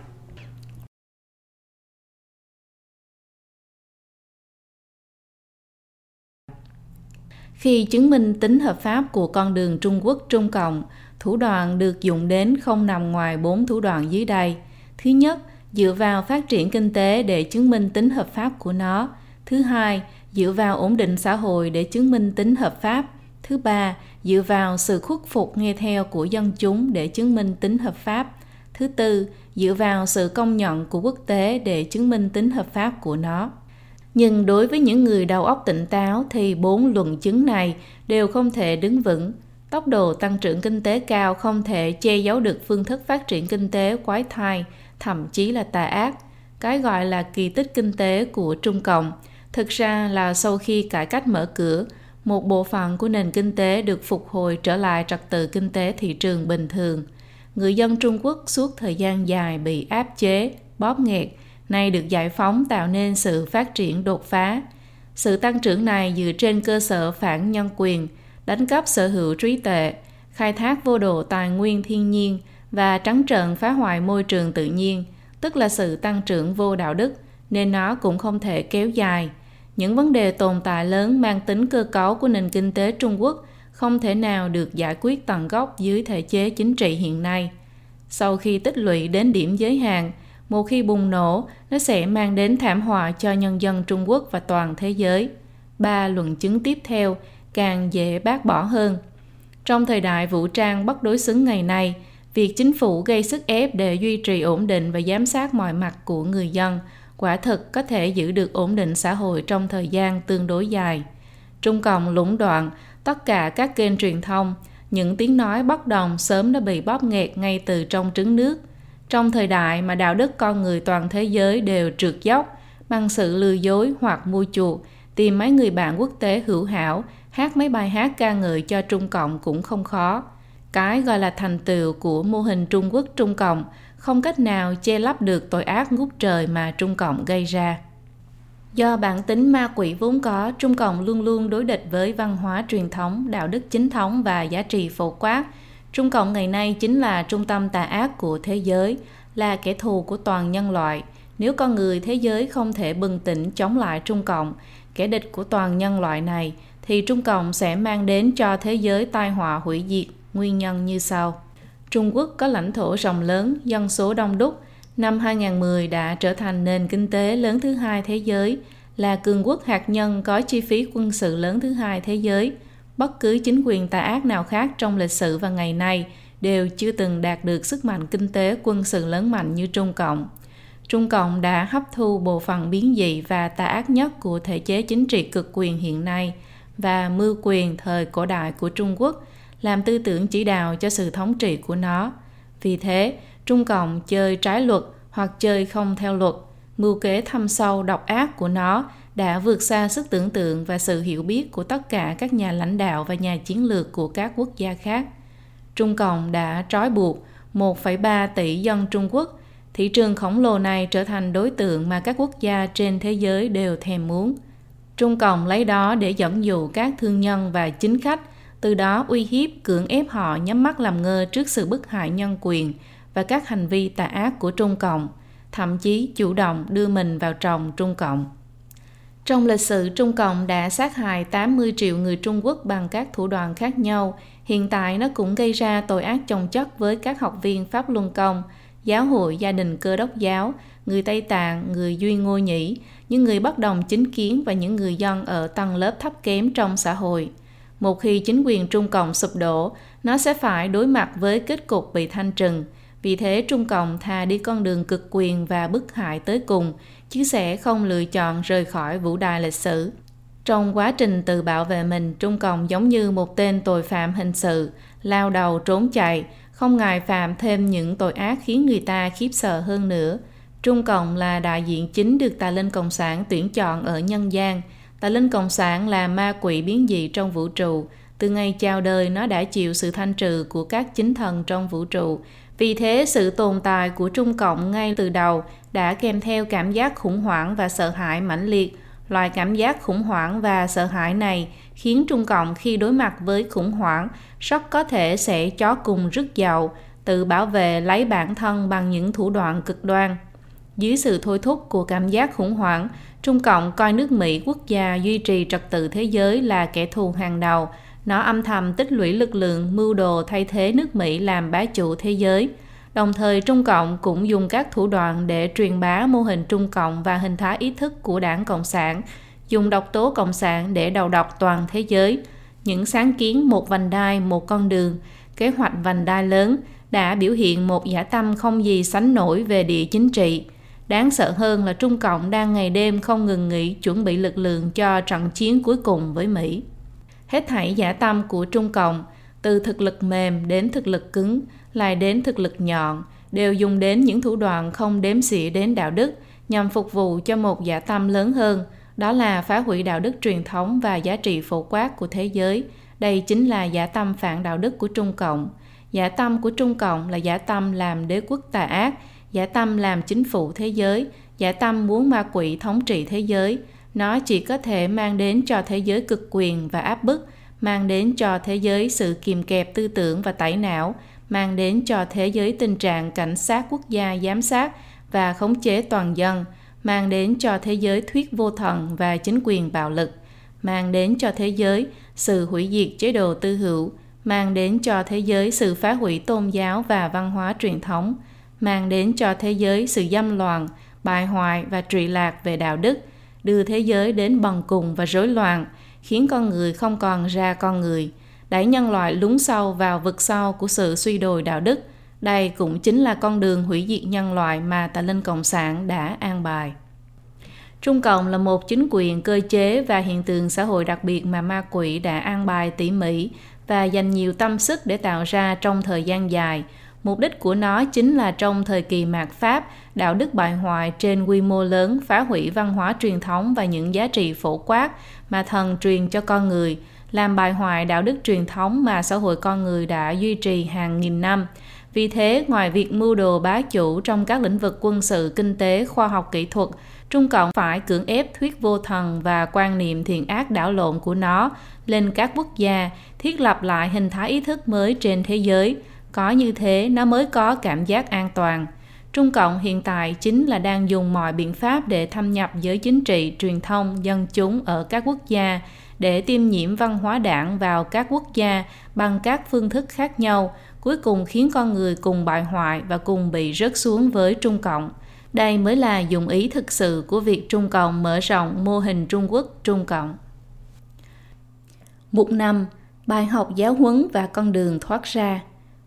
A: Khi chứng minh tính hợp pháp của con đường Trung Quốc Trung Cộng, thủ đoạn được dùng đến không nằm ngoài bốn thủ đoạn dưới đây. Thứ nhất, dựa vào phát triển kinh tế để chứng minh tính hợp pháp của nó. Thứ hai, dựa vào ổn định xã hội để chứng minh tính hợp pháp. Thứ ba, dựa vào sự khuất phục nghe theo của dân chúng để chứng minh tính hợp pháp. Thứ tư, dựa vào sự công nhận của quốc tế để chứng minh tính hợp pháp của nó. Nhưng đối với những người đầu óc tỉnh táo thì bốn luận chứng này đều không thể đứng vững. Tốc độ tăng trưởng kinh tế cao không thể che giấu được phương thức phát triển kinh tế quái thai, thậm chí là tà ác. Cái gọi là kỳ tích kinh tế của Trung Cộng thực ra là sau khi cải cách mở cửa, một bộ phận của nền kinh tế được phục hồi trở lại trật tự kinh tế thị trường bình thường. Người dân Trung Quốc suốt thời gian dài bị áp chế, bóp nghẹt, nay được giải phóng tạo nên sự phát triển đột phá. Sự tăng trưởng này dựa trên cơ sở phản nhân quyền, đánh cắp sở hữu trí tuệ, khai thác vô độ tài nguyên thiên nhiên và trắng trợn phá hoại môi trường tự nhiên, tức là sự tăng trưởng vô đạo đức, nên nó cũng không thể kéo dài. Những vấn đề tồn tại lớn mang tính cơ cấu của nền kinh tế Trung Quốc không thể nào được giải quyết tận gốc dưới thể chế chính trị hiện nay. Sau khi tích lũy đến điểm giới hạn, một khi bùng nổ, nó sẽ mang đến thảm họa cho nhân dân Trung Quốc và toàn thế giới. Ba luận chứng tiếp theo càng dễ bác bỏ hơn. Trong thời đại vũ trang bất đối xứng ngày nay, việc chính phủ gây sức ép để duy trì ổn định và giám sát mọi mặt của người dân quả thực có thể giữ được ổn định xã hội trong thời gian tương đối dài. Trung Cộng lũng đoạn tất cả các kênh truyền thông, những tiếng nói bất đồng sớm đã bị bóp nghẹt ngay từ trong trứng nước. Trong thời đại mà đạo đức con người toàn thế giới đều trượt dốc, bằng sự lừa dối hoặc mua chuộc, tìm mấy người bạn quốc tế hữu hảo, hát mấy bài hát ca ngợi cho Trung Cộng cũng không khó. Cái gọi là thành tựu của mô hình Trung Quốc Trung Cộng không cách nào che lấp được tội ác ngút trời mà Trung Cộng gây ra. Do bản tính ma quỷ vốn có, Trung Cộng luôn luôn đối địch với văn hóa truyền thống, đạo đức chính thống và giá trị phổ quát, Trung Cộng ngày nay chính là trung tâm tà ác của thế giới, là kẻ thù của toàn nhân loại. Nếu con người thế giới không thể bừng tỉnh chống lại Trung Cộng, kẻ địch của toàn nhân loại này, thì Trung Cộng sẽ mang đến cho thế giới tai họa hủy diệt, nguyên nhân như sau. Trung Quốc có lãnh thổ rộng lớn, dân số đông đúc. Năm 2010 đã trở thành nền kinh tế lớn thứ hai thế giới, là cường quốc hạt nhân có chi phí quân sự lớn thứ hai thế giới – bất cứ chính quyền tà ác nào khác trong lịch sử và ngày nay đều chưa từng đạt được sức mạnh kinh tế quân sự lớn mạnh như Trung Cộng. Trung Cộng đã hấp thu bộ phận biến dị và tà ác nhất của thể chế chính trị cực quyền hiện nay và mưu quyền thời cổ đại của Trung Quốc làm tư tưởng chỉ đạo cho sự thống trị của nó. Vì thế, Trung Cộng chơi trái luật hoặc chơi không theo luật, mưu kế thâm sâu độc ác của nó đã vượt xa sức tưởng tượng và sự hiểu biết của tất cả các nhà lãnh đạo và nhà chiến lược của các quốc gia khác. Trung Cộng đã trói buộc 1,3 tỷ dân Trung Quốc. Thị trường khổng lồ này trở thành đối tượng mà các quốc gia trên thế giới đều thèm muốn. Trung Cộng lấy đó để dẫn dụ các thương nhân và chính khách, từ đó uy hiếp, cưỡng ép họ nhắm mắt làm ngơ trước sự bức hại nhân quyền và các hành vi tà ác của Trung Cộng, thậm chí chủ động đưa mình vào tròng Trung Cộng. Trong lịch sử, Trung Cộng đã sát hại 80 triệu người Trung Quốc bằng các thủ đoạn khác nhau. Hiện tại nó cũng gây ra tội ác chồng chất với các học viên Pháp Luân Công, giáo hội gia đình cơ đốc giáo, người Tây Tạng, người Duy Ngô Nhĩ, những người bất đồng chính kiến và những người dân ở tầng lớp thấp kém trong xã hội. Một khi chính quyền Trung Cộng sụp đổ, nó sẽ phải đối mặt với kết cục bị thanh trừng. Vì thế Trung Cộng thà đi con đường cực quyền và bức hại tới cùng, chứ sẽ không lựa chọn rời khỏi vũ đài lịch sử. Trong quá trình tự bảo vệ mình, Trung Cộng giống như một tên tội phạm hình sự, lao đầu trốn chạy, không ngại phạm thêm những tội ác khiến người ta khiếp sợ hơn nữa. Trung Cộng là đại diện chính được tà linh Cộng sản tuyển chọn ở nhân gian, Tà linh cộng sản là ma quỷ biến dị trong vũ trụ. Từ ngày chào đời, nó đã chịu sự thanh trừ của các chính thần trong vũ trụ. Vì thế, sự tồn tại của Trung Cộng ngay từ đầu đã kèm theo cảm giác khủng hoảng và sợ hãi mãnh liệt. Loại cảm giác khủng hoảng và sợ hãi này khiến Trung Cộng khi đối mặt với khủng hoảng rất có thể sẽ chó cùng rứt dậu, tự bảo vệ lấy bản thân bằng những thủ đoạn cực đoan. Dưới sự thôi thúc của cảm giác khủng hoảng, Trung Cộng coi nước Mỹ quốc gia duy trì trật tự thế giới là kẻ thù hàng đầu. Nó âm thầm tích lũy lực lượng mưu đồ thay thế nước Mỹ làm bá chủ thế giới. Đồng thời Trung Cộng cũng dùng các thủ đoạn để truyền bá mô hình Trung Cộng và hình thái ý thức của đảng Cộng sản, dùng độc tố Cộng sản để đầu độc toàn thế giới. Những sáng kiến một vành đai, một con đường, kế hoạch vành đai lớn đã biểu hiện một giả tâm không gì sánh nổi về địa chính trị. Đáng sợ hơn là Trung Cộng đang ngày đêm không ngừng nghỉ chuẩn bị lực lượng cho trận chiến cuối cùng với Mỹ. Hết thảy giả tâm của Trung Cộng, từ thực lực mềm đến thực lực cứng, lại đến thực lực nhọn, đều dùng đến những thủ đoạn không đếm xỉa đến đạo đức nhằm phục vụ cho một giả tâm lớn hơn, đó là phá hủy đạo đức truyền thống và giá trị phổ quát của thế giới. Đây chính là giả tâm phản đạo đức của Trung Cộng. Giả tâm của Trung Cộng là giả tâm làm đế quốc tà ác, giả tâm làm chính phủ thế giới, giả tâm muốn ma quỷ thống trị thế giới. Nó chỉ có thể mang đến cho thế giới cực quyền và áp bức, mang đến cho thế giới sự kìm kẹp tư tưởng và tẩy não, mang đến cho thế giới tình trạng cảnh sát quốc gia giám sát và khống chế toàn dân, mang đến cho thế giới thuyết vô thần và chính quyền bạo lực, mang đến cho thế giới sự hủy diệt chế độ tư hữu, mang đến cho thế giới sự phá hủy tôn giáo và văn hóa truyền thống, mang đến cho thế giới sự dâm loạn, bại hoại và trụy lạc về đạo đức, đưa thế giới đến bần cùng và rối loạn, khiến con người không còn ra con người, đẩy nhân loại lún sâu vào vực sâu của sự suy đồi đạo đức. Đây cũng chính là con đường hủy diệt nhân loại mà tà linh Cộng sản đã an bài. Trung Cộng là một chính quyền cơ chế và hiện tượng xã hội đặc biệt mà ma quỷ đã an bài tỉ mỉ và dành nhiều tâm sức để tạo ra trong thời gian dài. Mục đích của nó chính là trong thời kỳ mạt Pháp, đạo đức bại hoại trên quy mô lớn phá hủy văn hóa truyền thống và những giá trị phổ quát mà thần truyền cho con người, làm bại hoại đạo đức truyền thống mà xã hội con người đã duy trì hàng nghìn năm. Vì thế, ngoài việc mưu đồ bá chủ trong các lĩnh vực quân sự, kinh tế, khoa học kỹ thuật, Trung Cộng phải cưỡng ép thuyết vô thần và quan niệm thiện ác đảo lộn của nó lên các quốc gia, thiết lập lại hình thái ý thức mới trên thế giới. Có như thế nó mới có cảm giác an toàn. Trung Cộng hiện tại chính là đang dùng mọi biện pháp để thâm nhập giới chính trị, truyền thông, dân chúng ở các quốc gia, để tiêm nhiễm văn hóa đảng vào các quốc gia bằng các phương thức khác nhau, cuối cùng khiến con người cùng bại hoại và cùng bị rớt xuống với Trung Cộng. Đây mới là dụng ý thực sự của việc Trung Cộng mở rộng mô hình Trung Quốc Trung Cộng. Mục 5. Bài học giáo huấn và con đường thoát ra.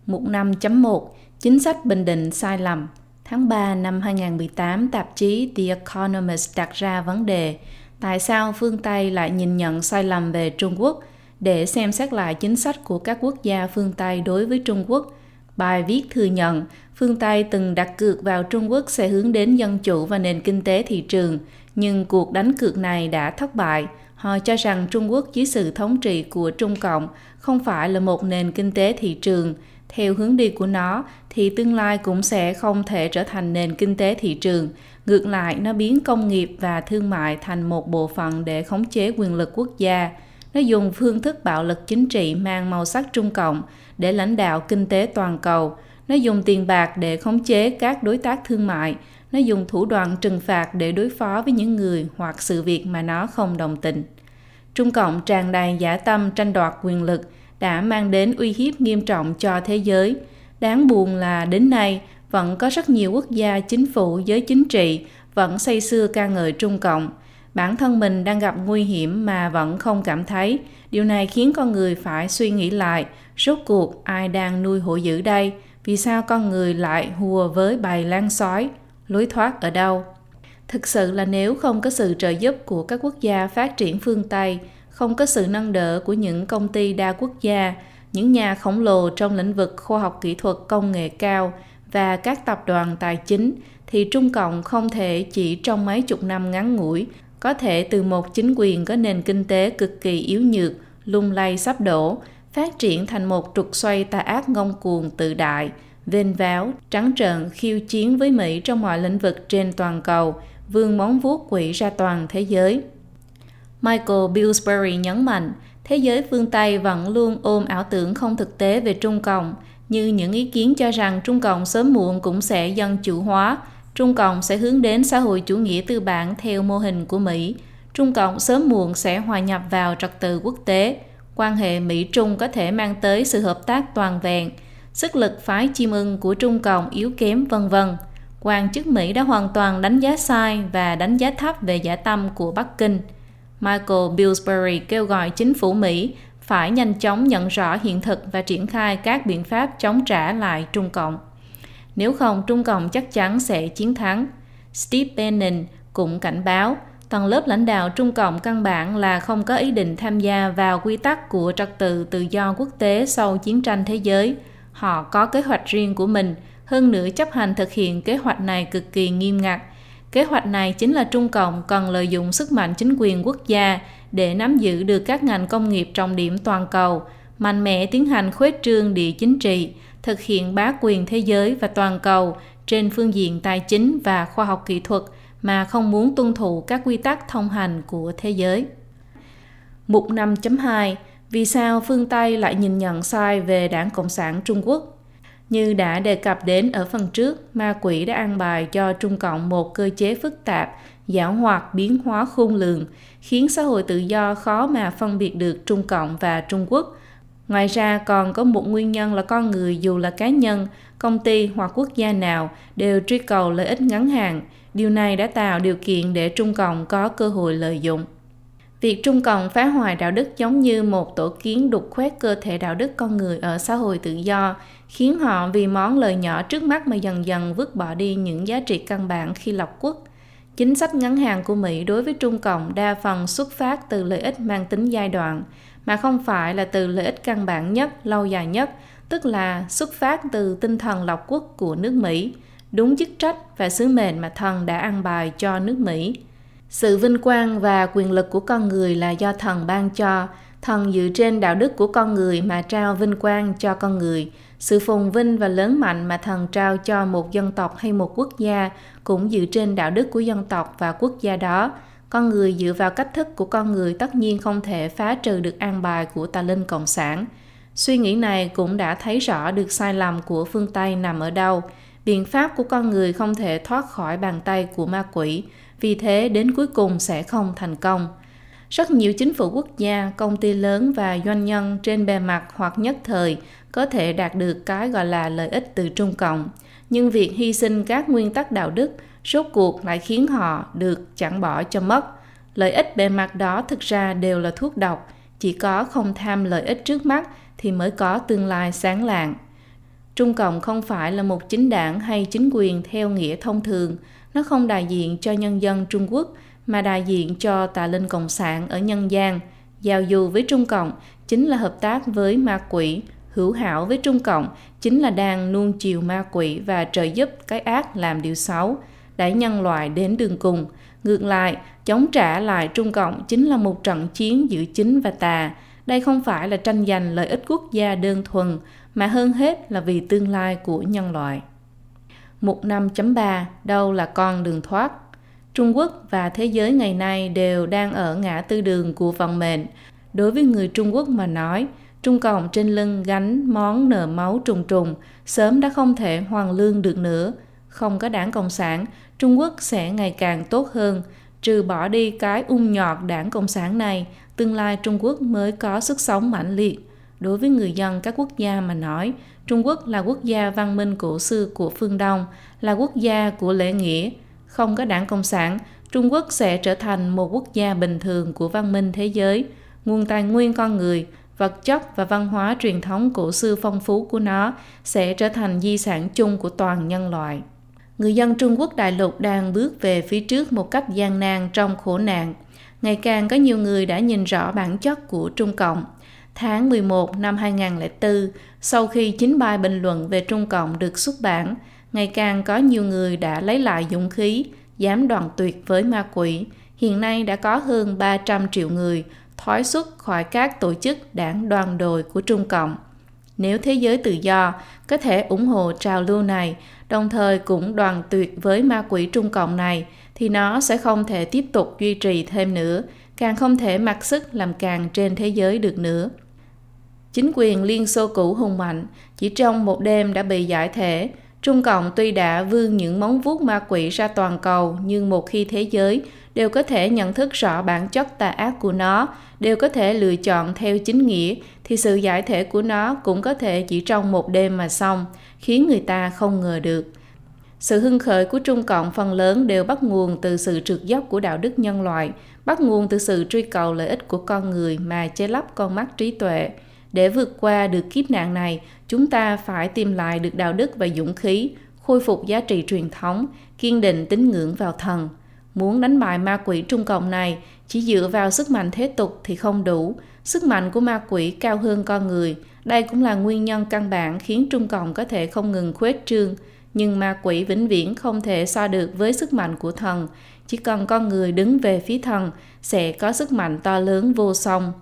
A: Mục 5.1. Chính sách bình định sai lầm. Tháng 3 năm 2018, tạp chí The Economist đặt ra vấn đề tại sao phương Tây lại nhìn nhận sai lầm về Trung Quốc để xem xét lại chính sách của các quốc gia phương Tây đối với Trung Quốc. Bài viết thừa nhận phương Tây từng đặt cược vào Trung Quốc sẽ hướng đến dân chủ và nền kinh tế thị trường, nhưng cuộc đánh cược này đã thất bại. Họ cho rằng Trung Quốc dưới sự thống trị của Trung Cộng không phải là một nền kinh tế thị trường. Theo hướng đi của nó thì tương lai cũng sẽ không thể trở thành nền kinh tế thị trường. Ngược lại, nó biến công nghiệp và thương mại thành một bộ phận để khống chế quyền lực quốc gia. Nó dùng phương thức bạo lực chính trị mang màu sắc Trung Cộng để lãnh đạo kinh tế toàn cầu. Nó dùng tiền bạc để khống chế các đối tác thương mại. Nó dùng thủ đoạn trừng phạt để đối phó với những người hoặc sự việc mà nó không đồng tình. Trung Cộng tràn đầy giả tâm tranh đoạt quyền lực đã mang đến uy hiếp nghiêm trọng cho thế giới. Đáng buồn là đến nay vẫn có rất nhiều quốc gia, chính phủ, giới chính trị vẫn say sưa ca ngợi Trung Cộng. Bản thân mình đang gặp nguy hiểm mà vẫn không cảm thấy. Điều này khiến con người phải suy nghĩ lại, rốt cuộc ai đang nuôi hổ dữ đây? Vì sao con người lại hùa với bầy lan sói? Lối thoát ở đâu? Thực sự là nếu không có sự trợ giúp của các quốc gia phát triển phương Tây, không có sự nâng đỡ của những công ty đa quốc gia, những nhà khổng lồ trong lĩnh vực khoa học kỹ thuật công nghệ cao và các tập đoàn tài chính, thì Trung Cộng không thể chỉ trong mấy chục năm ngắn ngủi có thể từ một chính quyền có nền kinh tế cực kỳ yếu nhược, lung lay sắp đổ, phát triển thành một trục xoay tà ác ngông cuồng tự đại, vênh váo, trắng trợn khiêu chiến với Mỹ trong mọi lĩnh vực trên toàn cầu, vươn móng vuốt quỷ ra toàn thế giới. Michael Pillsbury nhấn mạnh, thế giới phương Tây vẫn luôn ôm ảo tưởng không thực tế về Trung Cộng, như những ý kiến cho rằng Trung Cộng sớm muộn cũng sẽ dân chủ hóa, Trung Cộng sẽ hướng đến xã hội chủ nghĩa tư bản theo mô hình của Mỹ, Trung Cộng sớm muộn sẽ hòa nhập vào trật tự quốc tế, quan hệ Mỹ-Trung có thể mang tới sự hợp tác toàn vẹn, sức lực phái chim ưng của Trung Cộng yếu kém vân vân. Quan chức Mỹ đã hoàn toàn đánh giá sai và đánh giá thấp về giả tâm của Bắc Kinh. Michael Pillsbury kêu gọi chính phủ Mỹ phải nhanh chóng nhận rõ hiện thực và triển khai các biện pháp chống trả lại Trung Cộng. Nếu không, Trung Cộng chắc chắn sẽ chiến thắng. Steve Bannon cũng cảnh báo tầng lớp lãnh đạo Trung Cộng căn bản là không có ý định tham gia vào quy tắc của trật tự tự do quốc tế sau chiến tranh thế giới. Họ có kế hoạch riêng của mình, hơn nữa chấp hành thực hiện kế hoạch này cực kỳ nghiêm ngặt. Kế hoạch này chính là Trung Cộng cần lợi dụng sức mạnh chính quyền quốc gia để nắm giữ được các ngành công nghiệp trọng điểm toàn cầu, mạnh mẽ tiến hành khuếch trương địa chính trị, thực hiện bá quyền thế giới và toàn cầu trên phương diện tài chính và khoa học kỹ thuật mà không muốn tuân thủ các quy tắc thông hành của thế giới. Mục 5.2 Vì sao phương Tây lại nhìn nhận sai về Đảng Cộng sản Trung Quốc? Như đã đề cập đến ở phần trước, ma quỷ đã an bài cho Trung Cộng một cơ chế phức tạp, giảo hoạt, biến hóa khôn lường, khiến xã hội tự do khó mà phân biệt được Trung Cộng và Trung Quốc. Ngoài ra còn có một nguyên nhân là con người dù là cá nhân, công ty hoặc quốc gia nào đều truy cầu lợi ích ngắn hạn. Điều này đã tạo điều kiện để Trung Cộng có cơ hội lợi dụng. Việc Trung Cộng phá hoại đạo đức giống như một tổ kiến đục khoét cơ thể đạo đức con người ở xã hội tự do, khiến họ vì món lời nhỏ trước mắt mà dần dần vứt bỏ đi những giá trị căn bản khi lập quốc. Chính sách ngắn hạn của Mỹ đối với Trung Cộng đa phần xuất phát từ lợi ích mang tính giai đoạn, mà không phải là từ lợi ích căn bản nhất, lâu dài nhất, tức là xuất phát từ tinh thần lọc quốc của nước Mỹ, đúng chức trách và sứ mệnh mà thần đã ăn bài cho nước Mỹ. Sự vinh quang và quyền lực của con người là do thần ban cho, thần dựa trên đạo đức của con người mà trao vinh quang cho con người. Sự phồn vinh và lớn mạnh mà thần trao cho một dân tộc hay một quốc gia cũng dựa trên đạo đức của dân tộc và quốc gia đó. Con người dựa vào cách thức của con người tất nhiên không thể phá trừ được an bài của tà linh cộng sản. Suy nghĩ này cũng đã thấy rõ được sai lầm của phương Tây nằm ở đâu. Biện pháp của con người không thể thoát khỏi bàn tay của ma quỷ, vì thế đến cuối cùng sẽ không thành công. Rất nhiều chính phủ quốc gia, công ty lớn và doanh nhân trên bề mặt hoặc nhất thời có thể đạt được cái gọi là lợi ích từ Trung Cộng. Nhưng việc hy sinh các nguyên tắc đạo đức rốt cuộc lại khiến họ được chẳng bỏ cho mất. Lợi ích bề mặt đó thực ra đều là thuốc độc, chỉ có không tham lợi ích trước mắt thì mới có tương lai sáng lạng. Trung Cộng không phải là một chính đảng hay chính quyền theo nghĩa thông thường, nó không đại diện cho nhân dân Trung Quốc mà đại diện cho tà linh cộng sản ở nhân gian. Giao du với Trung Cộng chính là hợp tác với ma quỷ, hữu hảo với Trung Cộng chính là đang nuông chiều ma quỷ và trợ giúp cái ác làm điều xấu, đẩy nhân loại đến đường cùng. Ngược lại, chống trả lại Trung Cộng chính là một trận chiến giữa chính và tà. Đây không phải là tranh giành lợi ích quốc gia đơn thuần, mà hơn hết là vì tương lai của nhân loại. Mục 5.3 Đâu là con đường thoát? Trung Quốc và thế giới ngày nay đều đang ở ngã tư đường của vận mệnh. Đối với người Trung Quốc mà nói, Trung Cộng trên lưng gánh món nợ máu trùng trùng, sớm đã không thể hoàn lương được nữa. Không có đảng Cộng sản, Trung Quốc sẽ ngày càng tốt hơn. Trừ bỏ đi cái ung nhọt đảng Cộng sản này, tương lai Trung Quốc mới có sức sống mãnh liệt. Đối với người dân các quốc gia mà nói, Trung Quốc là quốc gia văn minh cổ xưa của phương Đông, là quốc gia của lễ nghĩa. Không có đảng Cộng sản, Trung Quốc sẽ trở thành một quốc gia bình thường của văn minh thế giới. Nguồn tài nguyên con người, vật chất và văn hóa truyền thống cổ xưa phong phú của nó sẽ trở thành di sản chung của toàn nhân loại. Người dân Trung Quốc đại lục đang bước về phía trước một cách gian nan trong khổ nạn. Ngày càng có nhiều người đã nhìn rõ bản chất của Trung Cộng – tháng 11 năm 2004, sau khi chính bài bình luận về Trung Cộng được xuất bản, ngày càng có nhiều người đã lấy lại dũng khí, dám đoàn tuyệt với ma quỷ, hiện nay đã có hơn 300 triệu người thoái xuất khỏi các tổ chức đảng đoàn đồi của Trung Cộng. Nếu thế giới tự do có thể ủng hộ trào lưu này, đồng thời cũng đoàn tuyệt với ma quỷ Trung Cộng này, thì nó sẽ không thể tiếp tục duy trì thêm nữa, càng không thể mặc sức làm càng trên thế giới được nữa. Chính quyền Liên Xô cũ hùng mạnh chỉ trong một đêm đã bị giải thể. Trung Cộng tuy đã vươn những móng vuốt ma quỷ ra toàn cầu, nhưng một khi thế giới đều có thể nhận thức rõ bản chất tà ác của nó, đều có thể lựa chọn theo chính nghĩa, thì sự giải thể của nó cũng có thể chỉ trong một đêm mà xong, khiến người ta không ngờ được. Sự hưng khởi của Trung Cộng phần lớn đều bắt nguồn từ sự trượt dốc của đạo đức nhân loại, bắt nguồn từ sự truy cầu lợi ích của con người mà che lấp con mắt trí tuệ. Để vượt qua được kiếp nạn này, chúng ta phải tìm lại được đạo đức và dũng khí, khôi phục giá trị truyền thống, kiên định tín ngưỡng vào thần. Muốn đánh bại ma quỷ Trung Cộng này, chỉ dựa vào sức mạnh thế tục thì không đủ. Sức mạnh của ma quỷ cao hơn con người. Đây cũng là nguyên nhân căn bản khiến Trung Cộng có thể không ngừng khuếch trương. Nhưng ma quỷ vĩnh viễn không thể so được với sức mạnh của thần. Chỉ cần con người đứng về phía thần sẽ có sức mạnh to lớn vô song.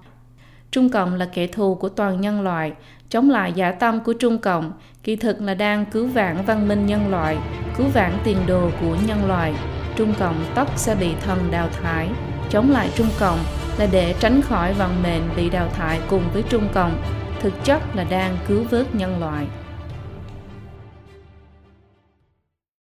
A: Trung Cộng là kẻ thù của toàn nhân loại, chống lại giả tâm của Trung Cộng, kỳ thực là đang cứu vãn văn minh nhân loại, cứu vãn tiền đồ của nhân loại. Trung Cộng tất sẽ bị thần đào thải. Chống lại Trung Cộng là để tránh khỏi vận mệnh bị đào thải cùng với Trung Cộng, thực chất là đang cứu vớt nhân loại.